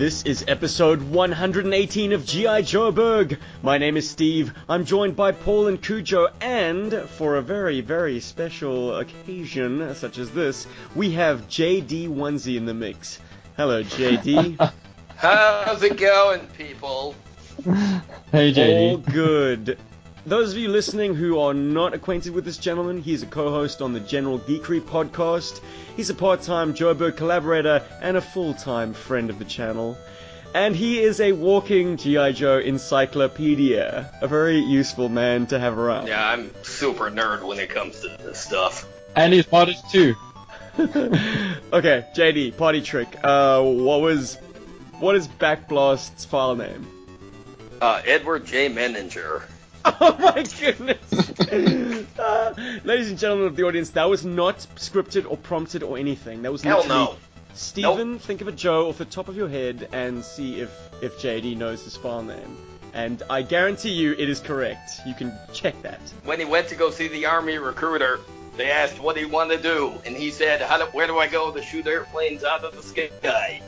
This is episode 118 of G.I. Joeberg. My name is Steve. I'm joined by Paul and Cujo, and for a very, very special occasion such as this, we have JD Onesie in the mix. Hello, JD. How's it going, people? Hey, JD. All JD. good. Those of you listening who are not acquainted with this gentleman, he's a co-host on the General Geekery podcast. He's a part-time Joeberg collaborator and a full-time friend of the channel. And he is a walking G.I. Joe encyclopedia. A very useful man to have around. Yeah, I'm super nerd when it comes to this stuff. And he's modest too. okay, JD, party trick. Uh, what was, what is Backblast's file name? Uh, Edward J. Mettinger. Oh my goodness! Uh, ladies and gentlemen of the audience, that was not scripted or prompted or anything. That was Hell literally no. Steven, think of a Joe off the top of your head and see if if JD knows his file name. And I guarantee you it is correct. You can check that. When he went to go see the Army recruiter, they asked what he wanted to do, and he said, How do, Where do I go to shoot airplanes out of the sky?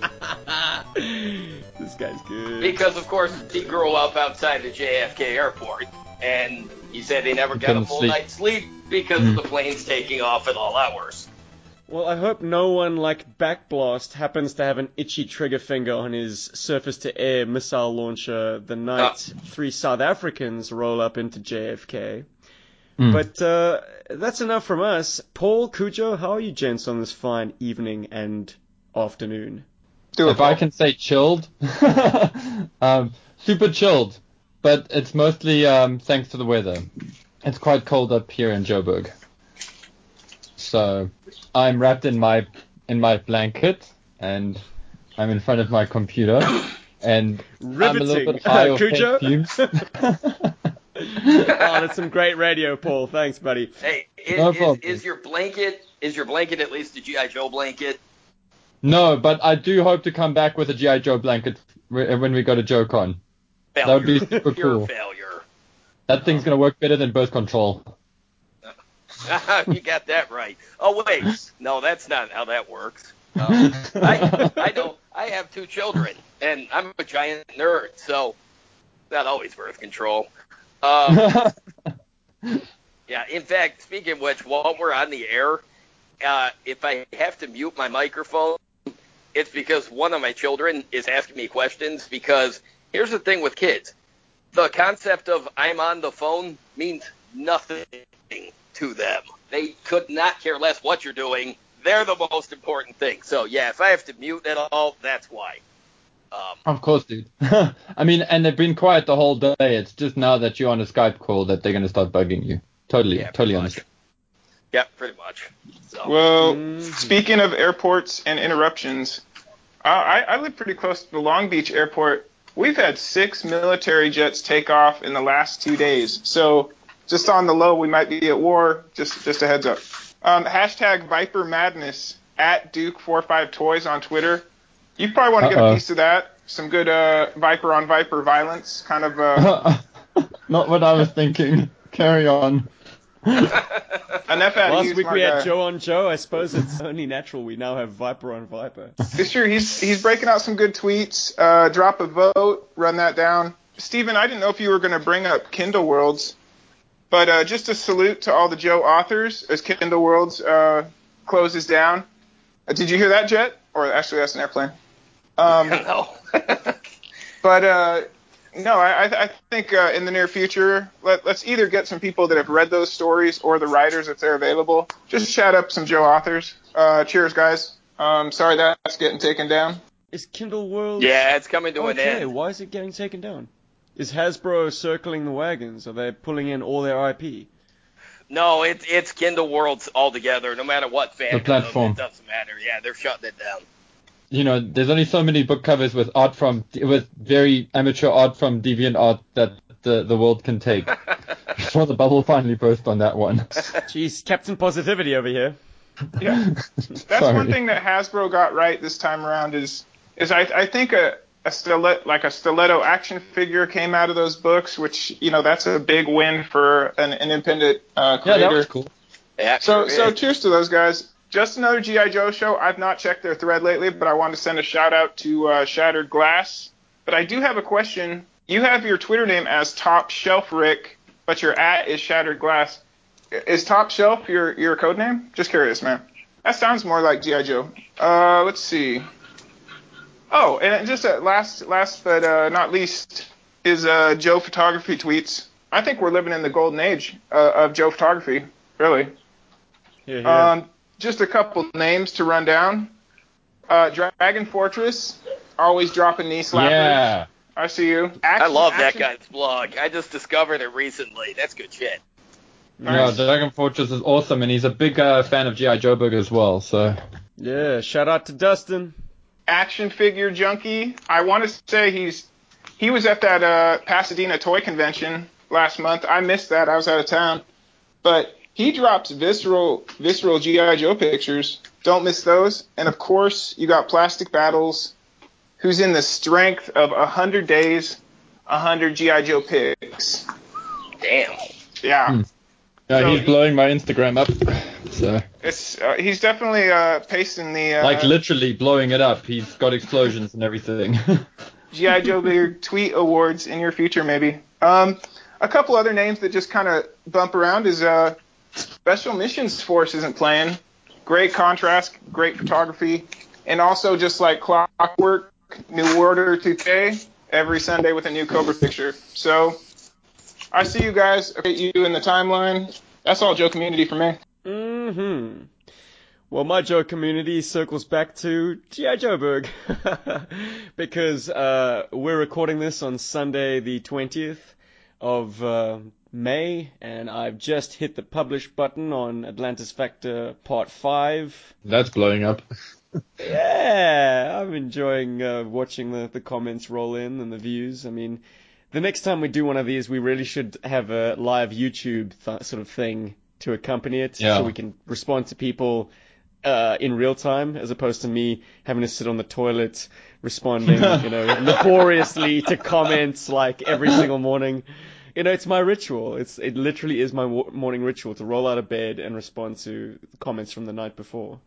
this guy's good. Because, of course, he grew up outside the JFK airport, and he said he never got a full sleep. night's sleep because of the planes taking off at all hours. Well, I hope no one like Backblast happens to have an itchy trigger finger on his surface-to-air missile launcher the night Ah. three South Africans roll up into JFK. Hmm. But uh, that's enough from us. Paul, Cujo, how are you gents on this fine evening and afternoon? Do it, if I can say chilled, um, super chilled, but it's mostly um, thanks to the weather. It's quite cold up here in Joburg, so I'm wrapped in my in my blanket and I'm in front of my computer and I'm a little bit high of Cujo? fumes. oh, that's some great radio, Paul. Thanks, buddy. Hey, is, No is, is your blanket is your blanket at least a GI Joe blanket? No, but I do hope to come back with a GI Joe blanket when we go to JoeCon. That would be Failure. super Pure cool. failure. That thing's gonna work better than birth control. you got that right. Oh wait, no, that's not how that works. Um, I, I don't. I have two children, and I'm a giant nerd, so not always birth control. Um, yeah, in fact, speaking of which, while we're on the air, uh, if I have to mute my microphone, it's because one of my children is asking me questions. Because here's the thing with kids: the concept of I'm on the phone means nothing to them. They could not care less what you're doing. They're the most important thing. So yeah, if I have to mute at all, that's why. Um, Of course, dude. I mean, and they've been quiet the whole day. It's just now that you're on a Skype call that they're gonna start bugging you. Totally, Yeah, totally honest. yeah, pretty much. So Well, Mhm. speaking of airports and interruptions, uh, I, I live pretty close to the Long Beach airport. We've had six military jets take off in the last two days. So just on the low, we might be at war. Just just a heads up. Um, hashtag Viper Madness at Duke45 Toys on Twitter. You probably want to get Uh-oh. a piece of that. Some good uh, Viper on Viper violence, kind of. Uh, Not what I was thinking. Carry on. Enough out Last week smart we had guy. Joe on Joe. I suppose it's only natural we now have Viper on Viper. It's true. He's he's breaking out some good tweets. Uh, drop a vote, run that down. Steven, I didn't know if you were going to bring up Kindle Worlds, but uh, just a salute to all the Joe authors as Kindle Worlds uh, closes down. Uh, did you hear that, Jet? Or actually, that's an airplane. Um, no. but uh, no, I, I I think uh, in the near future, let, let's either get some people that have read those stories or the writers if they're available. Just chat up some Joe authors. Uh, cheers, guys. Um, sorry that's getting taken down. Is Kindle World? yeah, it's coming to an end. Okay, end. why is it getting taken down? Is Hasbro circling the wagons? Are they pulling in all their IP? No, it's it's Kindle Worlds altogether. No matter what fan, The platform. it doesn't matter. Yeah, they're shutting it down. You know, there's only so many book covers with art from with very amateur art from Deviant Art that the the world can take. Before the bubble finally burst on that one. Jeez, Captain Positivity over here. Yeah. That's Sorry. one thing that Hasbro got right this time around is is I, I think a a stiletto like a stiletto action figure came out of those books, which you know that's a big win for an, an independent uh, Yeah, creator. that was cool. Yeah, So so cheers to those guys. Just another GI Joe show. I've not checked their thread lately, but I want to send a shout out to uh, Shattered Glass. But I do have a question. You have your Twitter name as Top Shelf Rick, but your at is Shattered Glass. Is Top Shelf your your code name? Just curious, man. That sounds more like GI Joe. Uh, let's see. Oh, and just uh, last last but uh, not least is uh, Joe Photography tweets. I think we're living in the golden age uh, of Joe Photography, really. Yeah, yeah. Um, just a couple names to run down. Uh, Dragon Fortress, always dropping knee slappers. Yeah. I see you. I Action- love that guy's blog. I just discovered it recently. That's good shit. Yeah, Dragon Fortress is awesome, and he's a big uh, fan of G.I. Joe Book as well. So yeah, shout out to Dustin. Action figure junkie. I want to say he's he was at that uh, Pasadena toy convention last month. I missed that. I was out of town, but he drops visceral visceral GI Joe pictures. Don't miss those. And of course, you got Plastic Battles, who's in the strength of hundred days, hundred GI Joe pics. Damn. Yeah. Hmm. yeah, So he's he- blowing my Instagram up. So It's uh, he's definitely uh, pasting the uh, like literally blowing it up. He's got explosions and everything. GI Joe Big Tweet Awards in your future, maybe. Um, a couple other names that just kind of bump around is uh, Special Missions Force isn't playing. Great contrast, great photography, and also just like clockwork, New Order 2K every Sunday with a new Cobra picture. So I see you guys. You in the timeline. That's all Joe Community for me. hmm Well, my Joe community circles back to G.I. Joeberg. because uh, we're recording this on Sunday, the 20th of uh, May, and I've just hit the publish button on Atlantis Factor Part 5. That's blowing up. Yeah, I'm enjoying uh, watching the, the comments roll in and the views. I mean, the next time we do one of these, we really should have a live YouTube th- sort of thing to accompany it, Yeah. so we can respond to people uh, in real time, as opposed to me having to sit on the toilet responding, you know, laboriously to comments like every single morning. You know, it's my ritual. It's it literally is my w- morning ritual to roll out of bed and respond to comments from the night before.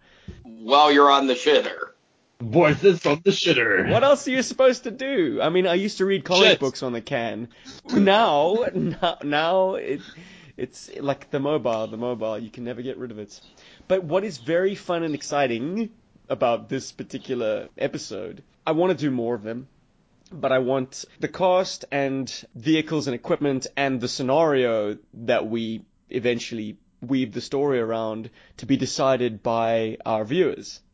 While you're on the shitter. Voices from the shitter. What else are you supposed to do? I mean, I used to read comic Shit. books on the can. Now, now, now it, it's like the mobile. The mobile, you can never get rid of it. But what is very fun and exciting about this particular episode, I want to do more of them. But I want the cost and vehicles and equipment and the scenario that we eventually weave the story around to be decided by our viewers.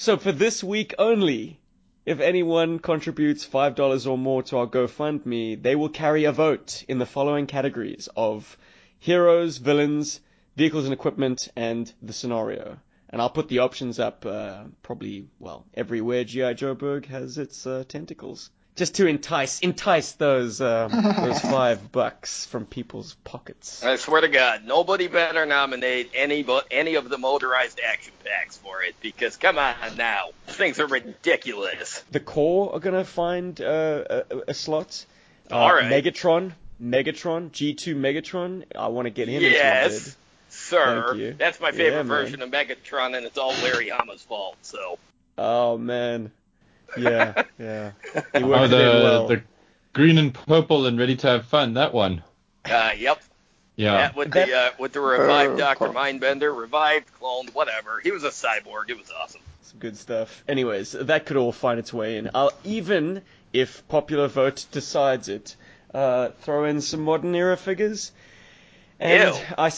So for this week only, if anyone contributes $5 or more to our GoFundMe, they will carry a vote in the following categories of heroes, villains, vehicles and equipment, and the scenario. And I'll put the options up uh, probably, well, everywhere G.I. Joeberg has its uh, tentacles. Just to entice entice those uh, those five bucks from people's pockets. I swear to God, nobody better nominate any bu- any of the motorized action packs for it because come on now, things are ridiculous. The core are gonna find uh, a, a slot. Uh, All right. Megatron, Megatron, G2 Megatron. I want to get him yes, included. Sir. Thank you. That's my favorite Yeah, version of Megatron, and it's all Larry Hama's fault. So Oh man, yeah, yeah. He Oh, the well. the green and purple and ready to have fun. That one. uh, yep, Yeah. that with That- the uh, with the revived Uh, Doctor. Mindbender, revived, cloned, whatever. He was a cyborg. It was awesome. Some good stuff. Anyways, that could all find its way in. I'll even if popular vote decides it, uh, throw in some modern era figures. And Ew. I,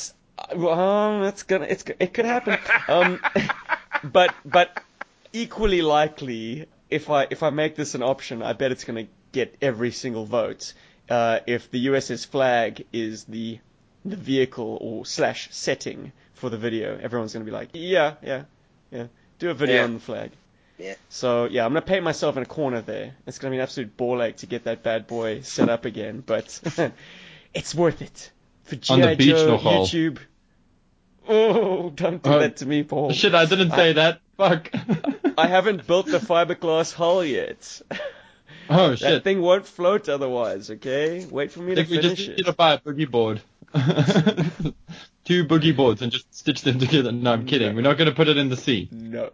s- well, that's gonna, it's, it could happen. Um, but but equally likely, if I if I make this an option, I bet it's gonna get every single vote. Uh, if the USS Flag is the the vehicle or slash setting for the video, everyone's gonna be like, yeah, yeah, yeah, do a video Yeah. on the flag. Yeah. So yeah, I'm gonna paint myself in a corner there. It's gonna be an absolute ball ache to get that bad boy set up again, but it's worth it for GI On the beach, Joe nogal. YouTube. Oh, don't do Uh, that to me, Paul. Shit, I didn't say that. Fuck. I haven't built the fiberglass hull yet. oh That shit. That thing won't float otherwise, okay? Wait for me I to just finish need it. to buy a boogie board. two boogie boards and just stitch them together. No, I'm kidding. We're not going to put it in the sea. No.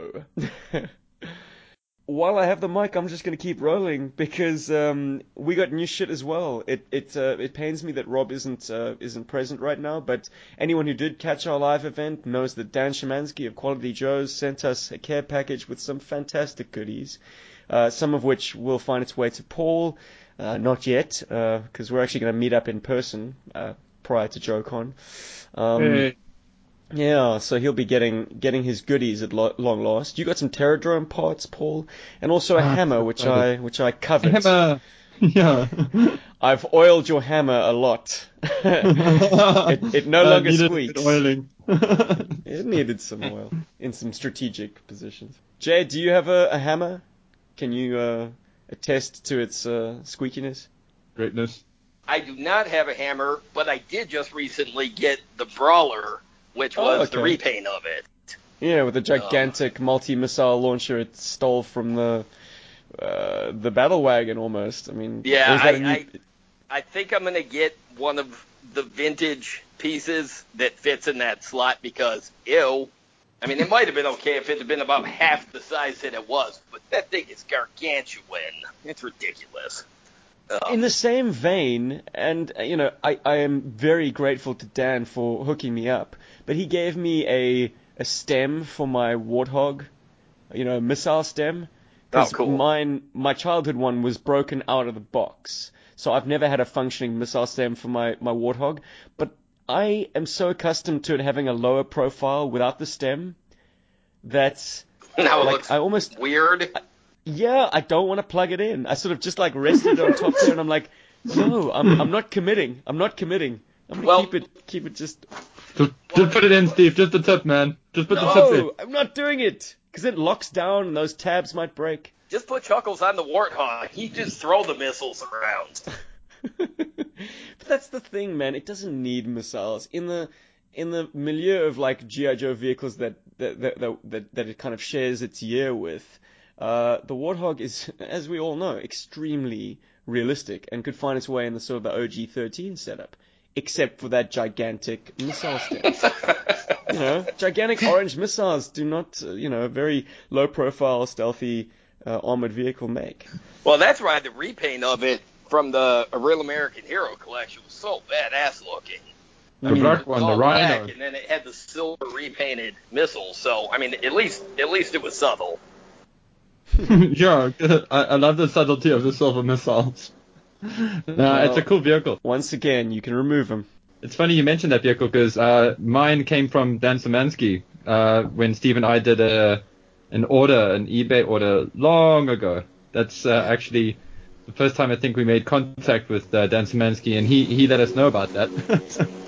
While I have the mic, I'm just gonna keep rolling because um, we got new shit as well. It it uh, it pains me that Rob isn't uh, isn't present right now, but anyone who did catch our live event knows that Dan Shemansky of Quality Joe's sent us a care package with some fantastic goodies, uh, some of which will find its way to Paul. Uh, not yet, because we're actually going to meet up in person uh, prior to JoeCon. Um, Hey. Yeah, so he'll be getting getting his goodies at lo- long last. You got some Terrordrome parts, Paul, and also a Ah, hammer, which I which I covered. Hammer. Yeah. I've oiled your hammer a lot. it, it no Uh, longer needed squeaks. bit oiling. It needed some oil in some strategic positions. Jay, do you have a, a hammer? Can you uh, attest to its uh, squeakiness? Greatness. I do not have a hammer, but I did just recently get the Brawler, which Oh, was the repaint of it. Yeah, with the gigantic multi-missile launcher it stole from the uh, the battle wagon almost. I mean, Yeah, or is that I- a new- I- I think I'm gonna get one of the vintage pieces that fits in that slot because ew. I mean, it might have been okay if it had been about half the size that it was, but that thing is gargantuan. It's ridiculous. Uh, in the same vein, and uh, you know, I, I am very grateful to Dan for hooking me up, but he gave me a a stem for my warthog, you know, a missile stem. Oh, 'Cause Oh, cool. Mine, my childhood one was broken out of the box, so I've never had a functioning missile stem for my my warthog. But I am so accustomed to it having a lower profile without the stem that now it like looks I almost weird. yeah, I don't want to plug it in. I sort of just like rested on top there, and I'm like, no, I'm I'm not committing. I'm not committing. I'm gonna Well- keep it keep it just. Just, just put it in, Steve. Just the tip, man. Just put the tip in. No, I'm not doing it because it locks down and those tabs might break. Just put Chuckles on the warthog. He just throw the missiles around. but that's the thing, man. It doesn't need missiles in the in the milieu of like GI Joe vehicles that that that that, that, that it kind of shares its year with. Uh, the Warthog is, as we all know, extremely realistic and could find its way in the sort of the OG-13 setup, except for that gigantic missile stem. you know, gigantic orange missiles do not, uh, you know, a very low-profile, stealthy uh, armored vehicle make. Well, that's why the repaint of it from the A Real American Hero collection was so badass looking. The black It one, the all black, Rhino. and then it had the silver repainted missiles. So I mean, at least at least it was subtle. yeah, I, I love the subtlety of the silver missiles. No, it's a cool vehicle. Once again, you can remove them. It's funny you mentioned that vehicle because uh, mine came from Dan Szymanski uh, when Steve and I did a an order, an eBay order long ago. That's uh, actually the first time I think we made contact with uh, Dan Szymanski, and he, he let us know about that.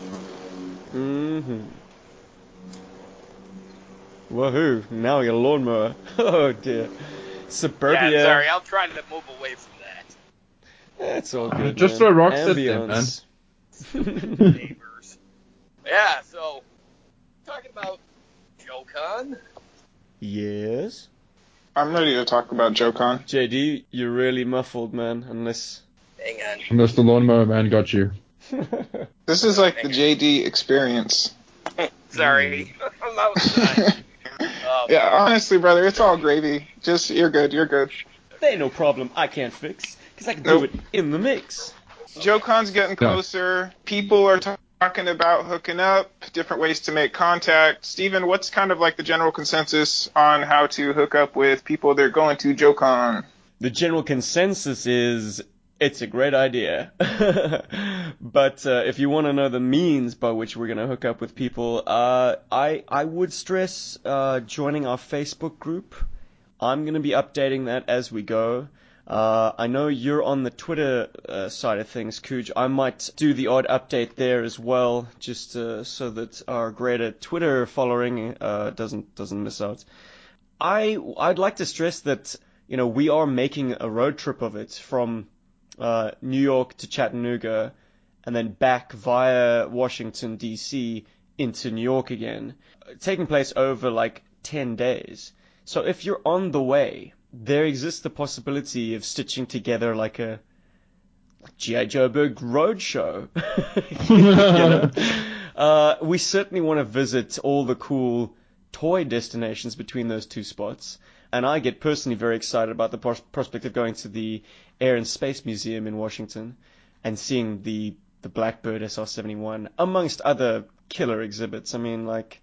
Mm-hmm. Woohoo! Now we got a lawnmower. Oh dear. Suburbia. Yeah, sorry, I'll try to move away from that. That's all good. Just man. throw rocks at them, Ambience. Neighbors. yeah, so talking about JoeCon. yes. I'm ready to talk about JoeCon. JD, you're really muffled, man. Unless. Hang on. Unless the lawnmower man got you. This is like the JD experience. Sorry, I'm outside. Um, Yeah, honestly, brother, it's all gravy. Just you're good, you're good. There ain't no problem I can't fix, because I can Nope. do it in the mix. JoeCon's getting closer. People are ta- talking about hooking up, different ways to make contact. Steven, what's kind of like the general consensus on how to hook up with people that are going to JoeCon? The general consensus is it's a great idea. but uh, if you want to know the means by which we're going to hook up with people, uh, I I would stress uh, joining our Facebook group. I'm going to be updating that as we go. Uh, I know you're on the Twitter uh, side of things, Cooge. I might do the odd update there as well, just uh, so that our greater Twitter following uh, doesn't doesn't miss out. I I'd like to stress that you know we are making a road trip of it from uh, New York to Chattanooga, and then back via Washington D.C. into New York again, taking place over like ten days. So if you're on the way, there exists the possibility of stitching together like a GI Joe Berg road show. Uh, we certainly want to visit all the cool toy destinations between those two spots. And I get personally very excited about the pros- prospect of going to the Air and Space Museum in Washington and seeing the the Blackbird SR-71 amongst other killer exhibits. I mean, like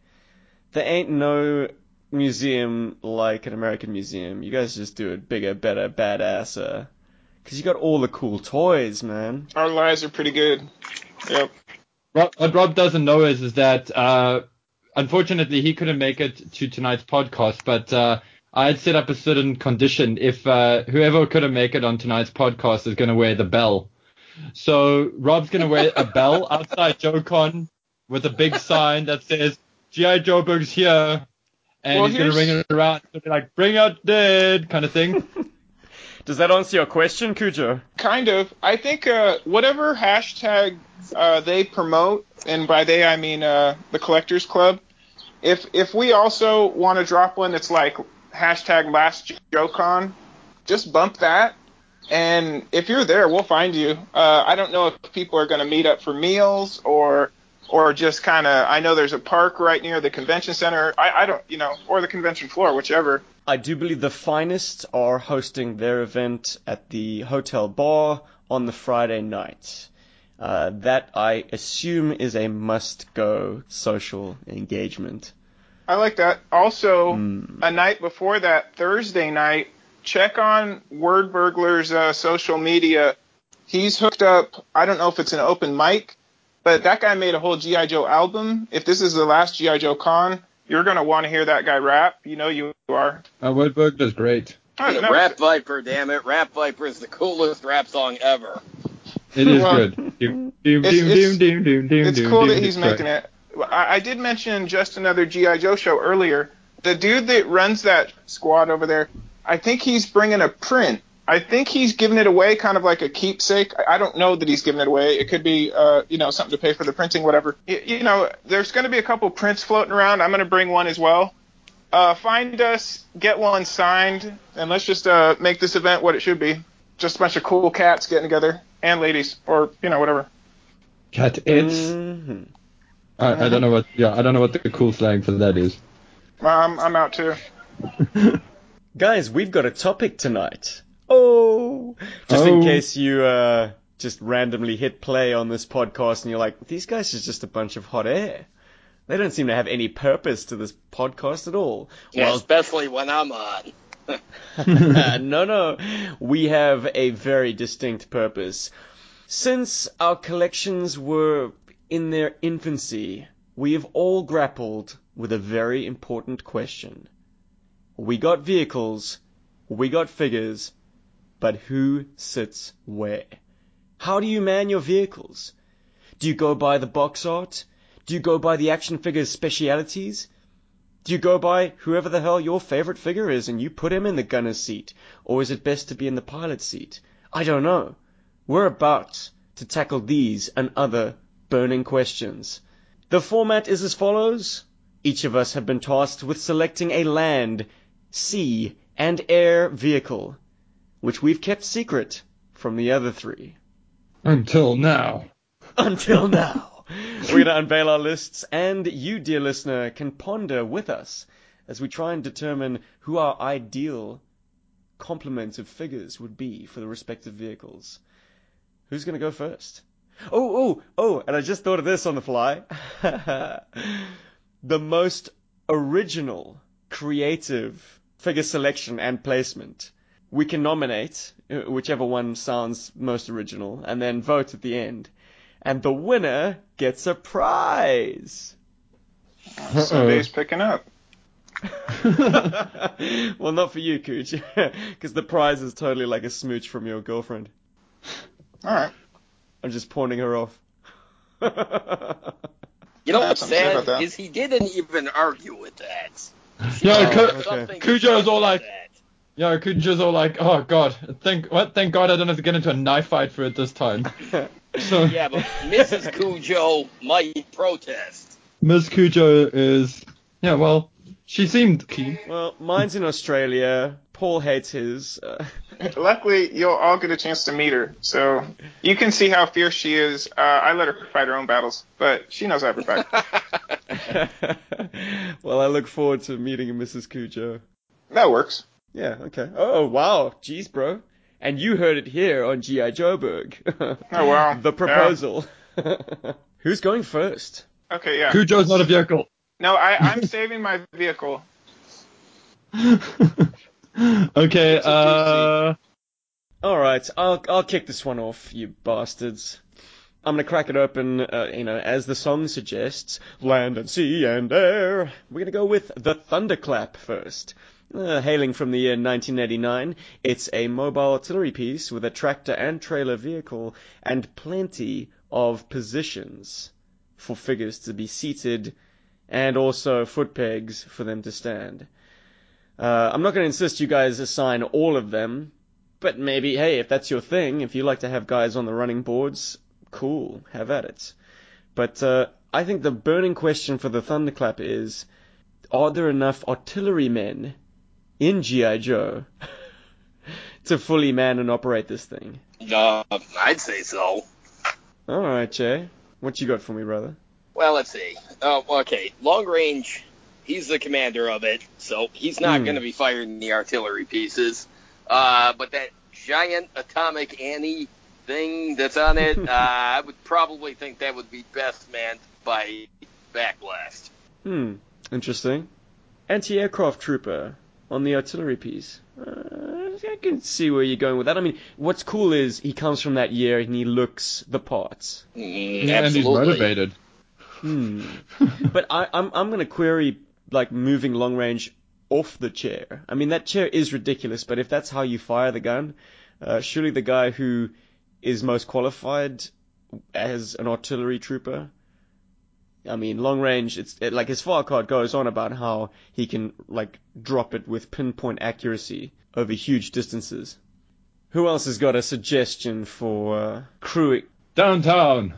there ain't no museum like an American museum. You guys just do it bigger, better, badasser. Cause you got all the cool toys, man. Our lives are pretty good. Yep. Rob, what Rob doesn't know is, is that uh, unfortunately he couldn't make it to tonight's podcast, but uh, I had set up a certain condition. If uh, whoever couldn't make it on tonight's podcast is going to wear the bell. So Rob's going to wear a bell outside JoeCon with a big sign that says G.I. Joeberg's here. And Well, he's going to here's- ring it around. It'll be like, bring out dead kind of thing. Does that answer your question, Cujo? Kind of. I think uh, whatever hashtag uh, they promote, and by they I mean uh, the Collectors Club. If if we also want to drop one that's like hashtag Last JoeCon, just bump that. And if you're there, we'll find you. Uh, I don't know if people are going to meet up for meals or or just kind of. I know there's a park right near the convention center. I, I don't, you know, or the convention floor, whichever. I do believe the Finest are hosting their event at the hotel bar on the Friday night. Uh, that I assume is a must-go social engagement. I like that. Also, Mm. a night before that, Thursday night, check on Word Burglar's uh, social media. He's hooked up. I don't know if it's an open mic, but that guy made a whole GI Joe album. If this is the last GI Joe con, you're gonna want to hear that guy rap. You know you are. uh, Woodberg does great. I don't. Rap Viper, damn it. Rap Viper is the coolest rap song ever. It is Well, good. Doom, doom, it's- doom, it's- doom, doom, doom, It's doom, cool doom, that he's doom. making it. I, I did mention just another GI Joe show earlier. The dude that runs that squad over there, I think he's bringing a print. I think he's giving it away, kind of like a keepsake. I, I don't know that he's giving it away. It could be, uh, you know, something to pay for the printing, whatever. Y- you know, there's going to be a couple prints floating around. I'm going to bring one as well. Uh, find us, get one signed, and let's just uh, make this event what it should be. Just a bunch of cool cats getting together and ladies, or you know, whatever. Cat it's. Mhm. I, I don't know what. Yeah, I don't know what the cool slang for that is. I'm, I'm out too. Guys, we've got a topic tonight. Oh, just in Oh. case you uh, just randomly hit play on this podcast and you're like, these guys are just a bunch of hot air. They don't seem to have any purpose to this podcast at all. Yeah, especially when I'm on. no, no. We have a very distinct purpose. Since our collections were in their infancy, we have all grappled with a very important question. We got vehicles, we got figures, but who sits where? How do you man your vehicles? Do you go by the box art? Do you go by the action figures specialities? Do you go by whoever the hell your favorite figure is and you put him in the gunner's seat? Or is it best to be in the pilot's seat? I don't know. We're about to tackle these and other burning questions. The format is as follows. Each of us have been tasked with selecting a land, sea, and air vehicle, which we've kept secret from the other three. Until now. Until now. We're going to unveil our lists, and you, dear listener, can ponder with us as we try and determine who our ideal complement of figures would be for the respective vehicles. Who's going to go first? Oh, oh, oh, and I just thought of this on the fly. the most original, creative figure selection and placement. We can nominate uh, whichever one sounds most original and then vote at the end. And the winner gets a prize. Sunday's picking up. well, not for you, Cooch, because the prize is totally like a smooch from your girlfriend. All right. I'm just pawning her off. You know I have what's something to say sad about that. is he didn't even argue with that. Yeah, Cu- okay. Something Cujo's all like- that. Yeah, Cujo's all like, oh god, thank what? Thank God I don't have to get into a knife fight for it this time. So Yeah, but Mrs. Cujo might protest. Miss Cujo is, yeah, well, she seemed keen. well, mine's in Australia. Paul hates his. Uh, luckily, you'll all get a chance to meet her, so you can see how fierce she is. Uh, I let her fight her own battles, but she knows how to fight. well, I look forward to meeting Mrs. Cujo. That works. Yeah, okay. Oh, wow. Jeez, bro. And you heard it here on G.I. Joeberg. Oh, wow. the proposal. Who's going first? Okay, yeah. Cujo's not a vehicle. No, I, I'm saving my vehicle. okay, uh. All right, I'll I'll kick this one off, you bastards. I'm gonna crack it open, uh, you know, as the song suggests, land and sea and air. We're gonna go with the Thunderclap first. Uh, hailing from the year 1989, it's a mobile artillery piece with a tractor and trailer vehicle and plenty of positions for figures to be seated and also foot pegs for them to stand. Uh, I'm not going to insist you guys assign all of them, but maybe, hey, if that's your thing, if you like to have guys on the running boards, cool, have at it. But uh, I think the burning question for the Thunderclap is, are there enough artillerymen in G.I. Joe to fully man and operate this thing? Uh, I'd say so. Alright, Jay. What you got for me, brother? Well, let's see. Oh, okay. Long range, he's the commander of it, so he's not Hmm. going to be firing the artillery pieces. Uh, but that giant atomic Annie thing that's on it, uh, I would probably think that would be best manned by backblast. Hmm, interesting. Anti-aircraft trooper on the artillery piece. Uh, I can see where you're going with that. I mean, what's cool is he comes from that year and he looks the parts. Mm, Yeah, and he's motivated. Hmm. but I, I'm I'm gonna query like moving long range off the chair. I mean that chair is ridiculous, but if that's how you fire the gun, uh, surely the guy who is most qualified as an artillery trooper. I mean, long range. It's it, like his fire card goes on about how he can like drop it with pinpoint accuracy over huge distances. Who else has got a suggestion for uh, crewing Downtown.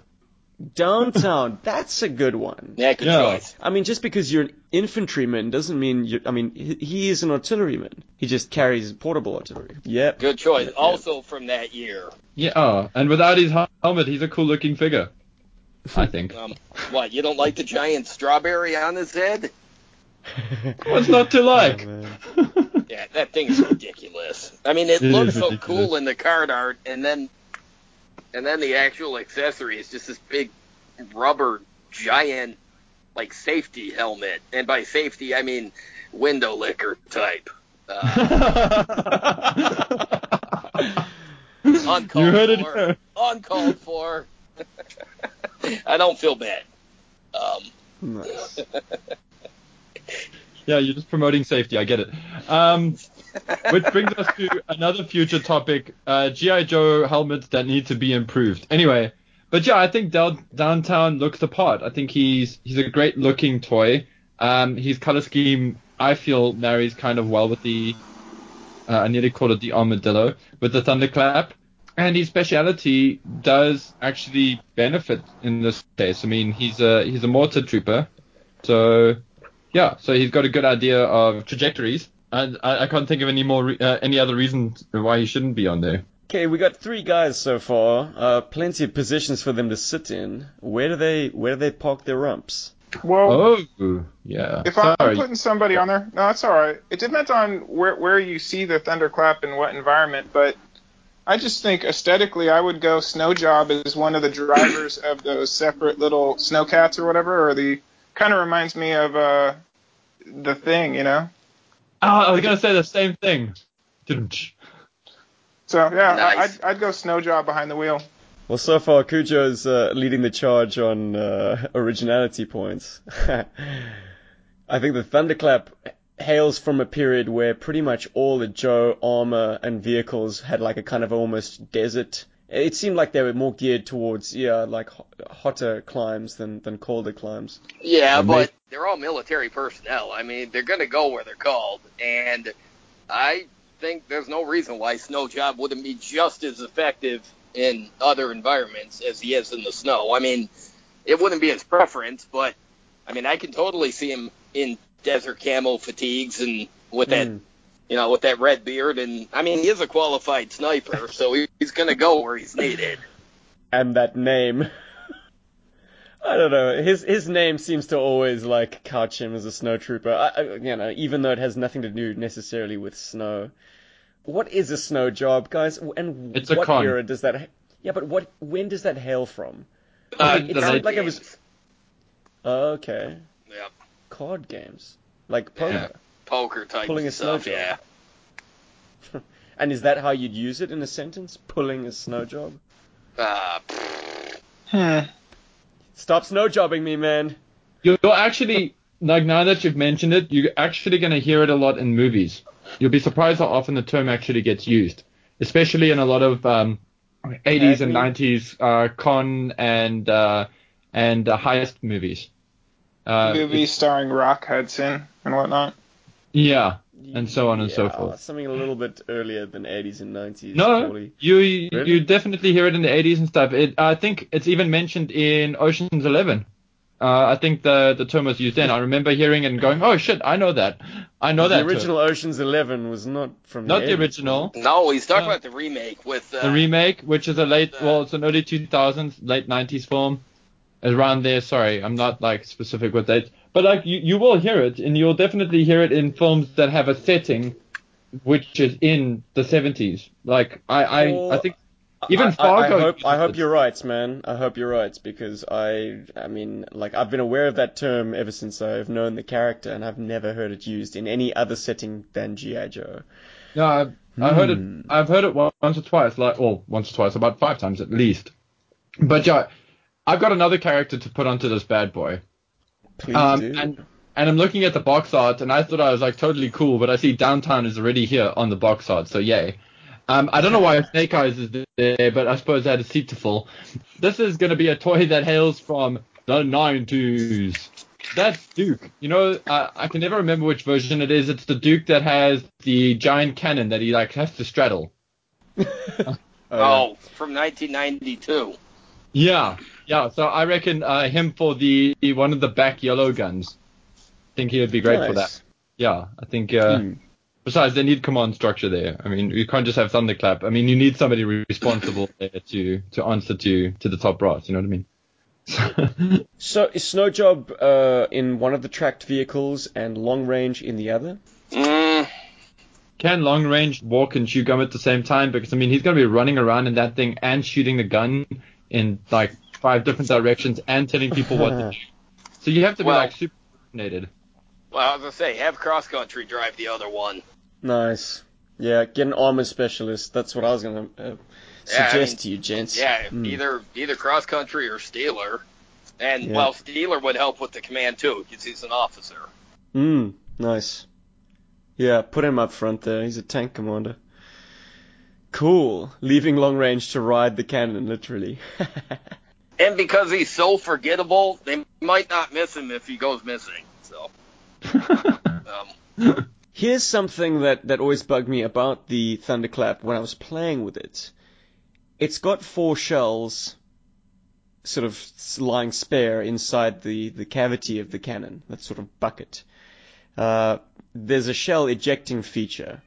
downtown? That's a good one. Yeah, good Yeah. choice. I mean, just because you're an infantryman doesn't mean you. I mean, he, he is an artilleryman. He just carries portable artillery. Yep. Good choice. Yep, yep. Also from that year. Yeah, oh, and without his helmet, he's a cool looking figure. I think. Um, what, you don't like the giant strawberry on his head? What's not to like? Oh. Yeah, that thing is ridiculous. I mean, it, It looks so ridiculous. cool in the card art, and then and then the actual accessory is just this big rubber giant like safety helmet, and by safety I mean window licker type. Uh, uncalled you heard it for. here. Uncalled for. I don't feel bad. Um, Nice. Yeah, you're just promoting safety. I get it. Um, which brings us to another future topic: uh, GI Joe helmets that need to be improved. Anyway, but yeah, I think down, downtown looks the part. I think he's he's a great looking toy. Um, his color scheme, I feel, marries kind of well with the. Uh, I nearly called it the armadillo with the thunderclap, and his speciality does actually benefit in this case. I mean, he's a he's a mortar trooper, so yeah, so he's got a good idea of trajectories. And I, I can't think of any more uh, any other reason why he shouldn't be on there. Okay, we got three guys so far. Uh, plenty of positions for them to sit in. Where do they Where do they park their rumps? Well, Oh, yeah. if I'm putting somebody on there, no, that's all right. It depends on where where you see the thunderclap and what environment, but I just think aesthetically, I would go Snow Job as one of the drivers of those separate little snowcats or whatever, or the kind of reminds me of uh the thing, you know. Oh, I was gonna say the same thing. Didn't. So yeah, Nice. I'd I'd go Snow Job behind the wheel. Well, so far Cujo's uh, leading the charge on uh, originality points. I think the Thunderclap hails from a period where pretty much all the Joe armor and vehicles had like a kind of almost desert. It seemed like they were more geared towards yeah, like hotter climes than than colder climes. Yeah, Amazing. but they're all military personnel. I mean, they're going to go where they're called, and I think there's no reason why Snow Job wouldn't be just as effective in other environments as he is in the snow. I mean, it wouldn't be his preference, but I mean, I can totally see him in desert camo fatigues and with that Hmm. you know, with that red beard, and I mean, he is a qualified sniper, so he, he's going to go where he's needed. And that name. I don't know. His his name seems to always like couch him as a snow trooper. I, I, you know, even though it has nothing to do necessarily with snow. What is a snow job, guys? And It's a what con. era does that? Ha- yeah, but what? When does that hail from? Uh, it the sounded like it was. Okay, Yeah, card games like poker. Yeah. poker type Pulling a snow stuff. job. Yeah. And is that how you'd use it in a sentence? Pulling a snow job? Uh, Hmm. Stop snow jobbing me, man. You're actually like now that you've mentioned it, you're actually going to hear it a lot in movies. You'll be surprised how often the term actually gets used, especially in a lot of um, 80s and 90s uh, con and uh, and uh, heist movies. Uh, Movies starring Rock Hudson and whatnot. Yeah, and so on and so forth. Something a little bit earlier than 80s and 90s. No, probably. you you Really? definitely hear it in the 80s and stuff. It, I think it's even mentioned in Ocean's Eleven. Uh, I think the the term was used then. I remember hearing it and going, "Oh shit, I know that. I know the that." term." original Ocean's Eleven was not from not the the original, no, he's talking No. about the remake with uh, the remake, which is a late, the- well, it's an early 2000s, late 90s film, around there. Sorry, I'm not like specific with dates, but like you you will hear it, and you'll definitely hear it in films that have a setting which is in the 70s. Like I I, I think even I, I- Fargo. I, hope, I hope you're right, man. I hope you're right because I, I mean, like I've been aware of that term ever since I've known the character, and I've never heard it used in any other setting than GI Joe. No, I've, I heard it. Hmm. I've heard it once or twice, like, well, once or twice, about five times at least. But yeah, I've got another character to put onto this bad boy, Please um, do. and and I'm looking at the box art, and I thought I was like totally cool, but I see Downtown is already here on the box art, so yay. Um, I don't know why Snake Eyes is there, but I suppose I had a seat to fill. This is going to be a toy that hails from the 90s. That's Duke. You know, uh, I can never remember which version it is. It's the Duke that has the giant cannon that he like has to straddle. Oh, oh from 1992. Yeah, yeah. So I reckon uh, him for the one of the back yellow guns. I think he would be great for that. Yeah, I think. Uh, Hmm. Besides, they need command structure there. I mean, you can't just have thunderclap. I mean, you need somebody responsible there to to answer to to the top brass. You know what I mean? So is Snow Job uh, in one of the tracked vehicles and Long Range in the other? Mm, Can long range walk and chew gum at the same time? Because I mean, he's going to be running around in that thing and shooting the gun in like five different directions and telling people what to do. So you have to be Well- like super coordinated. well, I was gonna say, have cross country drive the other one. Nice. Yeah, get an armor specialist. That's what I was gonna uh, Yeah, suggest I mean, to you, gents. Yeah, Hmm. either either cross country or Steeler. And Yeah. well, Steeler would help with the command too, because he's an officer. Mm, nice. Yeah, put him up front there. He's a tank commander. Cool. Leaving long range to ride the cannon, literally. And because he's so forgettable, they might not miss him if he goes missing. So, um, Here's something that, that always bugged me about the Thunderclap when I was playing with it. It's got four shells sort of lying spare inside the, the cavity of the cannon, that sort of bucket. Uh, there's a shell ejecting feature,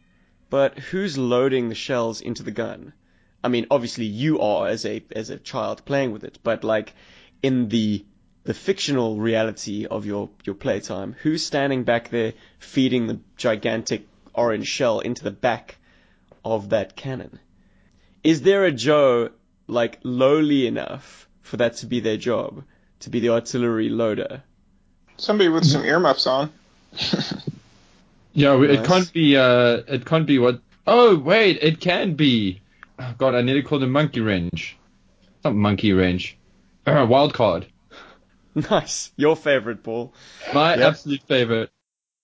but who's loading the shells into the gun? I mean, obviously you are as a as a child playing with it, but like in the the fictional reality of your your playtime, who's standing back there feeding the gigantic orange shell into the back of that cannon? Is there a Joe like lowly enough for that to be their job, to be the artillery loader? Somebody with some earmuffs on. Yeah, we- it can't be. Uh, it can't be what. Oh wait, it can be. Oh, God, I need to call the monkey range. It's not monkey range. Uh, wild card. Nice, your favorite, Paul. My Yeah. absolute favorite.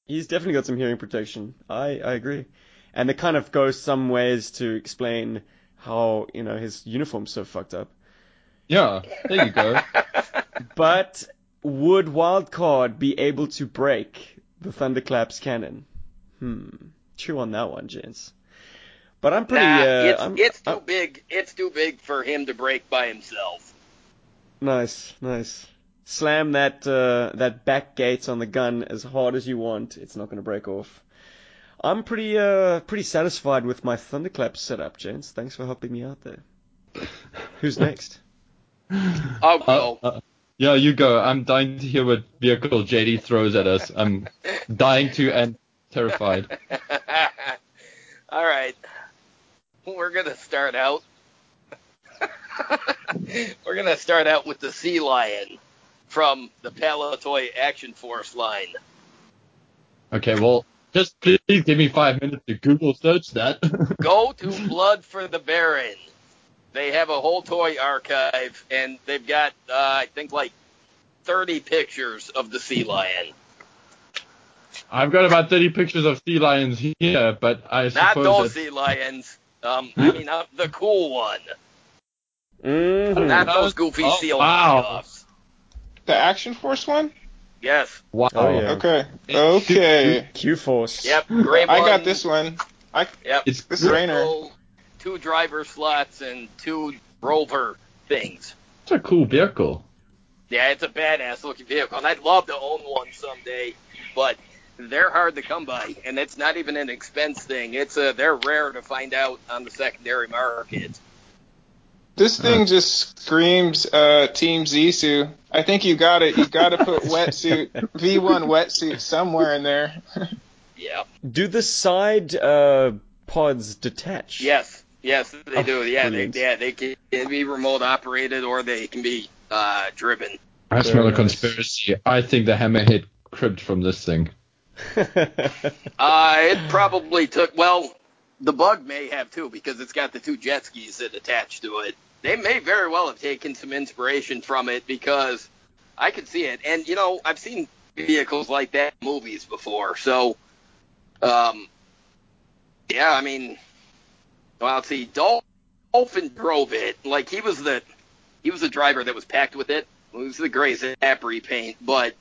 He's definitely got some hearing protection. I, I agree. And it kind of goes some ways to explain how, you know, his uniform's so fucked up. Yeah, there you go. But would Wildcard be able to break the Thunderclaps cannon? Hmm. Chew on that one, gents. But I'm pretty, nah, uh, it's I'm- it's too I'm- big. It's too big for him to break by himself. Nice, nice. Slam that uh, that back gate on the gun as hard as you want. It's not going to break off. I'm pretty uh pretty satisfied with my thunderclap setup, gents. Thanks for helping me out there. Who's next? I'll go. Uh, uh, yeah, you go. I'm dying to hear what vehicle JD throws at us. I'm dying to and terrified. All right. We're going to start out. We're going to start out with the Sea Lion from the Palitoy Action Force line. Okay, well, just please give me five minutes to Google search that. Go to Blood for the Baron. They have a whole toy archive, and they've got, uh, I think, like 30 pictures of the sea lion. I've got about 30 pictures of sea lions here, but I Not suppose those that- sea lions. Um, I mean, uh, the cool one. Mhm. Not That those was- goofy oh, seal wow. knockoffs. The Action Force one? Yes. Wow. Oh, yeah. Okay. Okay. Q Force. Yep. Gray I got this one. I, Yep. It's This is Rainer. Little Two driver slots and two rover things. It's a cool vehicle. Yeah, it's a badass looking vehicle, and I'd love to own one someday, but they're hard to come by, and it's not even an expense thing. It's a they're rare to find out on the secondary market. This thing just screams uh, Team Zissou. I think you got it. You got to put wetsuit V1 wetsuit somewhere in there. Yeah. Do the side uh, pods detach? Yes. Yes, they Oh, do. Yeah, they yeah they can be remote operated or they can be uh, driven. I smell a conspiracy. I think the hammerhead cribbed from this thing. Uh, it probably took. Well, the bug may have too because it's got the two jet skis that attach to it. They may very well have taken some inspiration from it because I could see it. And you know, I've seen vehicles like that in movies before. So, um, yeah, I mean, well, see, Dol- Dolphin drove it. Like he was the he was the driver that was packed with it. It was the gray Zap repaint, but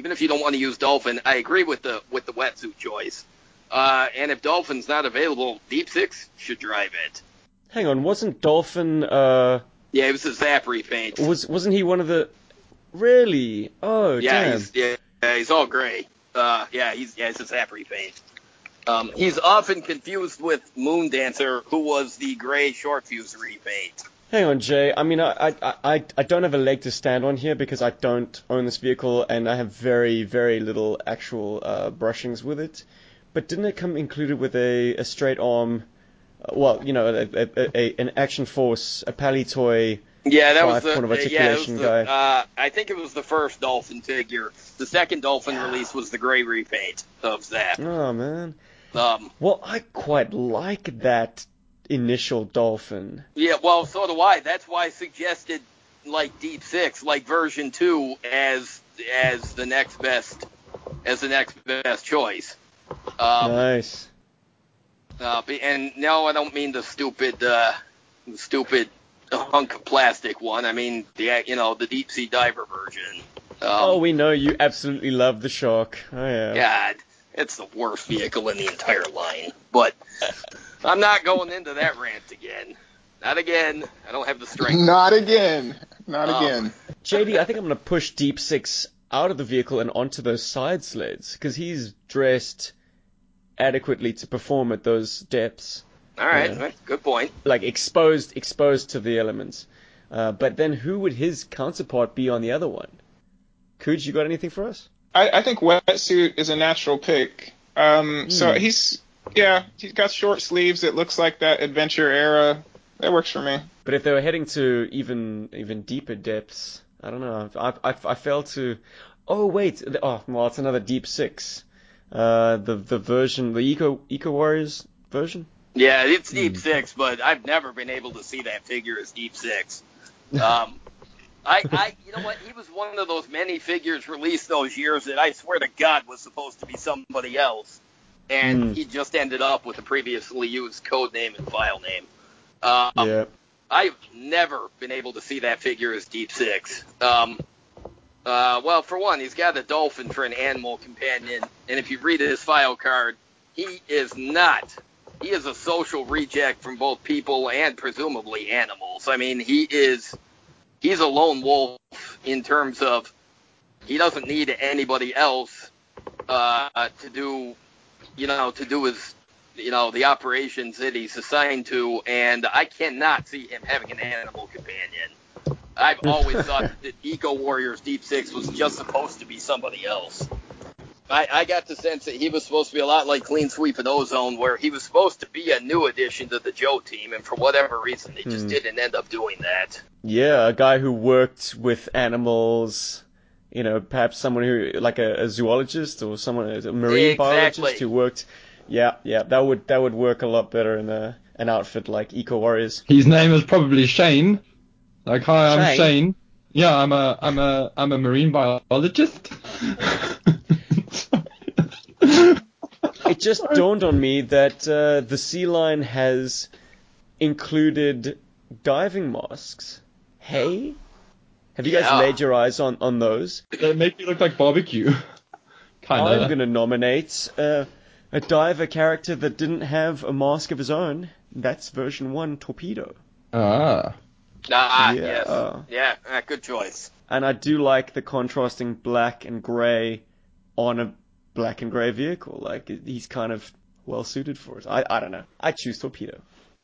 even if you don't want to use Dolphin, I agree with the with the wetsuit choice. Uh, and if Dolphin's not available, Deep Six should drive it. Hang on, wasn't Dolphin? Uh, Yeah, it was a Zap repaint. was wasn't he one of the? Really? Oh yeah, damn. he's yeah, yeah, he's all gray. Uh, yeah, he's yeah, it's a Zap repaint. Um, he's often confused with Moon Dancer, who was the gray short fuse repaint. Hang on, Jay. I mean, I, I, I, I don't have a leg to stand on here because I don't own this vehicle and I have very, very little actual uh, brushings with it. But didn't it come included with a, a straight arm? Uh, well, you know, a, a, a, an Action Force, a Palitoy, Yeah, that was the point of yeah, articulation the, guy. Uh, I think it was the first Dolphin figure. The second Dolphin release was the gray repaint of that. Oh man. Um, Well, I quite like that initial Dolphin. Yeah, well, so do I. That's why I suggested like Deep Six, like version two, as as the next best as the next best choice. Um, nice. uh, be- and no, I don't mean the stupid, uh, stupid hunk of plastic one. I mean the you know the deep sea diver version. Um, Oh, we know you absolutely love the Shark. Oh yeah. God, it's the worst vehicle in the entire line. But I'm not going into that rant again. Not again. I don't have the strength. Not again. Not Um, again. JD, I think I'm going to push Deep Six out of the vehicle and onto those side sleds because he's dressed adequately to perform at those depths, All right, Yeah. good point. like exposed, exposed to the elements. Uh, but then who would his counterpart be on the other one? Cooj, you got anything for us? I, I think wetsuit is a natural pick. Um, So Hmm. he's yeah, he's got short sleeves. It looks like that adventure era. That works for me. But if they were heading to even even deeper depths, I don't know. I I, I failed to. Oh wait, oh well, it's another Deep Six. Uh, the the version, the Eco Eco Warriors version. Yeah, it's Deep Hmm. Six, but I've never been able to see that figure as Deep Six. Um, I, I, you know what? He was one of those many figures released those years that I swear to God was supposed to be somebody else, and Hmm. he just ended up with a previously used code name and file name. Um, yeah. I've never been able to see that figure as Deep Six. Um, uh, well, for one, he's got a dolphin for an animal companion, and if you read his file card, he is not. He is a social reject from both people and presumably animals. I mean, he is. He's a lone wolf in terms of he doesn't need anybody else uh, to do, you know, to do his, you know, the operations that he's assigned to, and I cannot see him having an animal companion. I've always thought that Eco Warriors Deep Six was just supposed to be somebody else. I, I got the sense that he was supposed to be a lot like Clean Sweep and Ozone, where he was supposed to be a new addition to the Joe team, and for whatever reason, they just Hmm. didn't end up doing that. Yeah, a guy who worked with animals. You know, perhaps someone who, like a, a zoologist or someone, a marine Exactly. biologist who worked. Yeah, yeah, that would that would work a lot better in a, an outfit like Eco Warriors. His name is probably Shane. Like, hi, I'm Shane? Shane. Yeah, I'm a I'm a I'm a marine biologist. It just dawned on me that uh, the sea line has included diving masks. Hey, have you guys Yeah. laid your eyes on on those? they make me look like barbecue. Kind I'm gonna nominate uh, a diver character that didn't have a mask of his own. That's version one torpedo. Ah. Ah, Yeah. yes. Yeah, ah, good choice. And I do like the contrasting black and grey on a black and grey vehicle. Like he's kind of well suited for it. I I don't know. I choose torpedo.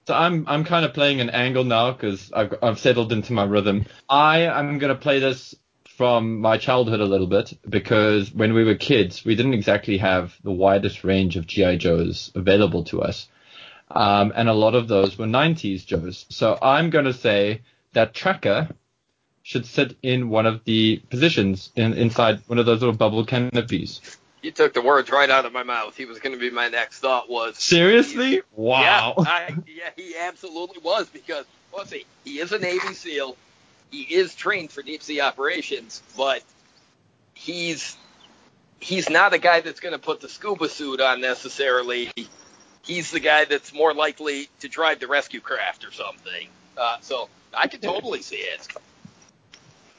So I'm I'm kind of playing an angle now because I've I've settled into my rhythm. I am gonna play this from my childhood a little bit because when we were kids, we didn't exactly have the widest range of GI Joes available to us, um, and a lot of those were 90s Joes. So I'm gonna say that Tracker should sit in one of the positions in, inside one of those little bubble canopies. You took the words right out of my mouth. He was going to be my next thought was. Seriously? Wow. Yeah, I, yeah, he absolutely was because let's see, he is a Navy SEAL. He is trained for deep sea operations, but he's he's not a guy that's going to put the scuba suit on necessarily. He's the guy that's more likely to drive the rescue craft or something. Uh, so I can totally see it.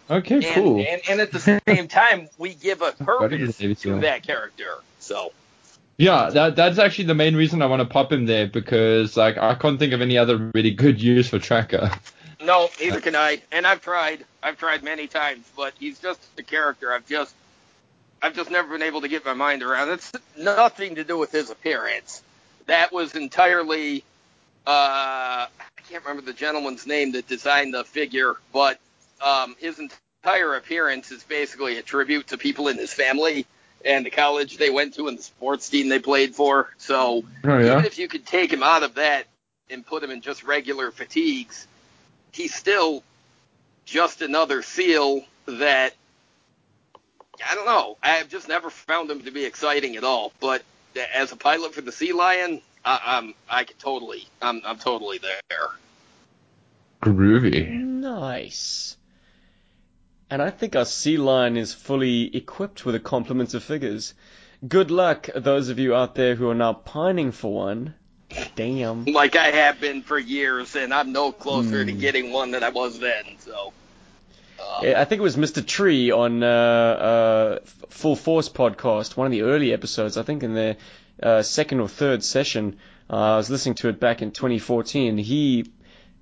Okay, And, cool. and and at the same time, we give a purpose to that character. So Yeah, that that's actually the main reason I want to pop him there because like I can't think of any other really good use for Tracker. No, neither can I. And I've tried. I've tried many times, but he's just a character. I've just, I've just never been able to get my mind around. It's nothing to do with his appearance. That was entirely. Uh, I can't remember the gentleman's name that designed the figure, but um, his entire appearance is basically a tribute to people in his family and the college they went to and the sports team they played for. So Oh even if you could take him out of that and put him in just regular fatigues, he's still just another SEAL that I don't know. I've just never found him to be exciting at all. But as a pilot for the Sea Lion, I, I'm I can totally I'm I'm totally there. Groovy. Nice. And I think our sea lion is fully equipped with a complement of figures. Good luck, those of you out there who are now pining for one. Damn. Like I have been for years, and I'm no closer to Hmm. getting one than I was then. So. Uh, I think it was Mr. Tree on uh, uh, Full Force podcast, one of the early episodes. I think in their uh, second or third session, uh, I was listening to it back in 2014. He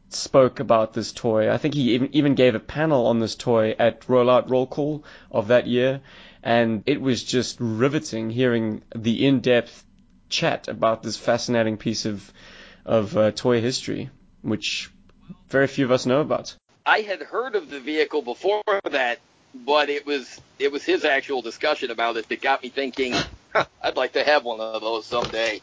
spoke about this toy. I think he even even gave a panel on this toy at Rollout Roll Call of that year, and it was just riveting hearing the in-depth chat about this fascinating piece of of uh, toy history, which very few of us know about. I had heard of the vehicle before that, but it was it was his actual discussion about it that got me thinking. Huh, I'd like to have one of those someday.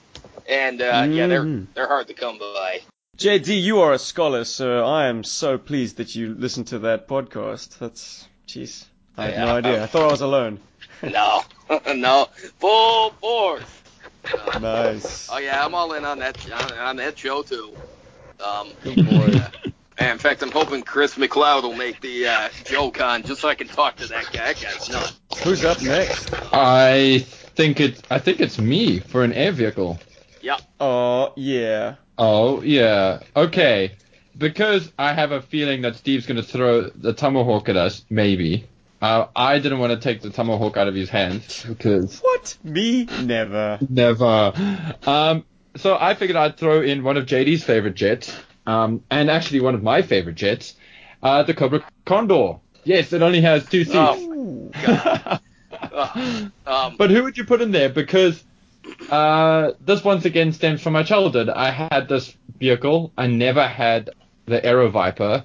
And uh, yeah, they're Mhm. they're hard to come by. JD, you are a scholar, so I am so pleased that you listened to that podcast. That's, jeez, I had no idea. I thought I was alone. No, no, full force. Uh, Nice. oh yeah, I'm all in on that on, on that show too. Um, Good boy. yeah. And in fact, I'm hoping Chris McLeod will make the uh, Joe Con just so I can talk to that guy. That guy's nuts. Who's up next? I think it I think it's me for an air vehicle. Yeah. Oh, yeah. Oh yeah. Okay. Because I have a feeling that Steve's gonna throw the tomahawk at us, maybe. Uh, I didn't want to take the tomahawk out of his hands because What? Me? Never. Never. Um, so I figured I'd throw in one of JD's favorite jets, um, and actually one of my favorite jets, uh, the Cobra Condor. Yes, it only has two seats. Oh. Uh, um, but who would you put in there? Because Uh, this once again stems from my childhood. I had this vehicle. I never had the Aero Viper,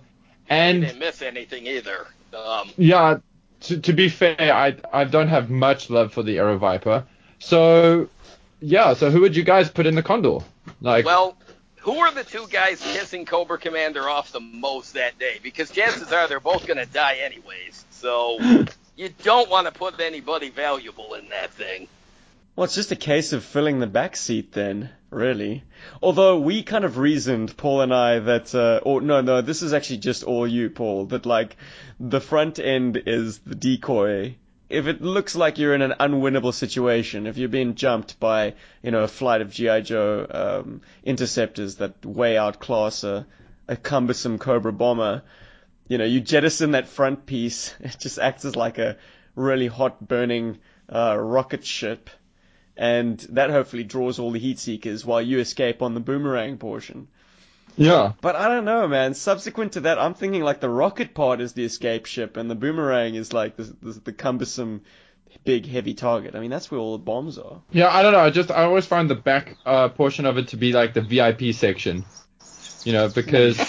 and didn't miss anything either. Um, yeah, to, to be fair, I I don't have much love for the Aero Viper. So yeah, so who would you guys put in the Condor? Like, well, who are the two guys pissing Cobra Commander off the most that day? Because chances are they're both going to die anyways. So you don't want to put anybody valuable in that thing. Well, it's just a case of filling the back seat then, really. Although we kind of reasoned, Paul and I, that, uh, or no, no, this is actually just all you, Paul, that like, the front end is the decoy. If it looks like you're in an unwinnable situation, if you're being jumped by, you know, a flight of G.I. Joe, um, interceptors that way outclass a, a cumbersome Cobra bomber, you know, you jettison that front piece, it just acts as like a really hot burning, uh, rocket ship and that hopefully draws all the heat seekers while you escape on the boomerang portion. yeah, But I don't know, man. Subsequent to that, I'm thinking like the rocket part is the escape ship, and the boomerang is like the the, the cumbersome, big, heavy target. I mean, that's where all the bombs are. yeah. I don't know. I just I always find the back uh, portion of it to be like the VIP section, you know, because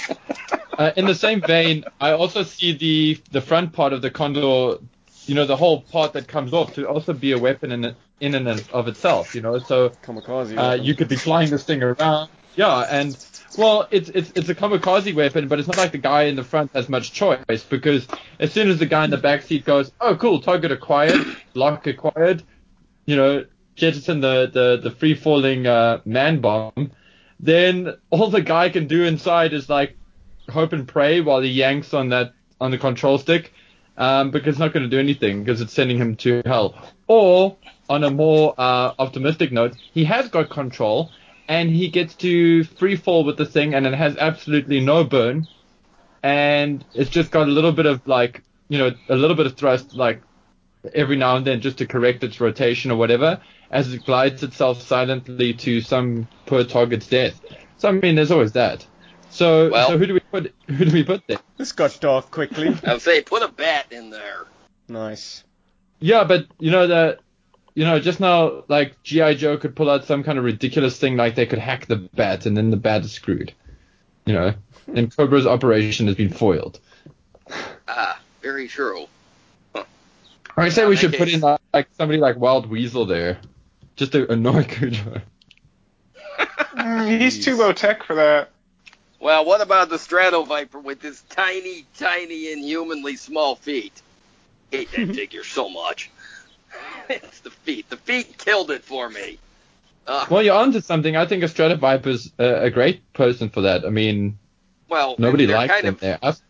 uh, in the same vein, I also see the the front part of the Condor, you know, the whole part that comes off to also be a weapon in it, in and of itself, you know. So Kamikaze. uh, you could be flying this thing around, yeah, and well, it's it's it's a kamikaze weapon, but it's not like the guy in the front has much choice because as soon as the guy in the back seat goes, oh cool, target acquired, lock acquired, you know, jettison the the the free falling uh, man bomb, then all the guy can do inside is like hope and pray while he yanks on that on the control stick, um, because it's not going to do anything because it's sending him to hell. Or on a more uh, optimistic note, he has got control and he gets to free fall with the thing and it has absolutely no burn and it's just got a little bit of like you know a little bit of thrust like every now and then just to correct its rotation or whatever as it glides itself silently to some poor target's death. So I mean there's always that. So Well- so who do we put who do we put there? This got dark quickly. I would say put a bat in there. nice. Yeah, but you know that you know just now like GI Joe could pull out some kind of ridiculous thing like they could hack the bat and then the bat is screwed. You know, and Cobra's operation has been foiled. Ah, very true. I say we should that put in like, like somebody like Wild Weasel there, just to annoy Cujo. Mm, he's too low tech for that. Well, what about the Strato Viper with his tiny, tiny, inhumanly small feet? Hate that figure so much. it's the feet. The feet killed it for me. Uh, Well, you're onto something. I think a Stratoviper's a, a great person for that. I mean, well, nobody likes kind them of, there. Us,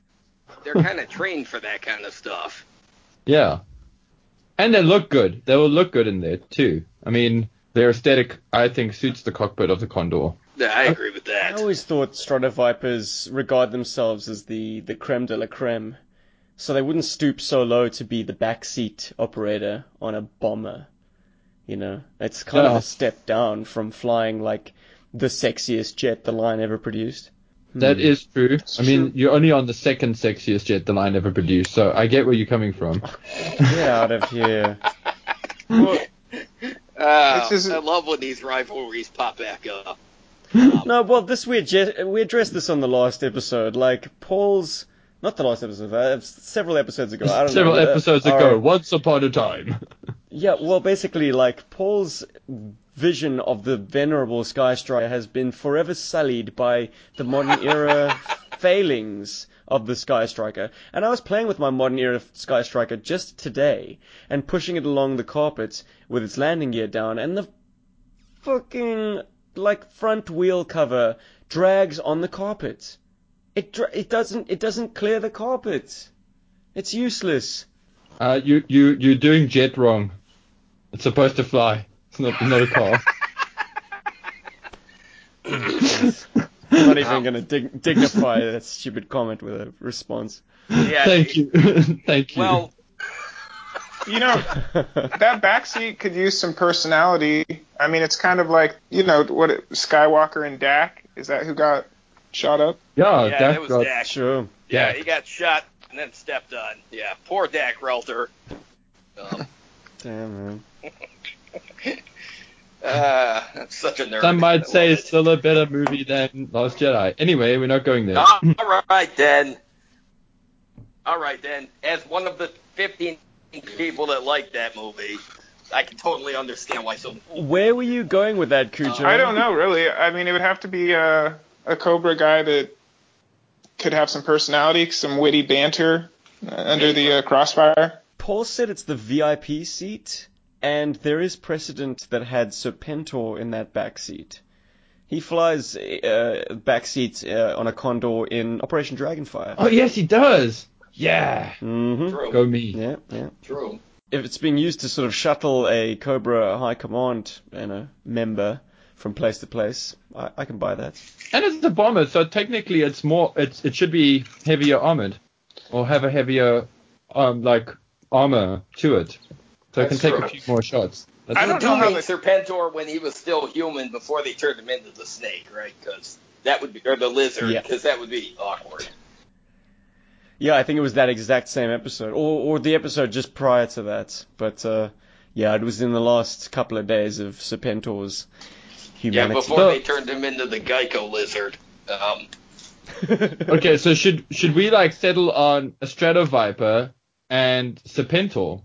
They're kind of trained for that kind of stuff. yeah, and they look good. They will look good in there too. I mean, their aesthetic, I think, suits the cockpit of the Condor. Yeah, I agree with that. I always thought Stratovipers regard themselves as the, the creme de la creme, so they wouldn't stoop so low to be the backseat operator on a bomber. You know, it's kind of a step down from flying like the sexiest jet the line ever produced. That is true. I mean, true. you're only on the second sexiest jet the line ever produced, so I get where you're coming from. Get out of here. Well, Ah, just- I love when these rivalries pop back up. No, well, this we adje- we addressed this on the last episode. Like Paul's, not the last episode, uh, several episodes ago. I don't Several know, uh, episodes our- ago, once upon a time. Yeah, well, basically, like Paul's vision of the venerable Sky Striker has been forever sullied by the modern era failings of the Sky Striker. And I was playing with my modern era Sky Striker just today and pushing it along the carpet with its landing gear down, and the fucking like front wheel cover drags on the carpet. It dra- it doesn't it doesn't clear the carpet. It's useless. Uh, you you you're doing jet wrong. It's supposed to fly. It's not not a car. I'm not even going to dig- dignify that stupid comment with a response. Yeah, Thank you, thank you. Well, you know, that backseat could use some personality. I mean, it's kind of like, you know, what Skywalker and Dak. Is that who got shot up? yeah, yeah, that that was got- Dak. sure. Yeah, Dak. he got shot and then stepped on. Yeah, poor Dak Ralter. Um, Damn, man. Uh, I'm such a nerd. Some might love say it's still a better movie than Last Jedi. Anyway, we're not going there. All right then. All right then. As one of the 15 people that like that movie, I can totally understand why so. Where were you going with that, Cujo? I don't know really. I mean, it would have to be uh, a Cobra guy that could have some personality, some witty banter uh, under the uh, crossfire. Paul said it's the VIP seat, and there is precedent that had Serpentor in that back seat. He flies uh, back seats uh, on a Condor in Operation Dragonfire. Oh yes, he does. Yeah. hmm True. Go me. Yeah, yeah. True. If it's being used to sort of shuttle a Cobra High Command, you know, member from place to place, I, I can buy that. And it's a bomber, so technically it's more. It's it should be heavier armored, or have a heavier, um, like armor to it, so it can That's take true. a few more shots. That's I don't know how the- Serpentor when he was still human before they turned him into the snake, right? Because that would be, or the lizard, Yeah. because that would be awkward. Yeah, I think it was that exact same episode, or or the episode just prior to that. But uh, yeah, it was in the last couple of days of Serpentor's human. Yeah, before So- they turned him into the Geico lizard. Um, Okay, so should should we like settle on a Strato Viper and Serpentor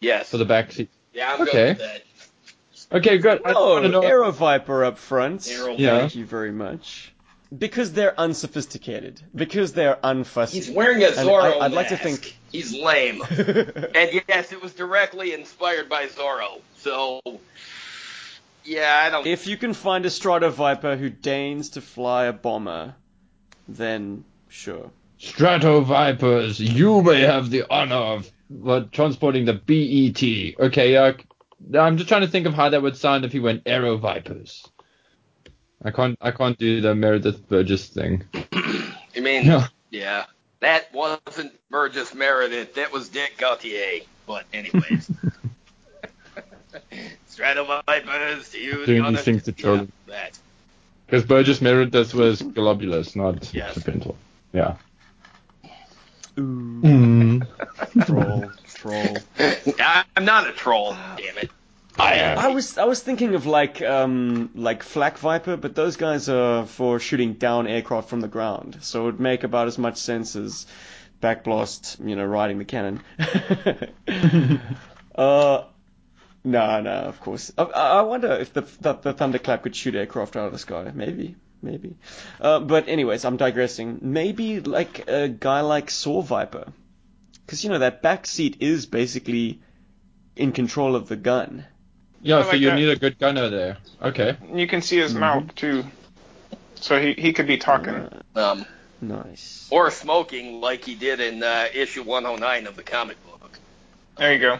yes. for the back seat? yeah, I'm Okay. good with that. Okay, good. Oh, want to know. Aero Viper up front. Aero Yeah. Thank you very much. Because they're unsophisticated. Because they're unfussy. He's wearing a Zorro I- I'd like to think- he's lame. and yes, it was directly inspired by Zorro. So, yeah, I don't. if you can find a Strato Viper who deigns to fly a bomber, then sure. Strato Vipers, you may have the honor of uh, transporting the BET. Okay, uh, I'm just trying to think of how that would sound if he went Aero Vipers. I can't, I can't do the Meredith Burgess thing. I mean, No. yeah, that wasn't Burgess Meredith. That was Dick Gautier. But anyways, Stratovipers to you. Doing the these things to children. Yeah, that. Because Burgess Meredith was Golobulus, not Yes. Serpentor. Yeah. Ooh, Mm. troll, troll. I- I'm not a troll. Damn it. I. I was I was thinking of like um like Flak Viper, but those guys are for shooting down aircraft from the ground, so it would make about as much sense as backblast, you know, riding the cannon. uh, no, no, of course. I, I wonder if the, the the thunderclap could shoot aircraft out of the sky. Maybe, maybe. Uh, but anyways, I'm digressing. Maybe like a guy like Saw Viper, because you know that back seat is basically in control of the gun. Yeah, I so like you that. need a good gunner there. Okay. You can see his mouth too, so he he could be talking. Um, nice. or smoking like he did in uh, issue 109 of the comic book. There you go.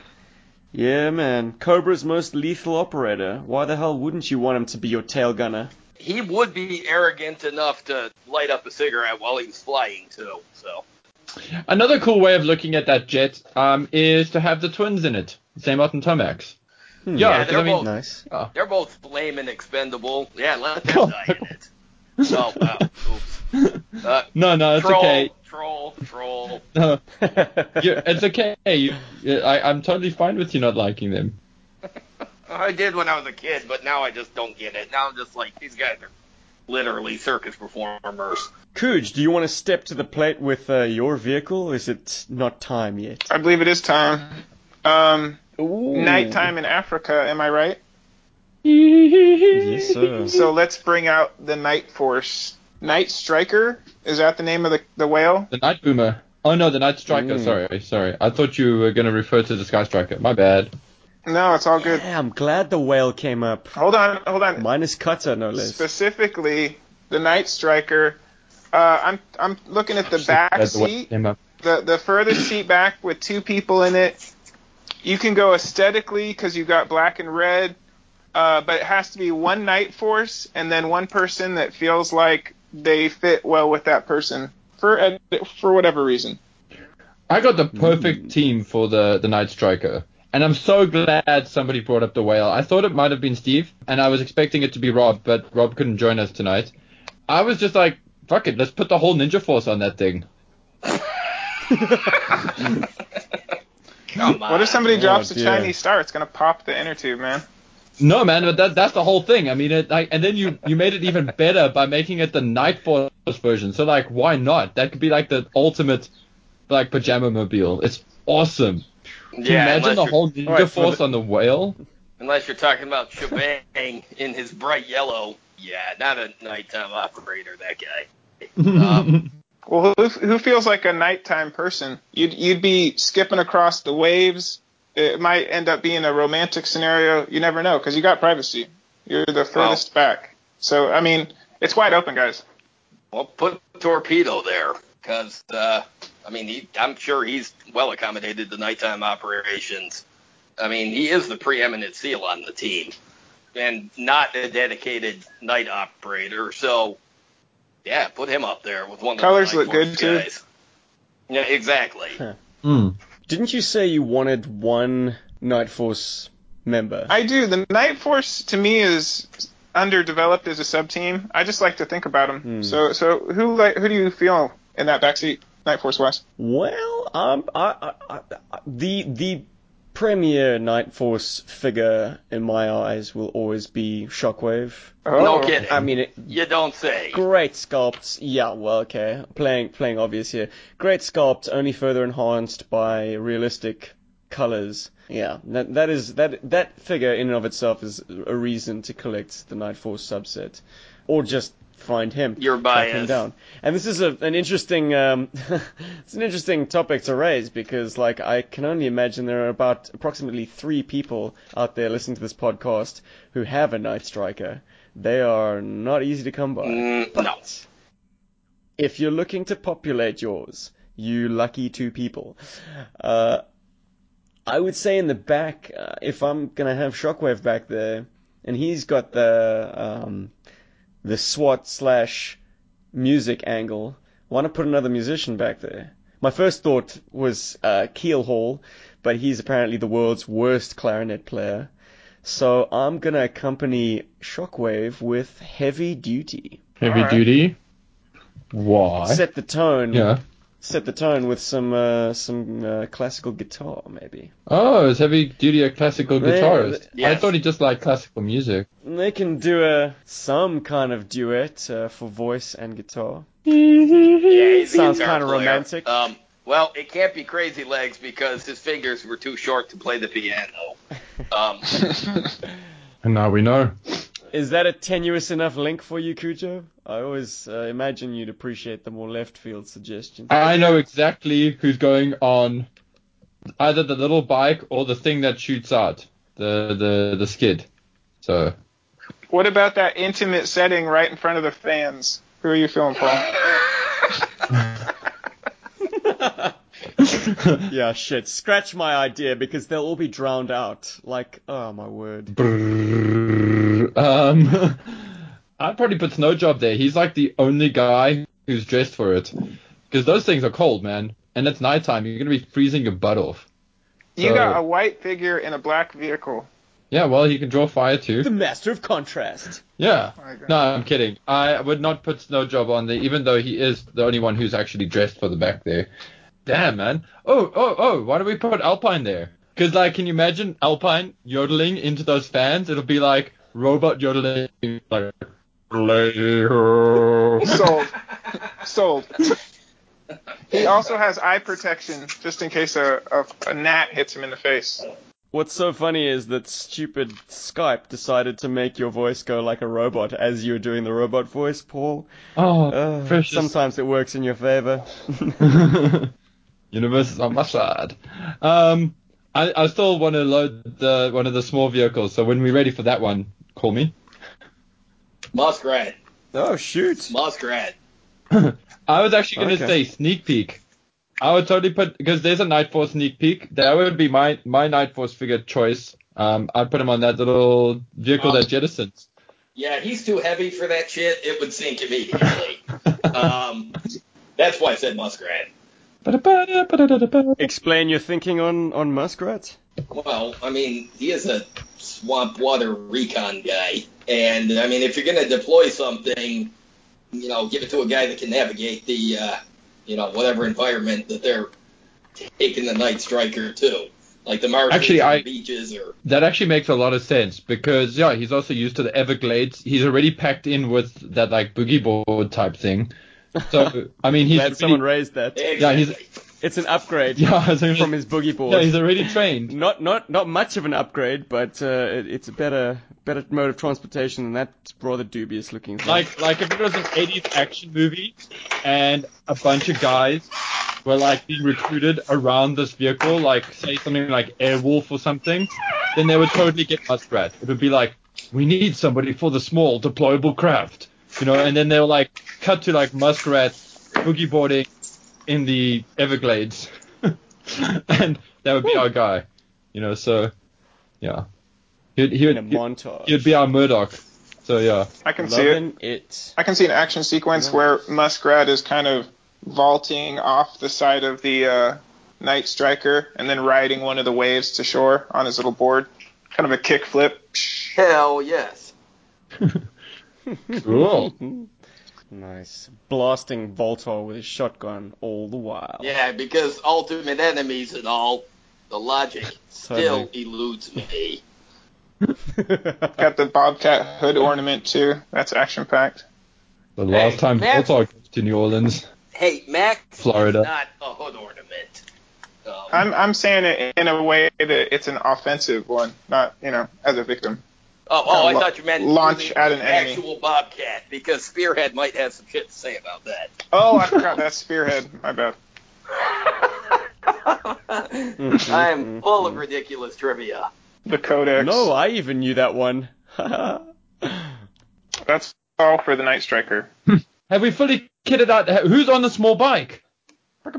Yeah, man. Cobra's most lethal operator. Why the hell wouldn't you want him to be your tail gunner? He would be arrogant enough to light up a cigarette while he was flying too. So Another cool way of looking at that jet um, is to have the twins in it. Xamot in Tomax. Hmm. Yeah, Yeah, 'cause they're I mean, both- Nice. they're both lame and expendable. Yeah, let them Oh, die in it. Oh wow. Oops. Uh, no, no, it's troll, okay. troll, troll. No, you, it's okay. You, you- I, I'm totally fine with you not liking them. I did when I was a kid, but now I just don't get it. Now I'm just like these guys are literally circus performers. Cooge, do you want to step to the plate with uh, your vehicle? Is it not time yet? I believe it is time. Um, Ooh. nighttime in Africa. Am I right? Yes, sir. So let's bring out the Night Force. Night Striker is that the name of the the whale? The Night Boomer. Oh no, the Night Striker. Mm. Sorry, sorry. I thought you were going to refer to the Sky Striker. My bad. No, it's all good. Yeah, I'm glad the whale came up. Hold on, hold on. Minus cutter, no less. Specifically, the Night Striker. Uh, I'm I'm looking at the back Glad the way seat, came the the furthest seat back with two people in it. You can go aesthetically because you've got black and red, uh, but it has to be one Night Force and then one person that feels like they fit well with that person for uh, for whatever reason. I got the perfect team for the the Night Striker. And I'm so glad somebody brought up the whale. I thought it might have been Steve, and I was expecting it to be Rob, but Rob couldn't join us tonight. I was just like, fuck it, let's put the whole Ninja Force on that thing. Come on. What if somebody Oh, drops a. Chinese star? It's gonna pop the inner tube, man. No, man, but that that's the whole thing. I mean, it, like, and then you you made it even better by making it the Night Force version. So like, why not? That could be like the ultimate like pajama mobile. It's awesome. Can you Yeah, imagine the whole Ninja Alright, for Force the- on the whale? Unless you're talking about Shebang in his bright yellow. Yeah, not a nighttime operator, that guy. Um, Well, who, who feels like a nighttime person? You'd you'd be skipping across the waves. It might end up being a romantic scenario. You never know because you got privacy. You're the furthest back. So I mean, it's wide open, guys. Well, put Torpedo there, because uh, I mean, he, I'm sure he's well accommodated to nighttime operations. I mean, he is the preeminent SEAL on the team, and not a dedicated night operator. So, yeah, put him up there with one of Colors the Night look good, Force too. Yeah, exactly. Hmm. Didn't you say you wanted one Night Force member? I do. The Night Force to me is underdeveloped as a sub team. I just like to think about them. Hmm. So so who like who do you feel in that backseat, Night Force West? Well, um, I, I, I, the the premier Night Force figure in my eyes will always be Shockwave. Oh, No kidding. I mean, it, You don't say. great sculpt. Yeah, well, okay, playing playing obvious here. Great sculpt, only further enhanced by realistic colors. Yeah, that that is that that figure in and of itself is a reason to collect the Night Force subset, or just find him. You're track him down. And this is a, an interesting um, it's an interesting topic to raise because like I can only imagine there are about approximately three people out there listening to this podcast who have a Night Striker. They are not easy to come by. Mm, but no. if you're looking to populate yours, you lucky two people. Uh, I would say in the back, uh, if I'm gonna have Shockwave back there, and he's got the um, the SWAT slash music angle, why not put another musician back there? My first thought was uh, Keelhaul, but he's apparently the world's worst clarinet player. So I'm gonna accompany Shockwave with Heavy Duty. Heavy Alright. duty. Why? Set the tone. yeah. Set the tone with some uh, some uh, classical guitar, maybe. Oh, is heavy duty a classical Yeah, guitarist? I yes. thought he just liked classical music. They can do a some kind of duet uh, for voice and guitar. Yeah, he's Sounds kinda romantic. Um, well, it can't be Crazy Legs because his fingers were too short to play the piano. Um, And now we know. Is that a tenuous enough link for you, Cujo? I always uh, imagine you'd appreciate the more left field suggestions. I know exactly who's going on either the little bike or the thing that shoots out the the the skid. So What about that intimate setting right in front of the fans? Who are you feeling, Paul? yeah, shit. Scratch my idea because they'll all be drowned out. Like, oh my word. Um, I'd probably put Snow Job there. He's like the only guy who's dressed for it because those things are cold, man. And it's nighttime. You're gonna be freezing your butt off. You So- got a white figure in a black vehicle. Yeah, well, he can draw fire too. The master of contrast. Yeah. My God. No, I'm kidding. I would not put Snow Job on there, even though he is the only one who's actually dressed for the back there. Damn, man. Oh, oh, oh. Why don't we put Alpine there? Because, like, can you imagine Alpine yodeling into those fans? It'll be like robot yodeling, like. Sold. Sold. He also has eye protection just in case a, a, a gnat hits him in the face. What's so funny is that stupid Skype decided to make your voice go like a robot as you were doing the robot voice, Paul. Oh, Uh, sometimes it works in your favor. Universe is on my side. Um, I, I still want to load the one of the small vehicles, so when we're ready for that one, call me. Muskrat. oh, shoot. Muskrat. I was actually going to Okay. say sneak peek. I would totally put because there's a Night Force sneak peek. That would be my my Night Force figure choice. Um, I'd put him on that little vehicle that jettisons. Yeah, he's too heavy for that shit. It would sink immediately. um, that's why I said Muskrat. Explain your thinking on, on Muskrat? Well, I mean, he is a swamp water recon guy. And, I mean, if you're going to deploy something, you know, give it to a guy that can navigate the, uh, you know, whatever environment that they're taking the Night Striker to. like the marshes Actually, or I- the beaches or That actually makes a lot of sense because yeah, he's also used to the Everglades. He's already packed in with that like boogie board type thing. So I mean, he's Glad already, someone raised that. Yeah, he's- It's an upgrade yeah, so from his boogie board. yeah, he's already trained. not not not much of an upgrade, but uh, it, it's a better better mode of transportation than that rather dubious looking thing. Like like if it was an 80s action movie and a bunch of guys were like being recruited around this vehicle, like say something like Airwolf or something, then they would totally get Muskrat. It would be like, we need somebody for the small deployable craft, you know, and then they'll like cut to like Muskrat boogie boarding in the Everglades, and that would be our guy, you know. So yeah, he would he in a would montage. he would be our Murdock. So yeah. I can see it. It. I can see an action sequence where Muskrat is kind of vaulting off the side of the uh, Night Striker and then riding one of the waves to shore on his little board. Kind of a kick flip. Hell yes. Cool. Nice. Blasting Voltar with his shotgun all the while. Yeah, because ultimate enemies and all, the logic still eludes me. Got the Bobcat hood ornament too. That's action packed. The last Hey, time man. Voltar goes to New Orleans. Hey, Max Florida. is not a hood ornament. Um, I'm I'm saying it in a way that it's an offensive one, not you know as a victim. Oh, oh, I thought you meant launch at an enemy. actual Bobcat, because Spearhead might have some shit to say about that. Oh, I forgot that's Spearhead. My bad. Mm-hmm. I am mm-hmm. full of ridiculous trivia. The Codex. no, I even knew that one. That's all for the Night Striker. Have we fully kitted out? Who's on the small bike? Um,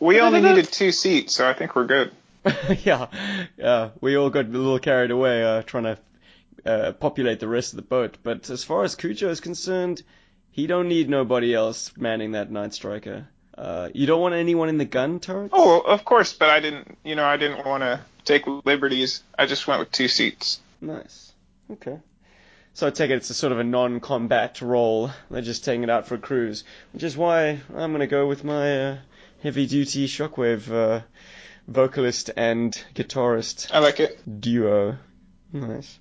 we only needed two seats, so I think we're good. yeah, yeah. We all got a little carried away uh, trying to uh, populate the rest of the boat. But as far as Cujo is concerned, he don't need nobody else manning that Night Striker. Uh, you don't want anyone in the gun turret? Oh, of course, but I didn't. You know, I didn't want to take liberties. I just went with two seats. Nice. Okay. So I take it it's a sort of a non-combat role. They're just taking it out for a cruise, which is why I'm gonna go with my uh, heavy-duty Shockwave uh, vocalist and guitarist I like it. duo. Nice.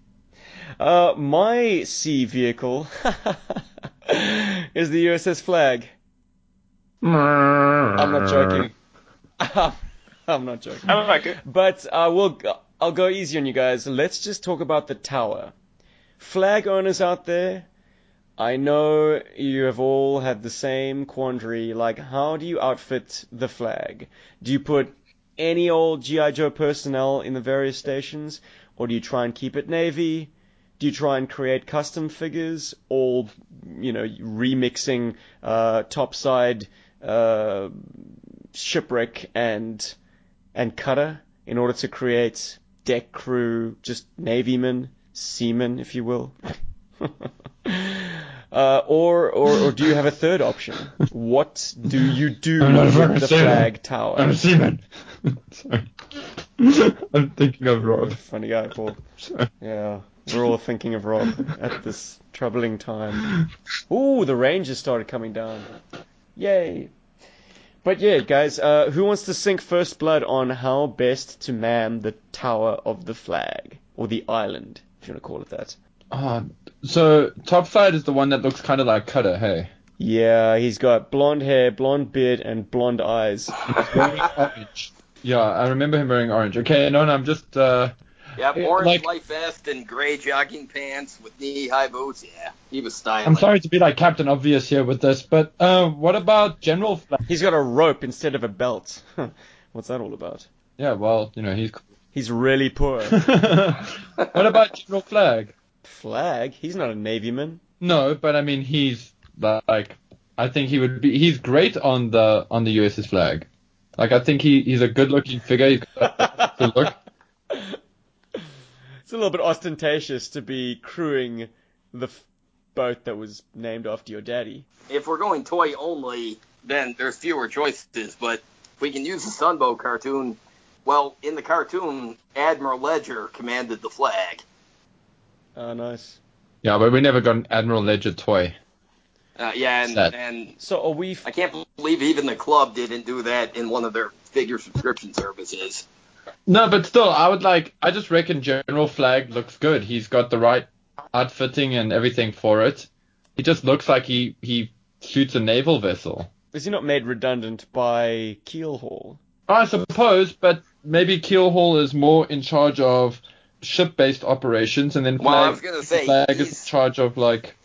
Uh, my sea vehicle is the USS Flag. I'm not joking. I'm not joking. I like it. But uh, we'll I'll go easy on you guys. Let's just talk about the tower. Flag owners out there, I know you have all had the same quandary. Like, how do you outfit the flag? Do you put any old GI Joe personnel in the various stations, or do you try and keep it navy? Do you try and create custom figures, all you know, remixing uh, topside, uh, shipwreck, and and cutter in order to create deck crew, just navymen, seamen, if you will. uh, or, or or do you have a third option? What do you do I'm not a with the flag tower? I'm a seaman. Sorry. I'm thinking of Rob. Funny guy, Paul. Sorry. Yeah, we're all thinking of Rob at this troubling time. Ooh, the Rangers started coming down. Yay! But yeah, guys, uh, who wants to sink first blood on how best to man the Tower of the Flag? Or the island, if you want to call it that. Ah, so topside is the one that looks kind of like Cutter, hey? Yeah, he's got blonde hair, blonde beard, and blonde eyes. Wearing orange. Yeah, I remember him wearing orange. Okay, no, no, I'm just uh, Yeah, Yeah, orange like- light vest and gray jogging pants with knee-high boots. Yeah, he was styling. I'm sorry to be like Captain Obvious here with this, but uh, what about General Flag? He's got a rope instead of a belt. What's that all about? Yeah, well, you know, he's. He's really poor. what about General Flag? Flag? He's not a navyman. No, but I mean, he's like, I think he would be. He's great on the on the USS Flag. Like, I think he, he's a good-looking figure. He's got a good look. It's a little bit ostentatious to be crewing the f- boat that was named after your daddy. If we're going toy only, then there's fewer choices. But we can use the Sunbow cartoon, well, in the cartoon, Admiral Ledger commanded the flag. Ah, nice. Yeah, but we never got an Admiral Ledger toy. Uh, yeah, and, Sad. and So are we? F- I can't believe even the club didn't do that in one of their figure subscription services. No, but still, I would like. I just reckon General Flag looks good. He's got the right outfitting and everything for it. He just looks like he he shoots a naval vessel. Is he not made redundant by Keelhaul? I suppose, but maybe Keelhaul is more in charge of ship-based operations, and then Well, I Flag, was gonna say Flag is in charge of like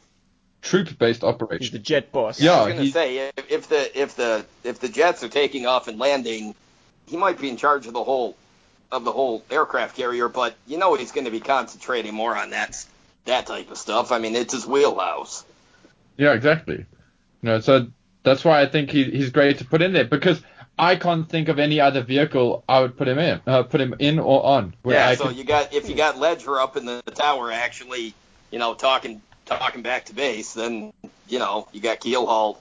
troop-based He's the jet boss. Yeah. I was gonna he- say if, if the if the if the jets are taking off and landing, he might be in charge of the whole of the whole aircraft carrier. But you know he's going to be concentrating more on that that type of stuff. I mean, it's his wheelhouse. Yeah, exactly. You know, so that's why I think he, he's great to put in there because I can't think of any other vehicle I would put him in, uh, put him in or on. Where yeah. I so could, you got if you got Ledger up in the tower actually, you know, talking talking back to base, then you know you got Keelhaul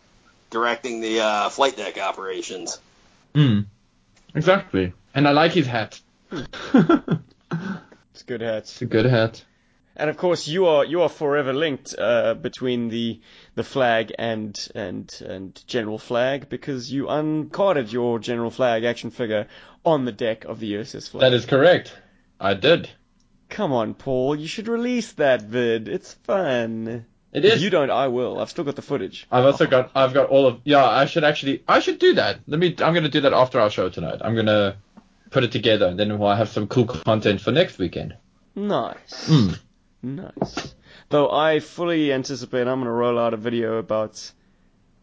directing the uh, flight deck operations. Mm, exactly. And I like his hat. It's a good hat. It's a good hat. And of course, you are you are forever linked uh, between the the flag and and and General Flag because you uncarded your General Flag action figure on the deck of the USS Flag. That is correct. I did. Come on, Paul, you should release that vid. It's fun. It If you don't, I will. I've still got the footage. I've also got I've got all of yeah. I should actually I should do that. Let me. I'm gonna do that after our show tonight. I'm gonna put it together and then we'll have some cool content for next weekend. Nice. Mm. Nice. Though I fully anticipate I'm going to roll out a video about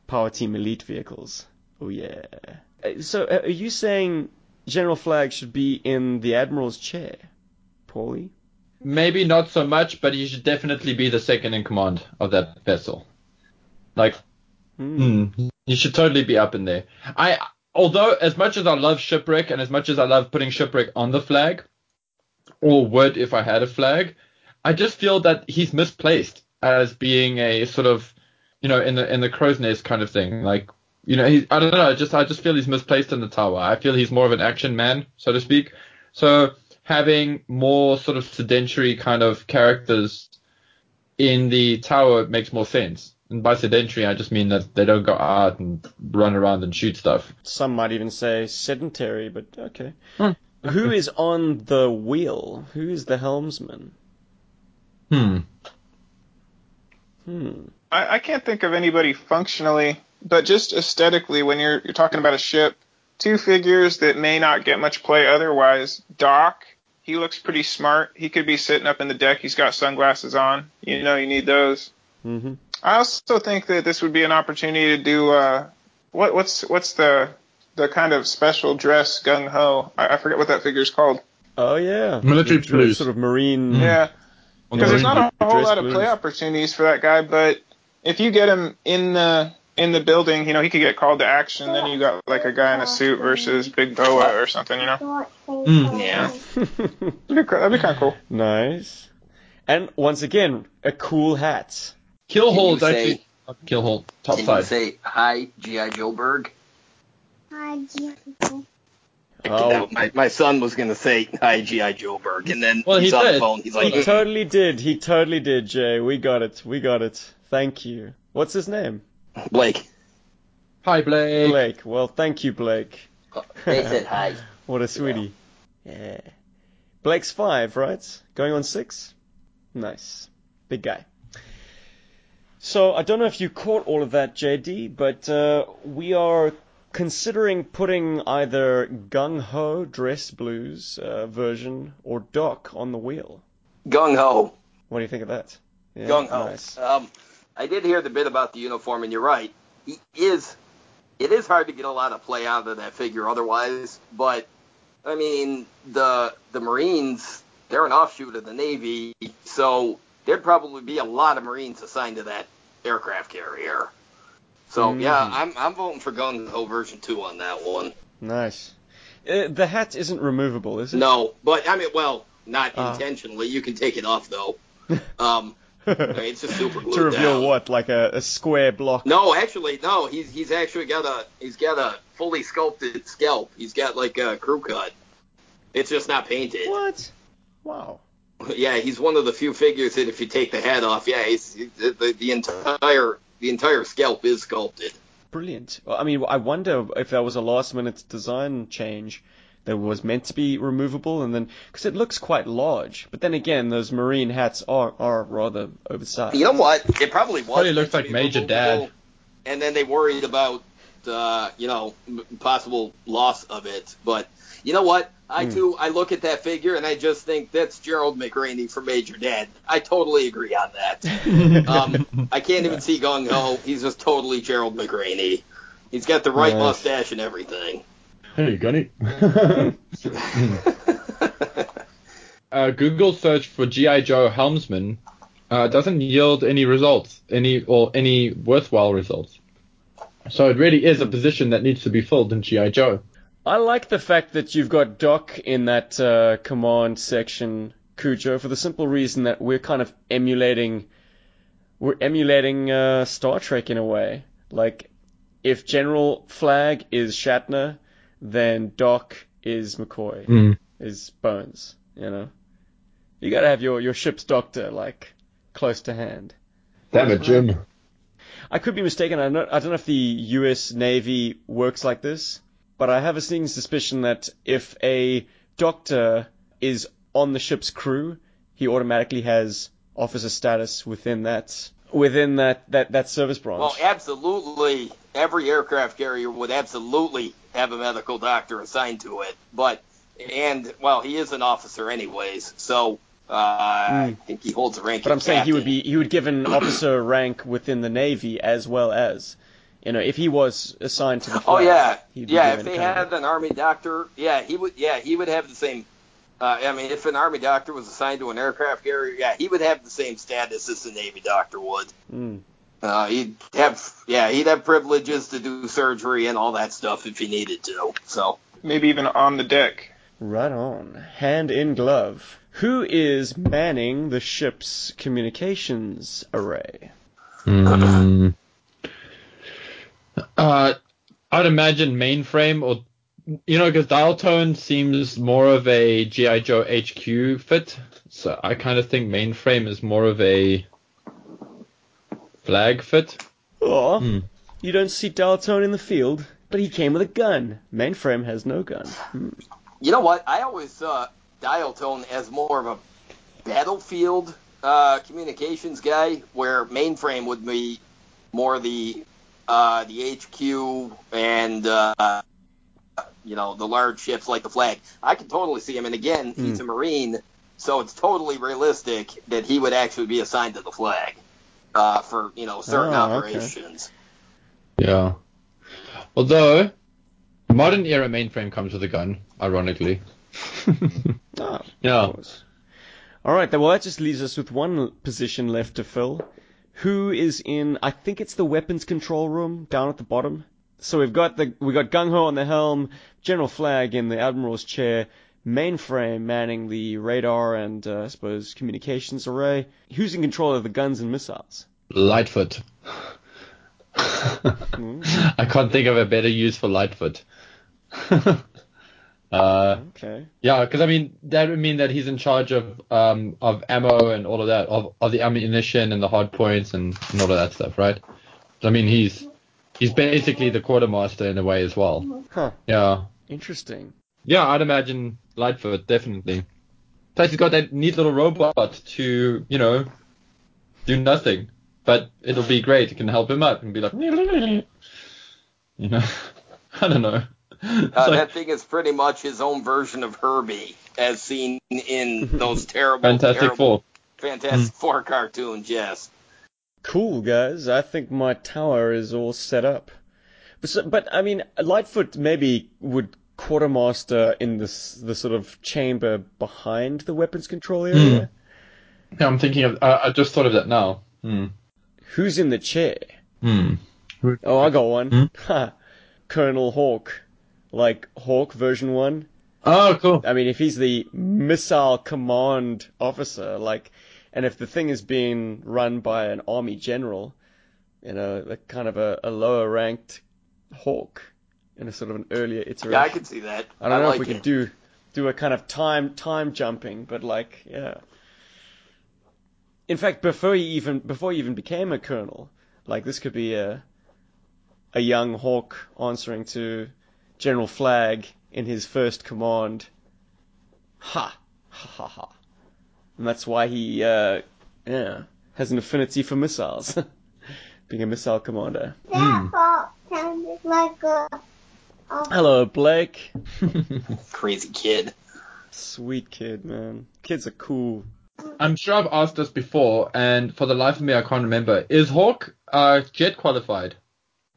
Power Team Elite vehicles. Oh, yeah. Uh, So, uh, are you saying General Flag should be in the Admiral's chair, Paulie? Maybe not so much, but he should definitely be the second in command of that vessel. Like, Hmm. mm, he should totally be up in there. I, although as much as I love shipwreck and as much as I love putting shipwreck on the flag, or would if I had a flag, I just feel that he's misplaced as being a sort of, you know, in the in the crow's nest kind of thing. Like, you know, he, I don't know. I just I just feel he's misplaced in the tower. I feel he's more of an action man, so to speak. So having more sort of sedentary kind of characters in the tower makes more sense. And by sedentary, I just mean that they don't go out and run around and shoot stuff. Some might even say sedentary, but okay. Hmm. Who is on the wheel? Who is the helmsman? Hmm. Hmm. I, I can't think of anybody functionally, but just aesthetically, when you're you're talking about a ship, two figures that may not get much play otherwise. Doc, he looks pretty smart. He could be sitting up in the deck. He's got sunglasses on. You know, you need those. hmm I also think that this would be an opportunity to do uh, what what's what's the the kind of special dress gung ho. I, I forget what that figure's called. Oh, yeah. Military The sort of- blues. Sort of marine. Yeah, because there's not a whole lot of blues. play opportunities for that guy. But if you get him in the in the building, you know he could get called to action. Then you got like a guy in a suit versus Big Boa or something. You know, Mm. Yeah. that'd be, that'd be kind of cool. nice. And once again, a cool hat. Kill Can hole you is actually say- kill hole top Can you say hi, GI Joe Berg? Oh, my, my son was gonna say hi, GI Joe Berg, and then Well, he he's on the phone. He's like, he totally did. He totally did, Jay. We got it. We got it. Thank you. What's his name? Blake. Hi Blake. Blake. Well, thank you, Blake. They said hi. What a sweetie. Yeah. Blake's five, right? Going on six? Nice. Big guy. So, I don't know if you caught all of that, JD, but uh, we are considering putting either Gung Ho Dress Blues uh, version or Doc on the wheel. Gung ho. What do you think of that? Yeah, Gung ho. Nice. Um, I did hear the bit about the uniform, and you're right. He is. It is hard to get a lot of play out of that figure otherwise, but I mean the the Marines they're an offshoot of the Navy, so there'd probably be a lot of Marines assigned to that aircraft carrier. So yeah, Mhm. I'm I'm voting for Gung Ho version two on that one. Nice. Uh, the hat isn't removable, is it? No, but I mean, well, not Ah. intentionally. You can take it off though. Um, it's just super to reveal down. what, like a, a square block? No, actually, no. He's he's actually got a he's got a fully sculpted scalp. He's got like a crew cut. It's just not painted. What? Wow. Yeah, he's one of the few figures that if you take the head off, yeah, he's, the, the the entire the entire scalp is sculpted. brilliant. Well, I mean, I wonder if that was a last minute design change that was meant to be removable, and then because it looks quite large. But then again, those marine hats are are rather oversized. You know what? It probably was. Probably looks like Major Dad. And then they worried about, uh, you know, possible loss of it. But you know what? I Hmm. too, I look at that figure and I just think that's Gerald McRaney from Major Dad. I totally agree on that. Um, I can't even see Gung Ho. He's just totally Gerald McRaney. He's got the right Nice. mustache and everything. Hey, Gunny. uh, Google search for GI Joe helmsman uh, doesn't yield any results, any or any worthwhile results. So it really is a position that needs to be filled in GI Joe. I like the fact that you've got Doc in that uh, command section, Cujo, for the simple reason that we're kind of emulating, we're emulating uh, Star Trek in a way. Like, if General Flag is Shatner, then Doc is McCoy, Mm. is Bones. You know, you gotta have your your ship's doctor like close to hand. Damn it, Jim. I could be mistaken. I don't, I don't know if the U.S. Navy works like this, but I have a sneaking suspicion that if a doctor is on the ship's crew, he automatically has officer status within that within that that, that service branch. Well, absolutely, every aircraft carrier would absolutely have a medical doctor assigned to it. But and well, he is an officer anyways, so uh, I think he holds a rank. Hmm. but I'm saying he would be he would give an officer rank within the Navy as well as you know if he was assigned to the Oh yeah, he'd be yeah. If they kind of- had an army doctor, yeah, he would. Yeah, he would have the same. Uh, I mean, if an army doctor was assigned to an aircraft carrier, yeah, he would have the same status as the navy doctor would. Mm. Uh, he'd have, yeah, he'd have privileges to do surgery and all that stuff if he needed to. So, Maybe even on the deck. Right on. Hand in glove. Who is manning the ship's communications array? Mm. Uh, I'd imagine mainframe or you know because dial tone seems more of a GI Joe HQ fit, so I kind of think mainframe is more of a flag fit. Oh, Hmm. you don't see dial tone in the field, but he came with a gun. Mainframe has no gun. Hmm. you know what? I always saw dial tone as more of a battlefield uh, communications guy, where mainframe would be more the uh, the HQ and uh, you know the large ships like the flag. I can totally see him, and again, he's a marine, so it's totally realistic that he would actually be assigned to the flag uh, for you know certain Oh, okay. operations. Yeah. Although modern era mainframe comes with a gun, ironically. Of yeah. All right, then, well, that just leaves us with one position left to fill. Who is in? I think it's the weapons control room down at the bottom. So we've got the we got Gung Ho on the helm, General Flag in the admiral's chair, mainframe manning the radar and uh, I suppose communications array. Who's in control of the guns and missiles? Lightfoot. I can't think of a better use for Lightfoot. uh, Okay. yeah, because I mean that would mean that he's in charge of um of ammo and all of that, of, of the ammunition and the hard points and, and all of that stuff, right? So, I mean he's he's basically the quartermaster in a way as well. Huh. Yeah, Interesting. yeah, I'd imagine Lightfoot definitely. Plus he's got that neat little robot to you know do nothing, but it'll be great. It can help him up and be like, you know, I don't know. Uh, like- that thing is pretty much his own version of Herbie, as seen in those terrible, Fantastic terrible Four. Fantastic Four cartoons. Yes. Cool, guys. I think my tower is all set up. But, but I mean, Lightfoot maybe would quartermaster in this the sort of chamber behind the weapons control area. Yeah, I'm thinking of. I, I just thought of that now. Hmm. Who's in the chair? Hmm. Oh, I got one. Hmm? Colonel Hawk, like Hawk version one. Oh, cool. I mean, if he's the missile command officer, like, and if the thing is being run by an army general, you know, like kind of a, a lower ranked Hawk in a sort of an earlier iteration. Yeah, I can see that. I don't know like if we it. could do do a kind of time time jumping, but like, yeah. In fact, before he even before he even became a colonel, like this could be a a young Hawk answering to General Flag in his first command. Ha! Ha ha ha. And that's why he, uh, yeah, has an affinity for missiles. Being a missile commander. That Hello, Blake. Crazy kid. Sweet kid, man. Kids are cool. I'm sure I've asked this before, and for the life of me, I can't remember. Is Hawk uh, jet qualified?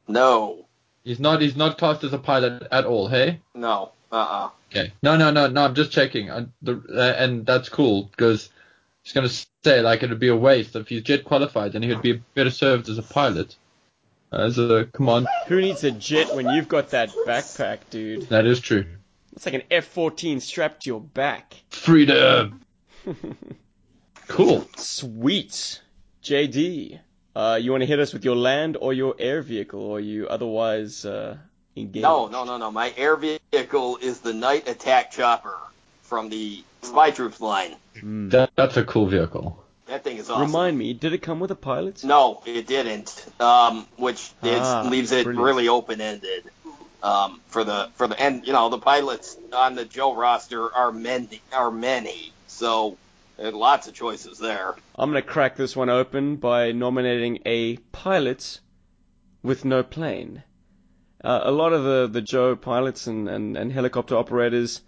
No. He's not. He's not classed as a pilot at all. Hey. No. Uh-uh. Okay. No, no, no, no. I'm just checking. Uh, the, uh, and that's cool because I was gonna say like it would be a waste if he's jet qualified, then he would be better served as a pilot, as a command. Who needs a jet when you've got that backpack, dude? That is true. It's like an F-14 strapped to your back. Freedom. Cool. Sweet. JD, uh, you want to hit us with your land or your air vehicle, or are you otherwise uh, engaged? No, no, no, no. My air vehicle is the night attack chopper from the spy troops line. Hmm. That, that's a cool vehicle. Thing is awesome. Remind me, did it come with a pilot? No, it didn't. Um, which Ah, leaves it brilliant. really open ended. Um, for the for the and you know the pilots on the Joe roster are many are many, so there lots of choices there. I'm gonna crack this one open by nominating a pilot with no plane. Uh, a lot of the, the Joe pilots and, and, and helicopter operators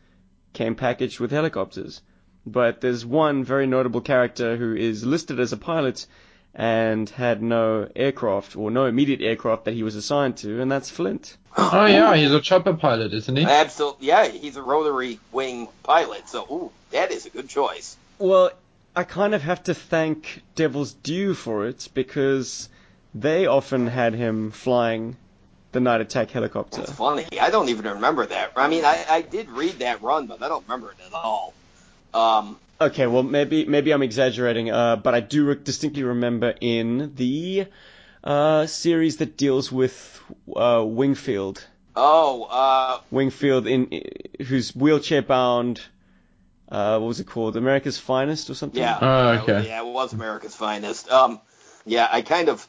came packaged with helicopters. But there's one very notable character who is listed as a pilot and had no aircraft or no immediate aircraft that he was assigned to, and that's Flint. Oh yeah, he's a chopper pilot, isn't he? Absolutely, yeah, he's a rotary wing pilot, so ooh, that is a good choice. Well, I kind of have to thank Devil's Due for it because they often had him flying the night attack helicopter. It's funny, I don't even remember that. I mean, I, I did read that run, but I don't remember it at all. Um, Okay, well maybe maybe I'm exaggerating, uh, but I do re- distinctly remember in the uh, series that deals with uh, Wingfield, oh, uh, Wingfield in who's wheelchair bound. Uh, what was it called? America's Finest or something? yeah, Oh, okay. yeah, it was America's Finest. Um, yeah, I kind of,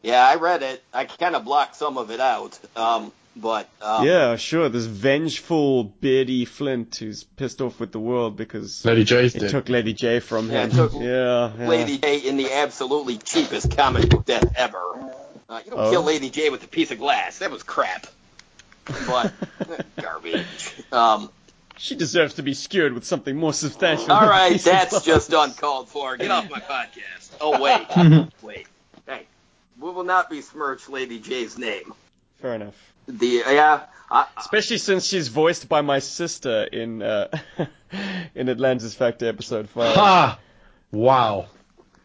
yeah, I read it. I kind of blocked some of it out. Um, but um, Yeah, sure. This vengeful, beardy Flint who's pissed off with the world because Lady Jaye's it did. took Lady Jaye from him. it took yeah, yeah. Lady Jaye in the absolutely cheapest comic book death ever. Uh, you don't Oh. kill Lady Jaye with a piece of glass. That was crap. But garbage. Um, She deserves to be skewered with something more substantial. All right, than a right, piece of that's glass. just uncalled for. Get off my podcast. Oh wait, wait. Hey, we will not besmirch Lady Jaye's name. Fair enough. The yeah, I, Especially since she's voiced by my sister in uh, in Atlantis Factor episode five. Ha! Wow.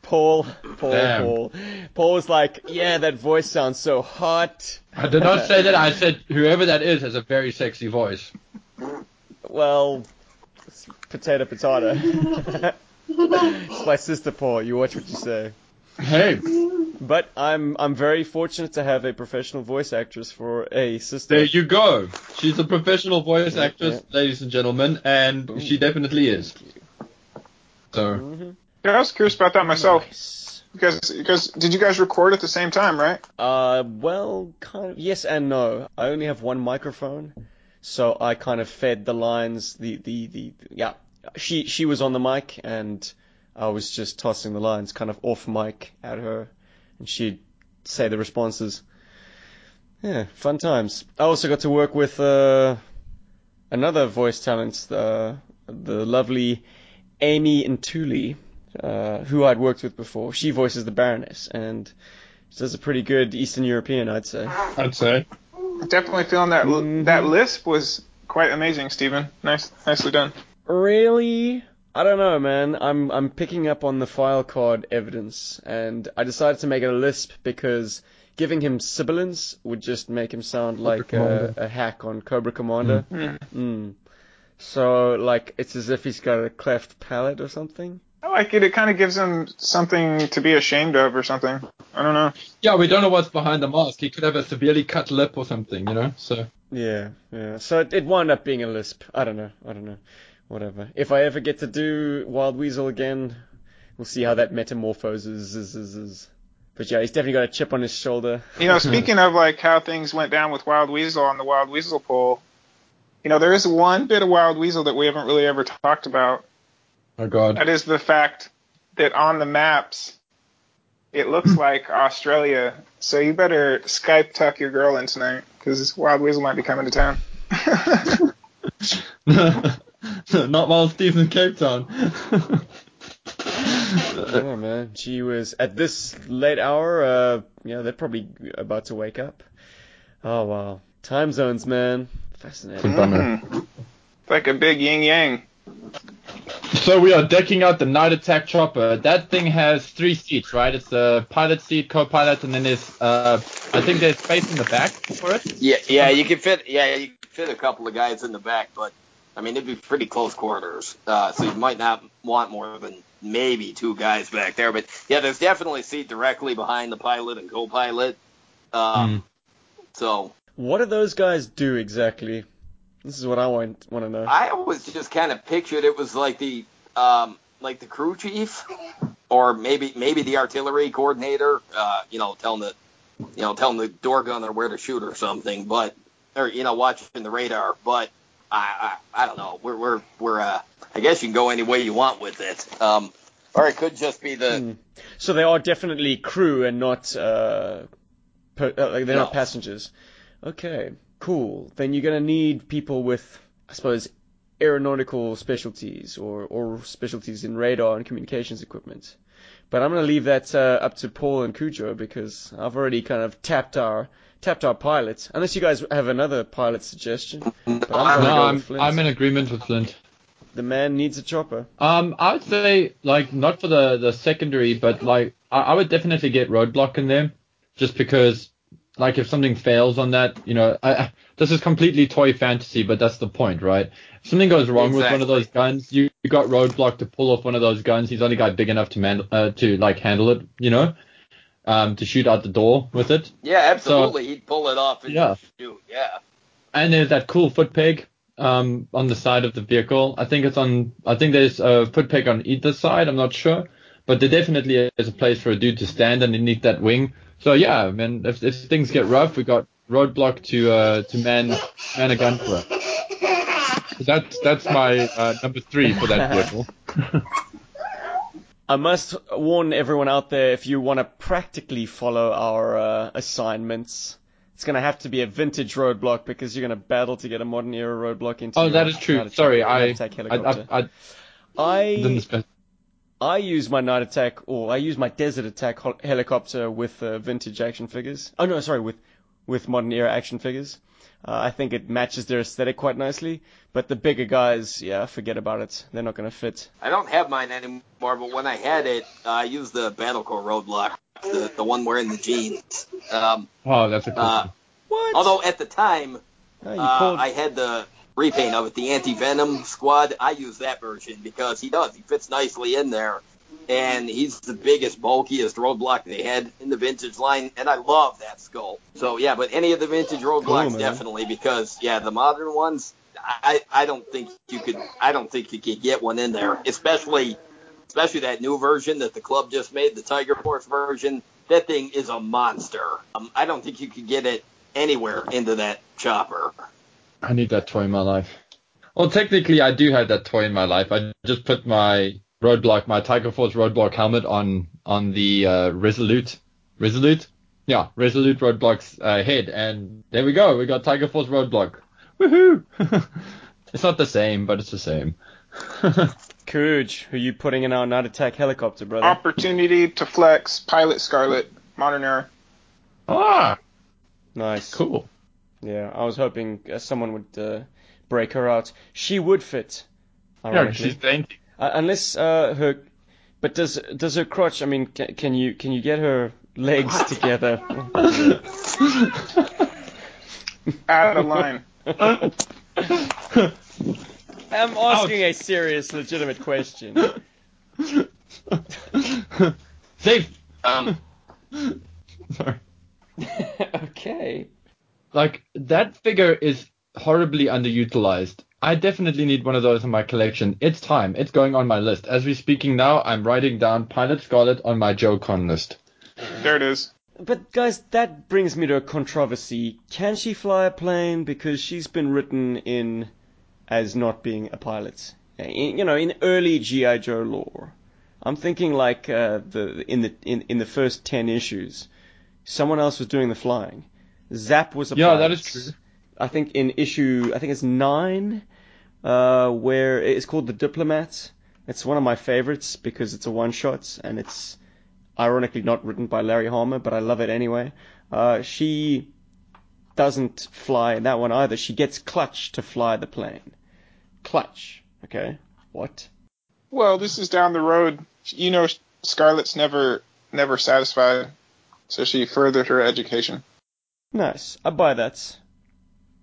Paul, Paul, Damn. Paul. Paul was like, "Yeah, that voice sounds so hot." I did not say that. I said whoever that is has a very sexy voice. Well, potato, potato. it's my sister, Paul. You watch what you say. Hey, But I'm I'm very fortunate to have a professional voice actress for a sister. there you go. She's a professional voice Yeah, actress, ladies and gentlemen, and she definitely is. So, Mhm. Yeah, I was curious about that myself. Nice. Because, because did you guys record at the same time, right? Uh, well, kind of yes and no. I only have one microphone, so I kind of fed the lines. The the the yeah. She she was on the mic and I was just tossing the lines kind of off mic at her, and she'd say the responses. Yeah, fun times. I also got to work with uh, another voice talent, uh, the lovely Amy Intuli, uh, who I'd worked with before. She voices the Baroness, and she does a pretty good Eastern European, I'd say. I'd say. Definitely feeling that Mhm. that lisp was quite amazing, Stephen. Nice, nicely done. Really? I don't know, man. I'm I'm picking up on the file card evidence, and I decided to make it a lisp because giving him sibilance would just make him sound like a, a hack on Cobra Commander. Mm. Mm. So like it's as if he's got a cleft palate or something. I like it. It kind of gives him something to be ashamed of or something. I don't know. Yeah, we don't know what's behind the mask. He could have a severely cut lip or something, you know. So Yeah, yeah. So it, it wound up being a lisp. I don't know. I don't know. Whatever. If I ever get to do Wild Weasel again, we'll see how that metamorphoses. Is, is, is. But yeah, he's definitely got a chip on his shoulder. You know, speaking of like how things went down with Wild Weasel on the Wild Weasel poll, you know, there is one bit of Wild Weasel that we haven't really ever talked about. Oh God. That is the fact that on the maps, it looks like Australia. So you better Skype tuck your girl in tonight because Wild Weasel might be coming to town. Not while Steve's in Cape Town. oh man, she was at this late hour. Uh, yeah, they're probably about to wake up. Oh wow, time zones, man, fascinating. Bummer. Mm. like a big yin yang. So we are decking out the night attack chopper. That thing has three seats, right? It's a pilot seat, co-pilot, and then there's uh, I think there's space in the back for it. Yeah, yeah, you can fit. Yeah, you can fit a couple of guys in the back, but I mean it'd be pretty close quarters, uh, so you might not want more than maybe two guys back there. But yeah, there's definitely a seat directly behind the pilot and co-pilot. Um, So What do those guys do exactly? This is what I want want to know. I always just kind of pictured it was like the um, like the crew chief, or maybe maybe the artillery coordinator. Uh, you know, telling the you know telling the door gunner where to shoot or something. But or you know watching the radar. But I I, I don't know. We're we're we're uh, I guess you can go any way you want with it. Um, or it could just be the Hmm. So they are definitely crew and not uh, per, uh like they're not passengers. Okay, cool. Then you're gonna need people with, I suppose, aeronautical specialties or or specialties in radar and communications equipment. But I'm gonna leave that uh, up to Paul and Cujo because I've already kind of tapped our tapped our pilots. Unless you guys have another pilot suggestion. But I'm No, go I'm with Flint. I'm in agreement with Flint. The man needs a chopper. Um, I would say like not for the the secondary, but like I, I would definitely get roadblock in there, just because like if something fails on that, you know, I, I, this is completely toy fantasy, but that's the point, right? If something goes wrong with one of those guns, you, you got roadblock to pull off one of those guns. He's only got big enough to man uh, to like handle it, you know, um, to shoot out the door with it. yeah absolutely he'd pull it off and Yeah. shoot yeah. And there's that cool foot peg um, on the side of the vehicle. I think it's on. I think there's a foot peg on either side. I'm not sure, but there definitely is a place for a dude to stand underneath that wing. So yeah, man, if, if things get rough, we got roadblock to uh, to man man a gun for it. That's that's my uh, number three for that vehicle. I must warn everyone out there if you want to practically follow our uh, assignments, it's going to have to be a vintage roadblock because you're going to battle to get a modern era roadblock into oh, that is true. Sorry, I I. I, I I, use my night attack or I use my desert attack hel- helicopter with uh, vintage action figures. Oh no, sorry, with with modern era action figures. Uh, I think it matches their aesthetic quite nicely. But the bigger guys, yeah, forget about it. They're not going to fit. I don't have mine anymore, but when I had it, uh, I used the Battle Corps Roadblock, the, the one wearing the jeans. Um, Oh, that's a cool. uh, one. What? although at the time, Oh, uh, I had the repaint of it, the Anti-Venom Squad. I used that version because he does. He fits nicely in there. And he's the biggest, bulkiest roadblock they had in the vintage line, and I love that skull. So yeah, but any of the vintage roadblocks man. definitely because yeah, the modern ones, I I don't think you could I don't think you could get one in there, especially especially that new version that the club just made, the Tiger Force version. That thing is a monster. Um, I don't think you could get it anywhere into that chopper. I need that toy in my life. Well, technically, I do have that toy in my life. I just put my roadblock, my Tiger Force roadblock helmet on on the uh, Resolute, Resolute, yeah, Resolute roadblocks uh, head, and there we go. We got Tiger Force roadblock. Woohoo! it's not the same, but it's the same. Courage, who are you putting in our night attack helicopter, brother? Opportunity to flex, Pilot Scarlett, Modern Era. ah, nice. cool. Yeah, I was hoping uh, someone would uh, break her out. She would fit, Yeah, ironically. she's dainty. Uh, unless uh, her, but does does her crotch? I mean, can, can you can you get her legs together? Out of line. I'm asking a serious, legitimate question. Safe. Um, Sorry. okay. Like that figure is horribly underutilized. I definitely need one of those in my collection. It's time. It's going on my list. As we're speaking now, I'm writing down Pilot Scarlett on my Joe Con list. There it is. But guys, that brings me to a controversy. Can she fly a plane? Because she's been written in as not being a pilot. In, you know, in early GI Joe lore. I'm thinking like uh, the in the in, in the first ten issues, someone else was doing the flying. Zap was a Yeah, pilot. that is true. I think in issue, I think it's nine, uh, where it's called the Diplomat. It's one of my favorites because it's a one shot and it's ironically not written by Larry Hama, but I love it anyway. Uh, she doesn't fly in that one either. She gets Clutch to fly the plane. Clutch, okay? What? Well, this is down the road. You know, Scarlett's never never satisfied, so she furthered her education. Nice. I buy that.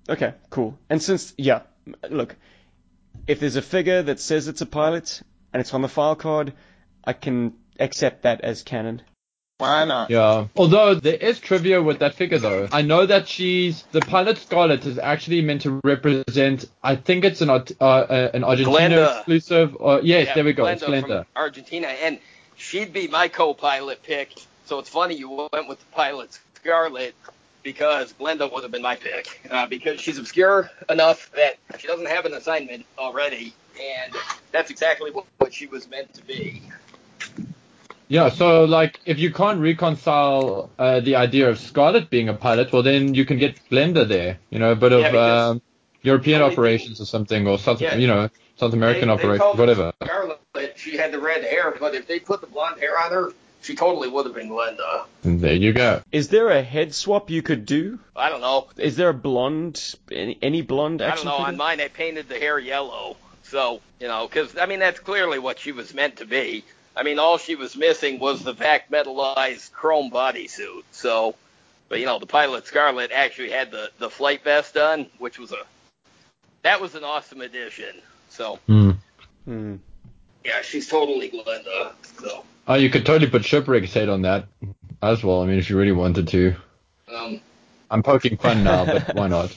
Okay, cool. And since, yeah, look, if there's a figure that says it's a pilot and it's on the file card, I can accept that as canon. Why not? Yeah. Although there is trivia with that figure though. I know that she's the pilot Scarlett is actually meant to represent. I think it's an Art- uh, uh, an Argentina Glenda. exclusive. Or yes, Yeah, there we go. Glenda it's Glenda. from Argentina, and she'd be my co-pilot pick. So it's funny you went with the pilot Scarlett because Glenda would have been my pick uh, because she's obscure enough that she doesn't have an assignment already, and that's exactly what, what she was meant to be. Yeah. So like, if you can't reconcile uh, the idea of Scarlett being a pilot, well then you can get Glenda there. You know, a bit Yeah, of um, European operations or something, or South, Yeah. you know, South American They- they operations, whatever. Scarlett, she had the red hair, but if they put the blonde hair on her, she totally would have been Glenda. There you go. Is there a head swap you could do? I don't know. Is there a blonde, any, any blonde I don't know. figure? On mine, I painted the hair yellow. So, you know, because, I mean, that's clearly what she was meant to be. I mean, all she was missing was the vac metallized chrome bodysuit. So, but, you know, the pilot Scarlett actually had the, the flight vest done, which was a, that was an awesome addition. So, Hmm. Hmm. yeah, she's totally Glenda. So, Oh, you could totally put Shipwreck's head on that as well. I mean, if you really wanted to. um, I'm poking fun now, but why not?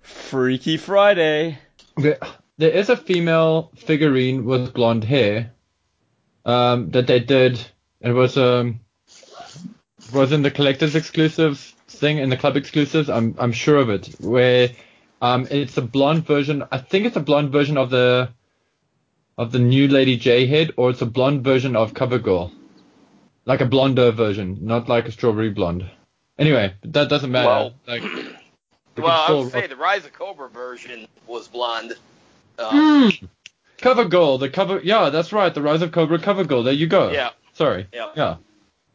Freaky Friday. there, there is a female figurine with blonde hair um, that they did. It was um was in the collector's exclusive thing in the club exclusives. I'm I'm sure of it. Where um it's a blonde version. I think it's a blonde version of the of the new Lady Jaye head, or it's a blonde version of CoverGirl, like a blonder version, not like a strawberry blonde. Anyway, that doesn't matter. Well- like, we well, I would say the Rise of Cobra version was blonde. Um, Hmm. Cover Girl, the cover, yeah, that's right, the Rise of Cobra Cover Girl. There you go. Yeah. Sorry. Yeah. Yeah.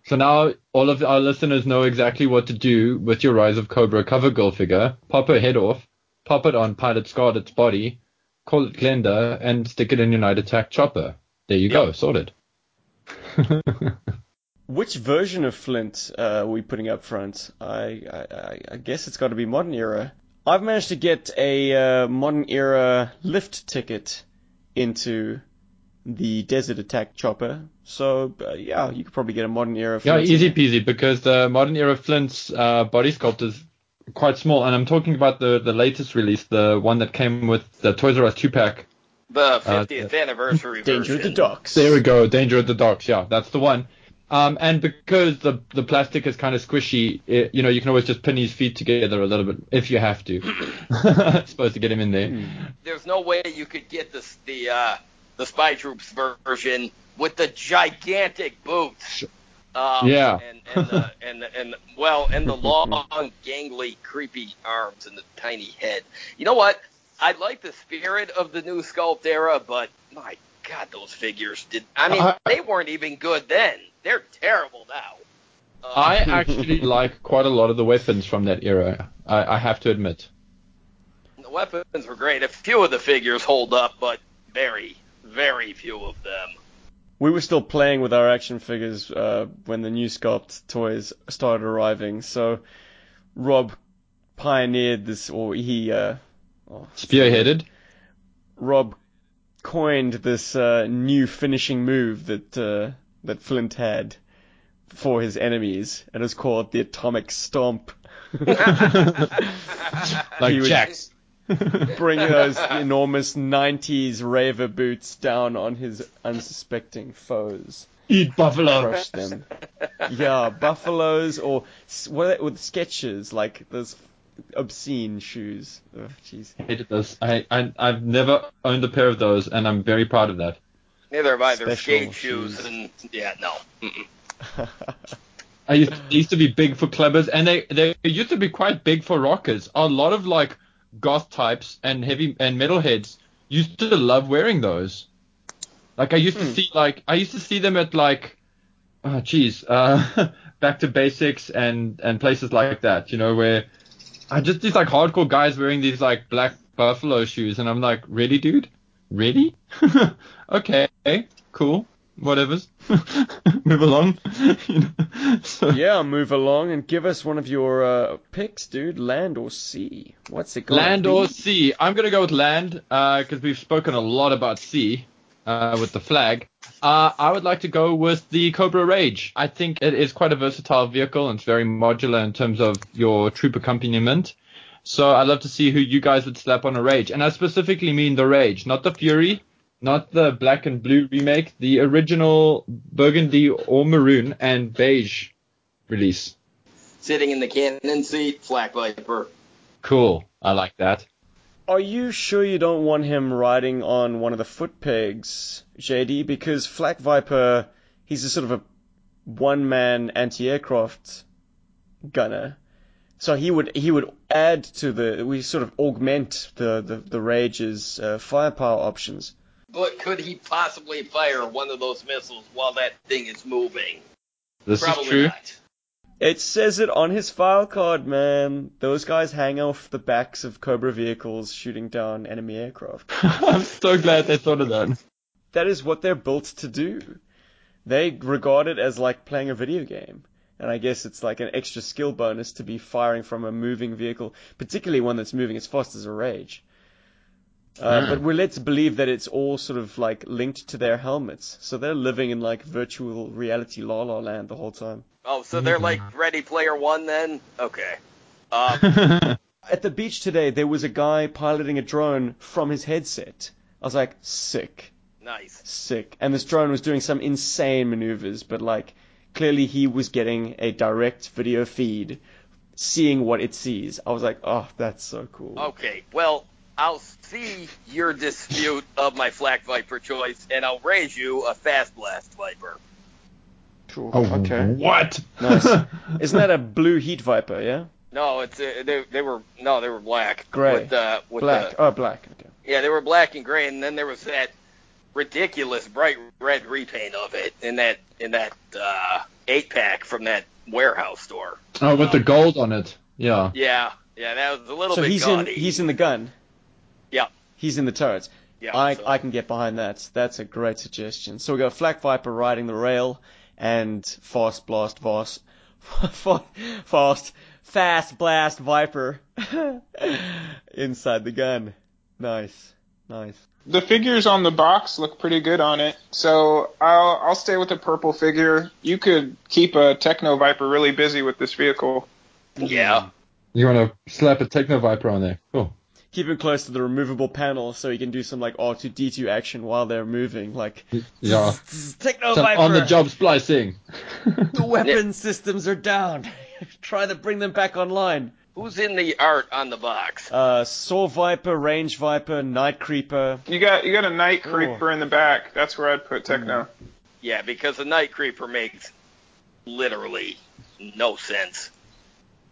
So now all of our listeners know exactly what to do with your Rise of Cobra Cover Girl figure. Pop her head off, pop it on Pilot Scarlett's body, call it Glenda, and stick it in your Night Attack chopper. There you go, sorted. Which version of Flint uh, are we putting up front? I, I, I- I guess it's got to be modern era. I've managed to get a uh, modern era lift ticket into the Desert Attack chopper. So uh, yeah, you could probably get a modern era. Flint yeah, easy peasy, because the modern era Flint's uh, body sculpt is quite small, and I'm talking about the, the latest release, the one that came with the Toys R Us 2 pack. the 50th anniversary there. Danger at the version. docks. There we go. Danger at the docks. Yeah, that's the one. Um, and because the the plastic is kind of squishy, it, you know, you can always just pin his feet together a little bit if you have to. Supposed to get him in there. there's no way you could get this the uh, the Spy Troops version with the gigantic boots. Um, Yeah. And and the, and the, and well and the long, gangly, creepy arms and the tiny head. You know what? I like the spirit of the new sculpt era, but my God, those figures did. I mean, I- they weren't even good then. They're terrible now. Uh, I actually like quite a lot of the weapons from that era. I, I have to admit. the weapons were great. A few of the figures hold up, but very, very few of them. We were still playing with our action figures uh, when the new sculpt toys started arriving. So Rob pioneered this, or he uh, oh, Spearheaded. Rob coined this uh, new finishing move that uh, that Flint had for his enemies, and it's called the Atomic Stomp. Like would- Jax. Bring those enormous 90s raver boots down on his unsuspecting foes. Eat buffalo. crush them. yeah, buffaloes or s- what with Skechers like those obscene shoes. Oh, jeez. hated those. I, I I've never owned a pair of those, and I'm very proud of that. Neither have I. They're skate shoes, shoes. and yeah, no. I used, they used to be big for clubbers, and they they used to be quite big for rockers. A lot of like goth types and heavy and metalheads used to love wearing those. Like I used to Hmm. see like I used to see them at like oh geez, uh back to basics and and places like that, you know, where I just these like hardcore guys wearing these like black buffalo shoes and I'm like, Really dude? Really? okay, cool. Whatever's. Move along. You know? so, yeah, move along and give us one of your uh, picks, dude. Land or sea? What's it called? Land or sea? I'm gonna go with land because we've spoken a lot about sea uh, with the flag. Uh, I would like to go with the Cobra Rage. I think it is quite a versatile vehicle and it's very modular in terms of your troop accompaniment. So I'd love to see who you guys would slap on a Rage, and I specifically mean the Rage, not the Fury, not the black and blue remake, the original burgundy or maroon and beige release. Sitting in the cannon seat, Flak Viper. Cool. I like that. Are you sure you don't want him riding on one of the foot pegs, JD? Because Flak Viper, he's a sort of a one-man anti-aircraft gunner. So he would he would add to the we sort of augment the the, the Rage's uh, firepower options. But could he possibly fire one of those missiles while that thing is moving? This Probably is true. not. It says it on his file card, man. Those guys hang off the backs of Cobra vehicles shooting down enemy aircraft. I'm so glad they thought of that. that is what they're built to do. They regard it as like playing a video game. And I guess it's like an extra skill bonus to be firing from a moving vehicle, particularly one that's moving as fast as a Rage. Uh, Hmm. But we're led to believe that it's all sort of like linked to their helmets. So they're living in like virtual reality la la land the whole time. Oh, so they're like Ready Player One then? Okay. Um, At the beach today, there was a guy piloting a drone from his headset. I was like, sick. nice. sick. And this drone was doing some insane maneuvers, but like clearly he was getting a direct video feed, seeing what it sees. I was like, oh, that's so cool. Okay, well, I'll see your dispute of my Flak Viper choice, and I'll raise you a Fast Blast Viper. Cool. Oh, Okay. What? Nice. Isn't that a blue heat viper? Yeah. No, it's uh, they, they were no, they were black. Gray. With, uh, with Black. The, Oh, black. Okay. yeah, they were black and gray, and then there was that ridiculous bright red repaint of it in that in that uh, eight pack from that warehouse store. Oh, with the gold on it. Yeah. Yeah, yeah, that was a little So bit he's in. He's in the gun. Yeah. He's in the turrets. yeah, I so- I can get behind that. That's a great suggestion. So we got Flak Viper riding the rail and Fast Blast Voss. Fast Fast Blast Viper inside the gun. Nice. Nice. The figures on the box look pretty good on it, so I'll I'll stay with the purple figure. You could keep a Techno Viper really busy with this vehicle. yeah. You want to slap a Techno Viper on there? Cool. Keep him close to the removable panel so he can do some like R2D2 action while they're moving, like Yeah. Techno Viper. on the job splicing. The weapon systems are down. Try to bring them back online. Who's in the art on the box? Uh, Saw Viper, Range Viper, Night Creeper. You got you got a Night Cool. Creeper in the back. That's where I'd put Techno. Yeah, because the Night Creeper makes literally no sense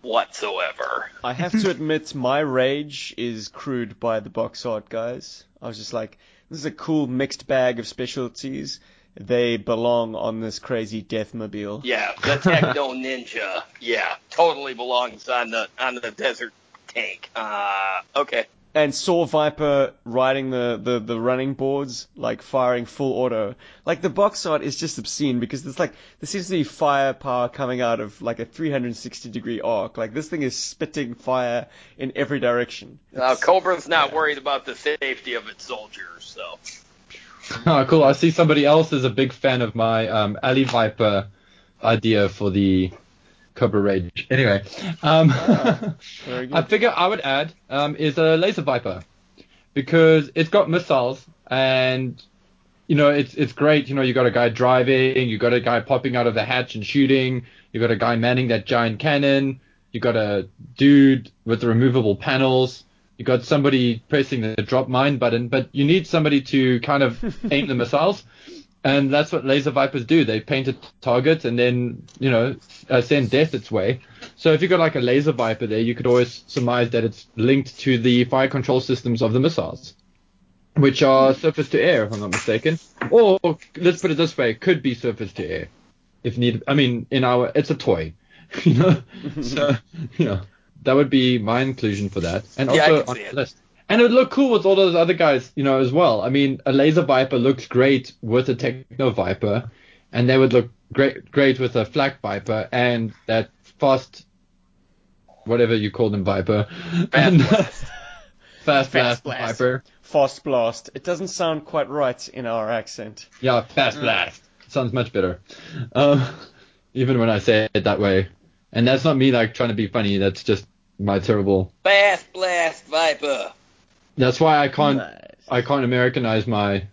whatsoever. I have to admit, my rage is crewed by the box art guys. I was just like, this is a cool mixed bag of specialties. They belong on this crazy deathmobile. Yeah, the Techno Ninja. Yeah, totally belongs on the on the desert tank. Uh, okay. And Saw Viper riding the, the, the running boards, like firing full auto. Like the box art is just obscene because there's like, there seems to be firepower coming out of like a 360 degree arc. Like this thing is spitting fire in every direction. Uh, Cobra's not worried about the safety of its soldiers, so. Oh, cool. I see somebody else is a big fan of my um, Alley Viper idea for the Cobra Rage. Anyway, um, Very. I figure I would add um, is a Laser Viper because it's got missiles and you know, it's it's great. You know, you got a guy driving, you got a guy popping out of the hatch and shooting, you got a guy manning that giant cannon, you got a dude with the removable panels, you got somebody pressing the drop mine button, but you need somebody to kind of aim the missiles. And that's what laser vipers do. They paint a target and then, you know, uh, send death its way. So if you've got like a laser viper there, you could always surmise that it's linked to the fire control systems of the missiles, which are surface to air, if I'm not mistaken. Or let's put it this way, could be surface to air, if needed. I mean, in our, it's a toy, you know. so, you know, that would be my inclusion for that. And Yeah, also can on the list. And it would look cool with all those other guys, you know, as well. I mean, a laser viper looks great with a techno viper, and they would look great great with a flak viper and that fast, whatever you call them, viper. and, blast. fast Fast blast blast. viper. Fast blast. It doesn't sound quite right in our accent. Yeah, fast blast. Sounds much better. Um, even when I say it that way. And that's not me like trying to be funny. That's just my terrible. Fast blast viper. That's why I can't. Nice. I can't Americanize my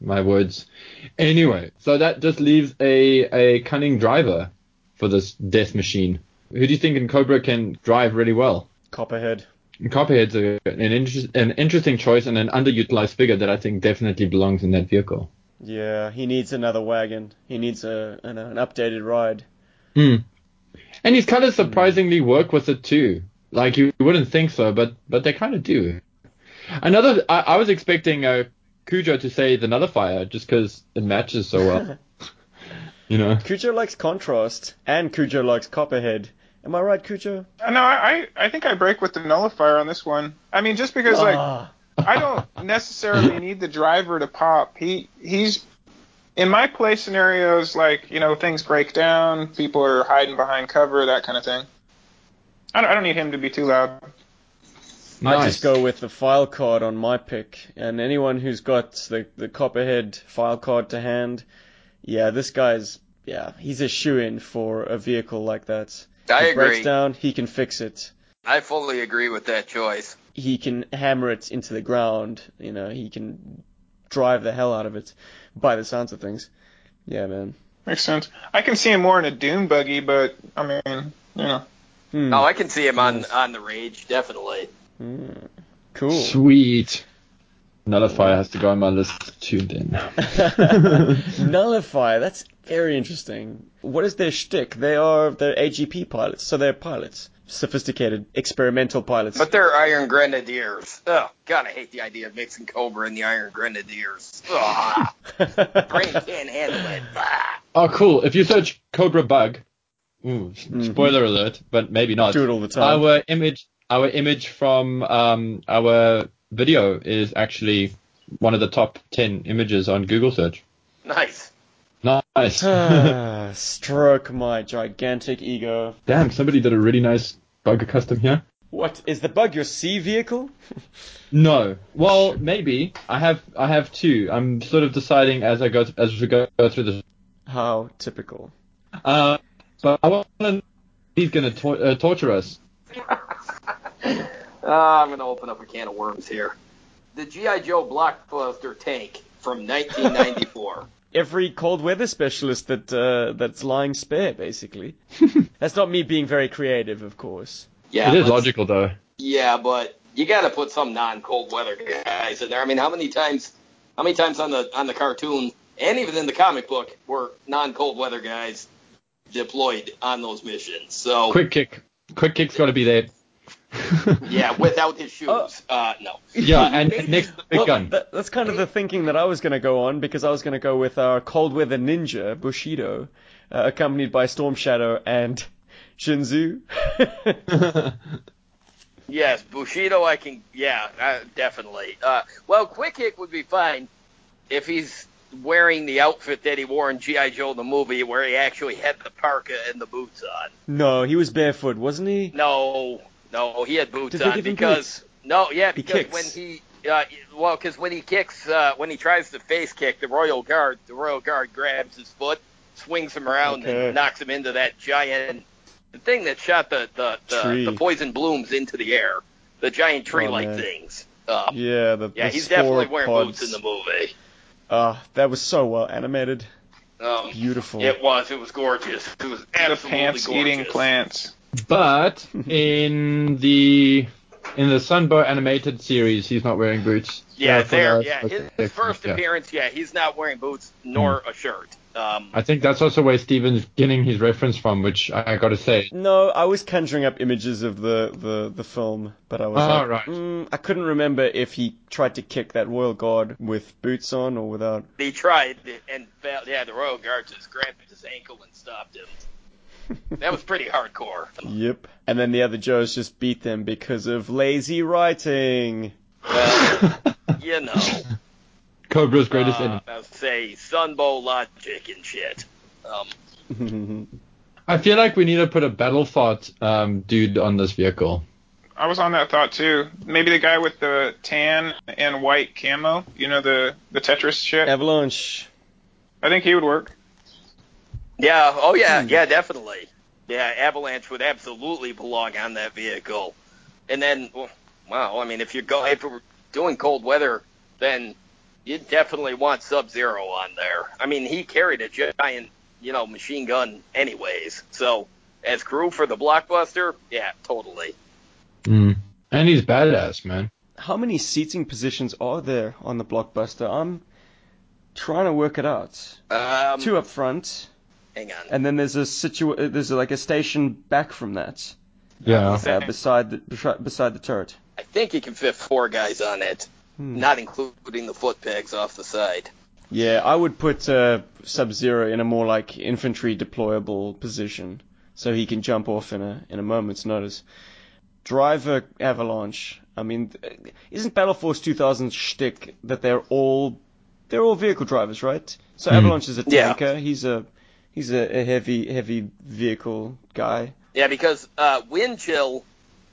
my words. Anyway, so that just leaves a a cunning driver for this death machine. Who do you think in Cobra can drive really well? Copperhead. Copperhead's a, an, inter- an interesting choice and an underutilized figure that I think definitely belongs in that vehicle. Yeah, he needs another wagon. He needs a an, an updated ride. Hmm. And his colors surprisingly work with it too. Like you wouldn't think so, but but they kind of do. Another, I, I was expecting uh, Cujo to say the Nullifier just because it matches so well. you know. Cujo likes contrast, and Cujo likes Copperhead. Am I right, Cujo? Uh, No, I, I I think I break with the nullifier on this one. I mean, just because like Ah. I don't necessarily need the driver to pop. He he's in my play scenarios like you know things break down, people are hiding behind cover, that kind of thing. I don't, I don't need him to be too loud. I just go with the file card on my pick, and anyone who's got the the Copperhead file card to hand, yeah, this guy's yeah, he's a shoe in for a vehicle like that. I it breaks down, he can fix it. I fully agree with that choice. He can hammer it into the ground. You know, he can drive the hell out of it. By the sounds of things, yeah, man. Makes sense. I can see him more in a Doom buggy, but I mean, you know. Hmm. Oh, I can see him on on the rage, definitely. Hmm. Cool. Sweet. Nullifier has to go on my list too then. Nullify. That's very interesting. What is their shtick? They are they're AGP pilots, so they're pilots, sophisticated experimental pilots. But they're Iron Grenadiers. Oh, God, I hate the idea of mixing Cobra and the Iron Grenadiers. Ugh, brain can't handle it. Ah. Oh, cool. If you search Cobra Bug, ooh, spoiler alert, but maybe not. Do it all the time. Our image, our image from um, our video is actually one of the top ten images on Google search. Nice. Nice. Ah, Stroke my gigantic ego. Damn, somebody did a really nice bug custom here. What is the bug? Your sea vehicle? No. Well, maybe. I have I have two. I'm sort of deciding as I go as we go, go through this. How typical. Uh, but I want to. He's gonna tor- uh, torture us. Ah, I'm going to open up a can of worms here. The G.I. Joe blockbuster tank from 1994. Every cold weather specialist that uh, that's lying spare, basically. that's not me being very creative, of course. Yeah, it is logical though. Yeah, but you got to put some non-cold weather guys in there. I mean, how many times, how many times on the on the cartoon and even in the comic book were non-cold weather guys deployed on those missions? So Quick kick. Quick kick's got to be there. yeah, without his shoes, Oh. uh, no. Yeah, and next the big Well, gun. that- that's kind of the thinking that I was going to go on because I was going to go with our cold weather ninja Bushido, uh, accompanied by Storm Shadow and Shinzu. Yes, Bushido, I can. Yeah, uh, definitely. Uh, well, Quick Kick would be fine if he's wearing the outfit that he wore in GI Joe the movie, where he actually had the parka and the boots on. no, he was barefoot, wasn't he? No, no, he had boots Did on give because boots? no, yeah, He because kicks. when he. Uh, well, because when he kicks, uh, when he tries to face kick the Royal Guard, the Royal Guard grabs his foot, swings him around, Okay. and knocks him into that giant the thing that shot the the, the, the poison blooms into the air, the giant tree-like Oh, things. Uh, Yeah, the yeah, the he's definitely wearing pods. boots in the movie. Ah, that was so well animated. Um, Beautiful. it was. It was gorgeous. It was absolutely The absolutely pants eating plants. But in the in the Sunbow animated series, he's not wearing boots. Yeah, for there. Yeah, his, his first yeah. appearance. Yeah, he's not wearing boots nor a shirt. Um, I think that's also where Steven's getting his reference from, which I got to say. No, I was conjuring up images of the, the, the film, but I was Oh, like, right. mm, I couldn't remember if he tried to kick that royal guard with boots on or without. he tried and fell. Yeah, the royal guard just grabbed his ankle and stopped him. That was pretty hardcore. Yep. And then the other Joes just beat them because of lazy writing. Well, you know, Cobra's greatest uh, enemy. I would say Sunbow logic and shit. Um, I feel like we need to put a battle thought um, dude on this vehicle. I was on that thought too. Maybe the guy with the tan and white camo. You know the the Tetris shit. Avalanche. I think he would work. Yeah. Oh yeah. Hmm. Yeah. Definitely. Yeah. Avalanche would absolutely belong on that vehicle. And then, well, I mean, if you're going if we're doing cold weather, then you definitely want Sub Zero on there. I mean, he carried a giant, you know, machine gun anyways. So as crew for the blockbuster, yeah, totally. Mm. And he's badass, man. How many seating positions are there on the blockbuster? I'm trying to work it out. Um, Two up front, hang on. and then there's a situ- uh, there's like a station back from that, Yeah. uh, beside the beside- beside the turret. I think you can fit four guys on it, Hmm. not including the foot pegs off the side. Yeah, I would put uh, Sub Zero in a more like infantry deployable position, so he can jump off in a in a moment's notice. Driver Avalanche. I mean, isn't Battle Force 2000's shtick that they're all they're all vehicle drivers, right? So Hmm. Avalanche is a Yeah. tanker. He's a he's a, a heavy heavy vehicle guy. Yeah, because uh, Windchill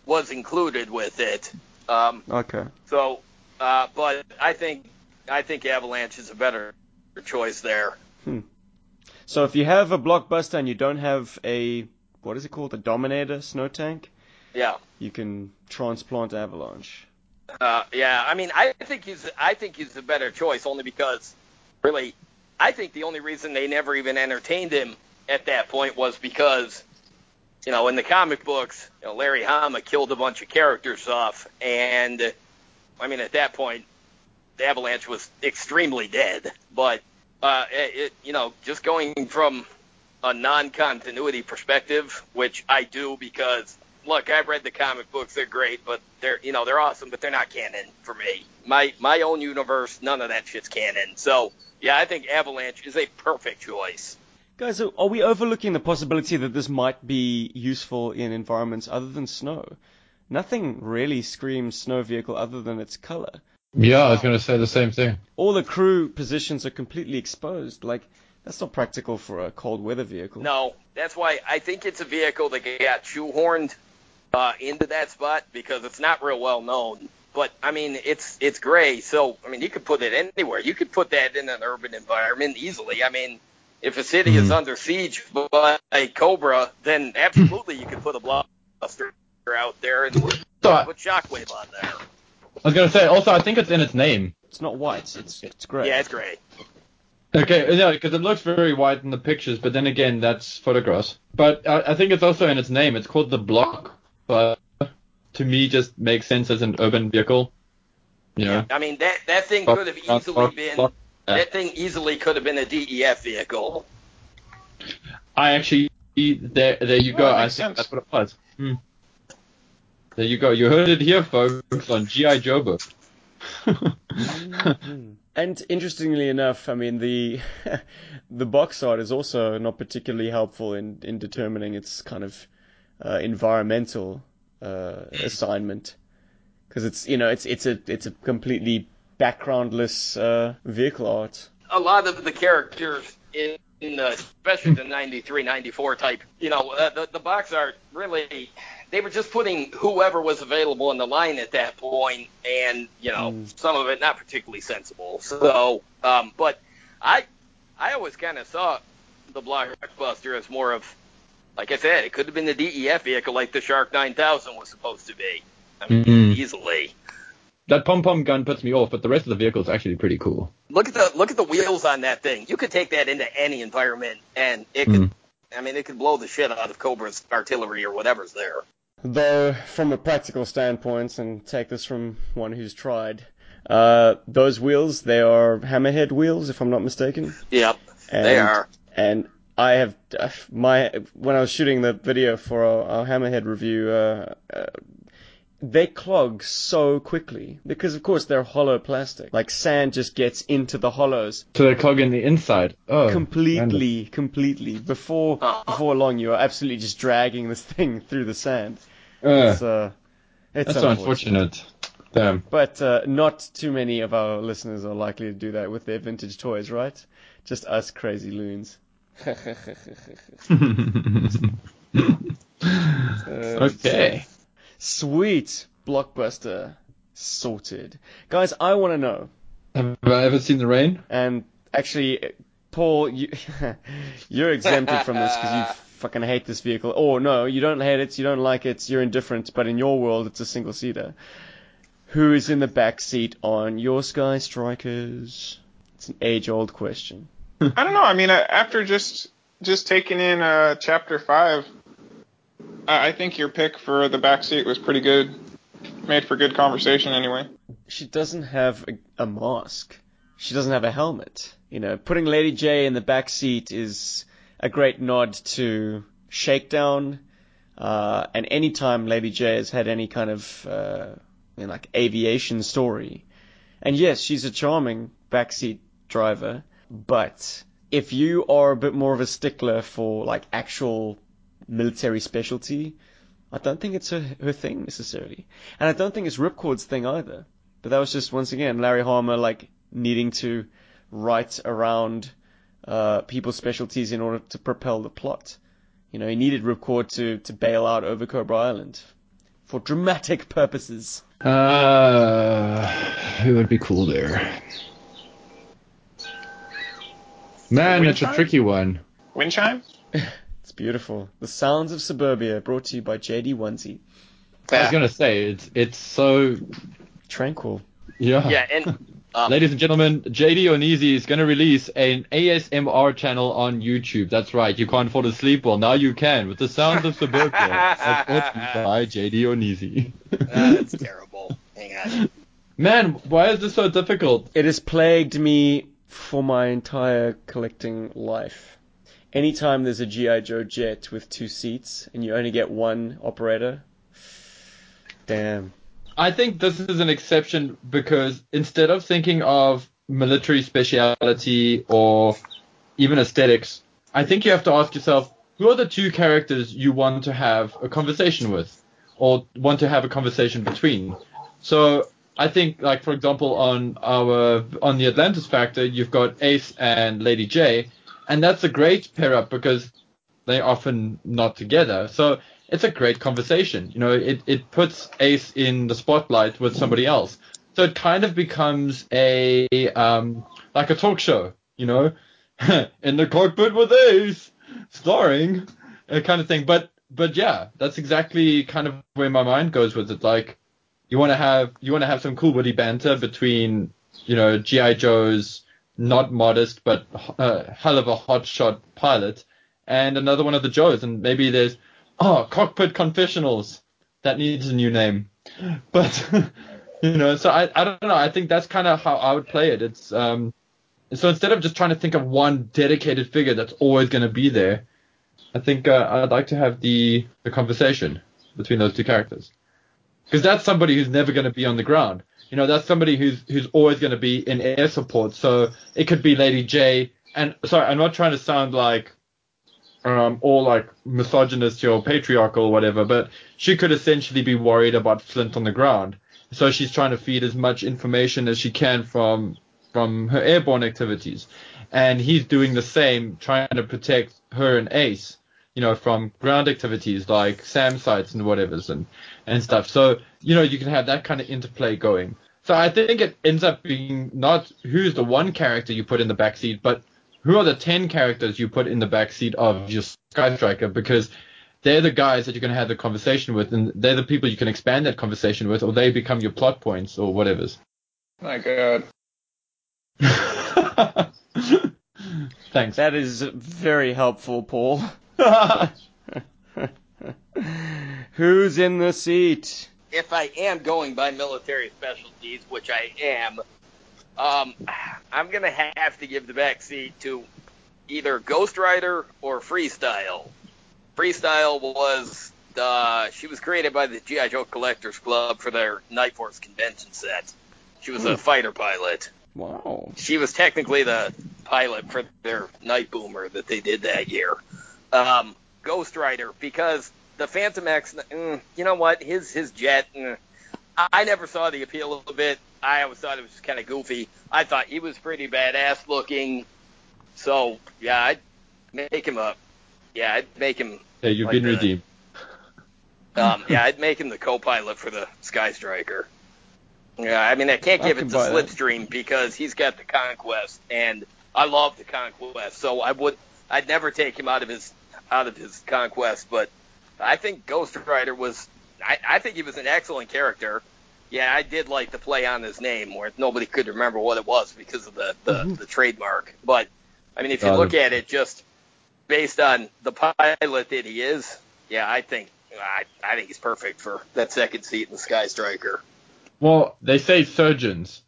was included with it. Um, Okay. so, uh, but I think I think Avalanche is a better choice there. So if you have a blockbuster and you don't have a what is it called, a Dominator snow tank, Yeah. you can transplant Avalanche. Uh, yeah, I mean, I think he's I think he's a better choice only because, really, I think the only reason they never even entertained him at that point was because, you know, in the comic books, you know, Larry Hama killed a bunch of characters off, and I mean, at that point, the Avalanche was extremely dead. But uh, it, you know, just going from a non-continuity perspective, which I do because look, I've read the comic books; they're great, but they're you know they're awesome, but they're not canon for me. My my own universe, none of that shit's canon. So yeah, I think Avalanche is a perfect choice. Guys, are are we overlooking the possibility that this might be useful in environments other than snow? Nothing really screams snow vehicle other than its color. Yeah, I was going to say the same thing. All the crew positions are completely exposed. Like, that's not practical for a cold weather vehicle. No, that's why I think it's a vehicle that got shoehorned uh, into that spot because it's not real well known. But I mean, it's it's gray, so I mean, you could put it anywhere. You could put that in an urban environment easily. I mean, if a city is Mhm. under siege by a Cobra, then absolutely you could put a blockbuster out there and So I, put Shockwave on there. I was going to say, also, I think it's in its name. It's not white, it's, it's gray. Yeah, it's gray. Okay, yeah, because it looks very white in the pictures, but then again, that's photographs. But I, I think it's also in its name. It's called the Block, but to me, just makes sense as an urban vehicle. You know, I mean, that that thing could have easily been that thing easily could have been a DEF vehicle. I actually there there you Oh, go. that I think sense. that's what it was. Hmm. There you go. You heard it here, folks, on GI Joe book. Mhm. And interestingly enough, I mean the the box art is also not particularly helpful in in determining its kind of uh, environmental uh, assignment because it's you know it's it's a it's a completely backgroundless uh, vehicle art. a lot of the characters in, in the, especially the 93, 94 type, you know, uh, the, the box art really, they were just putting whoever was available in the line at that point, and you know, Mm. some of it not particularly sensible. So, um, but I, I always kind of saw the blockbuster as more of, like I said, it could have been the DEF vehicle like the Shark 9000 was supposed to be. I mean, Mhm. easily. that pom pom gun puts me off, but the rest of the vehicle is actually pretty cool. Look at the look at the wheels on that thing. You could take that into any environment, and it could. Mm. I mean, it could blow the shit out of Cobra's artillery or whatever's there. Though, from a practical standpoint, and take this from one who's tried, uh, those wheels, they are hammerhead wheels, if I'm not mistaken. Yep, And, they are. And I have uh, my when I was shooting the video for our, our hammerhead review, uh, uh, they clog so quickly because, of course, they're hollow plastic. Like sand just gets into the hollows So they clog in the inside. Oh, completely, completely. Before before long, you are absolutely just dragging this thing through the sand. Uh, It's, uh, it's that's unfortunate. unfortunate. Damn. But uh, not too many of our listeners are likely to do that with their vintage toys, right? Just us crazy loons. okay. Sweet blockbuster sorted, guys. I want to know, Have I ever seen the rain? and actually, Paul, you you're exempted from this because you fucking hate this vehicle. Or no, you don't hate it, you don't like it, you're indifferent. But in your world, it's a single seater. Who is in the back seat on your Sky Strikers? It's an age-old question. I don't know. I mean, uh, after just just taking in uh, chapter five, I, I think your pick for the backseat was pretty good. Made for good conversation anyway. she doesn't have a, a mask. She doesn't have a helmet. You know, putting Lady Jaye in the back seat is a great nod to Shakedown. Uh, and anytime Lady Jaye has had any kind of uh, you know, like aviation story, and yes, she's a charming backseat driver, but if you are a bit more of a stickler for like actual military specialty, I don't think it's her, her thing necessarily. And I don't think it's Ripcord's thing either. But that was just once again Larry Hama like needing to write around uh, people's specialties in order to propel the plot. You know, he needed Ripcord to to bail out over Cobra Island for dramatic purposes. Uh, it would be cool there? Man, Wind it's a tricky one. Wind chime? It's beautiful. The Sounds of Suburbia, brought to you by JD Onesie. I was gonna say it's it's so Tranquil. yeah. Yeah, and uh, Ladies and gentlemen, JD Onizi is going to release an ASMR channel on YouTube. That's right, you can't fall asleep. Well, now you can with the sounds of suburbia. as brought to you by JD Onizi. that's terrible. Hang on. Man, why is this so difficult? It has plagued me for my entire collecting life. Anytime there's a G.I. Joe jet with two seats and you only get one operator, damn. I think this is an exception because instead of thinking of military speciality or even aesthetics, I think you have to ask yourself who are the two characters you want to have a conversation with or want to have a conversation between. So I think, like for example, on our on the Atlantis Factor, you've got Ace and Lady Jaye, and that's a great pair up because they're often not together. So it's a great conversation. You know, it, it puts Ace in the spotlight with somebody else. So it kind of becomes a um like a talk show, you know, in the cockpit with Ace, starring, a kind of thing. But but yeah, that's exactly kind of where my mind goes with it. Like you want to have you want to have some cool witty banter between you know GI Joe's not modest but uh, hell of a hot shot pilot and another one of the Joes, and maybe there's oh cockpit confessionals. That needs a new name, but you know so I I don't know. I think that's kind of how I would play it. It's um so instead of just trying to think of one dedicated figure that's always going to be there, I think uh, I'd like to have the the conversation between those two characters because that's somebody who's never going to be on the ground. You know, that's somebody who's who's always going to be in air support. So it could be Lady Jaye. And sorry, I'm not trying to sound like um all like misogynist or patriarchal or whatever, but she could essentially be worried about Flint on the ground. So she's trying to feed as much information as she can from from her airborne activities, and he's doing the same, trying to protect her and Ace you know, from ground activities like SAM sites and whatever's and, and stuff. So, you know, you can have that kind of interplay going. So I think it ends up being not who's the one character you put in the backseat, but who are the 10 characters you put in the backseat of your Sky Striker because they're the guys that you're going to have the conversation with, and they're the people you can expand that conversation with, or they become your plot points or whatever's. My God. Thanks. That is very helpful, Paul. Who's in the seat? if I am going by military specialties, which I am, um, I'm gonna have to give the back seat to either Ghost Rider or Freestyle. Freestyle was uh, she was created by the GI Joe Collectors Club for their Night Force convention set. She was a fighter pilot. Wow. She was technically the pilot for their Night Boomer that they did that year. Um, Ghost Rider because the Phantom X, mm, you know what? His his jet. Mm, I, I never saw the appeal of it. I always thought it was kind of goofy. I thought he was pretty badass looking. So yeah, I'd make him up. Yeah, I'd make him. Yeah, you've like been the- redeemed. Um, yeah, I'd make him the co-pilot for the Sky Striker. Yeah, I mean I can't I give can it to buy that. Slipstream because he's got the Conquest, and I love the Conquest. So I would, I'd never take him out of his out of his Conquest. But I think Ghost Rider was, I, I think he was an excellent character. Yeah, I did like the play on his name where nobody could remember what it was because of the the, Mm-hmm. the trademark. But I mean, if you look at it just based on the pilot that he is, yeah, I think I, I think he's perfect for that second seat in the Sky Striker. Well, they say surgeons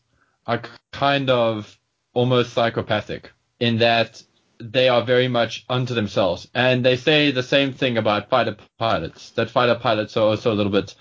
are kind of almost psychopathic in that they are very much unto themselves. And they say the same thing about fighter pilots, that fighter pilots are also a little bit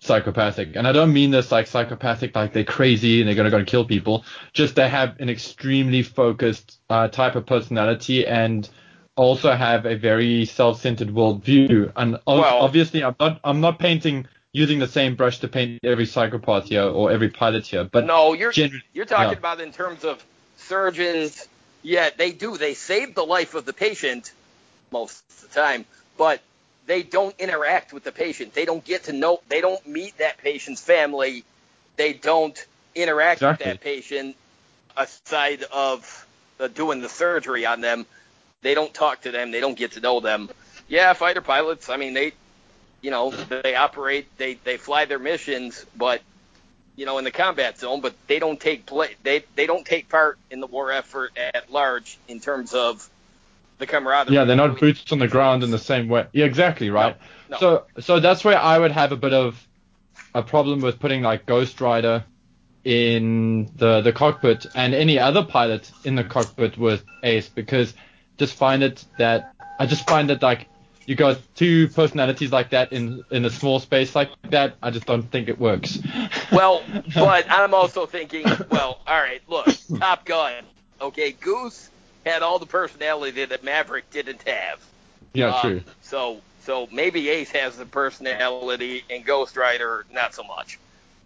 psychopathic. And I don't mean this like psychopathic, like they're crazy and they're going to go and kill people. Just they have an extremely focused uh, type of personality and also have a very self-centered worldview. And Well- obviously, I'm not I'm not painting using the same brush to paint every psychopath here or every pilot here, but no, you're generally, you're talking yeah. about in terms of surgeons. Yeah, they do. They save the life of the patient most of the time, but they don't interact with the patient. They don't get to know. They don't meet that patient's family. They don't interact Exactly. with that patient aside of uh, doing the surgery on them. They don't talk to them. They don't get to know them. Yeah, fighter pilots. I mean, they, you know, they operate. They they fly their missions, but you know, in the combat zone, but they don't take play. They they don't take part in the war effort at large in terms of the camaraderie. yeah, they're not boots on the ground in the same way. Yeah, exactly, right. no. So so that's where I would have a bit of a problem with putting like Ghost Rider in the the cockpit and any other pilot in the cockpit with Ace because just find it that I just find it like you got two personalities like that in in a small space like that. I just don't think it works. Well, but I'm also thinking, well, all right, look, Top Gun. Okay, Goose had all the personality that Maverick didn't have. yeah, Um, true. So so maybe Ace has the personality and Ghost Rider not so much.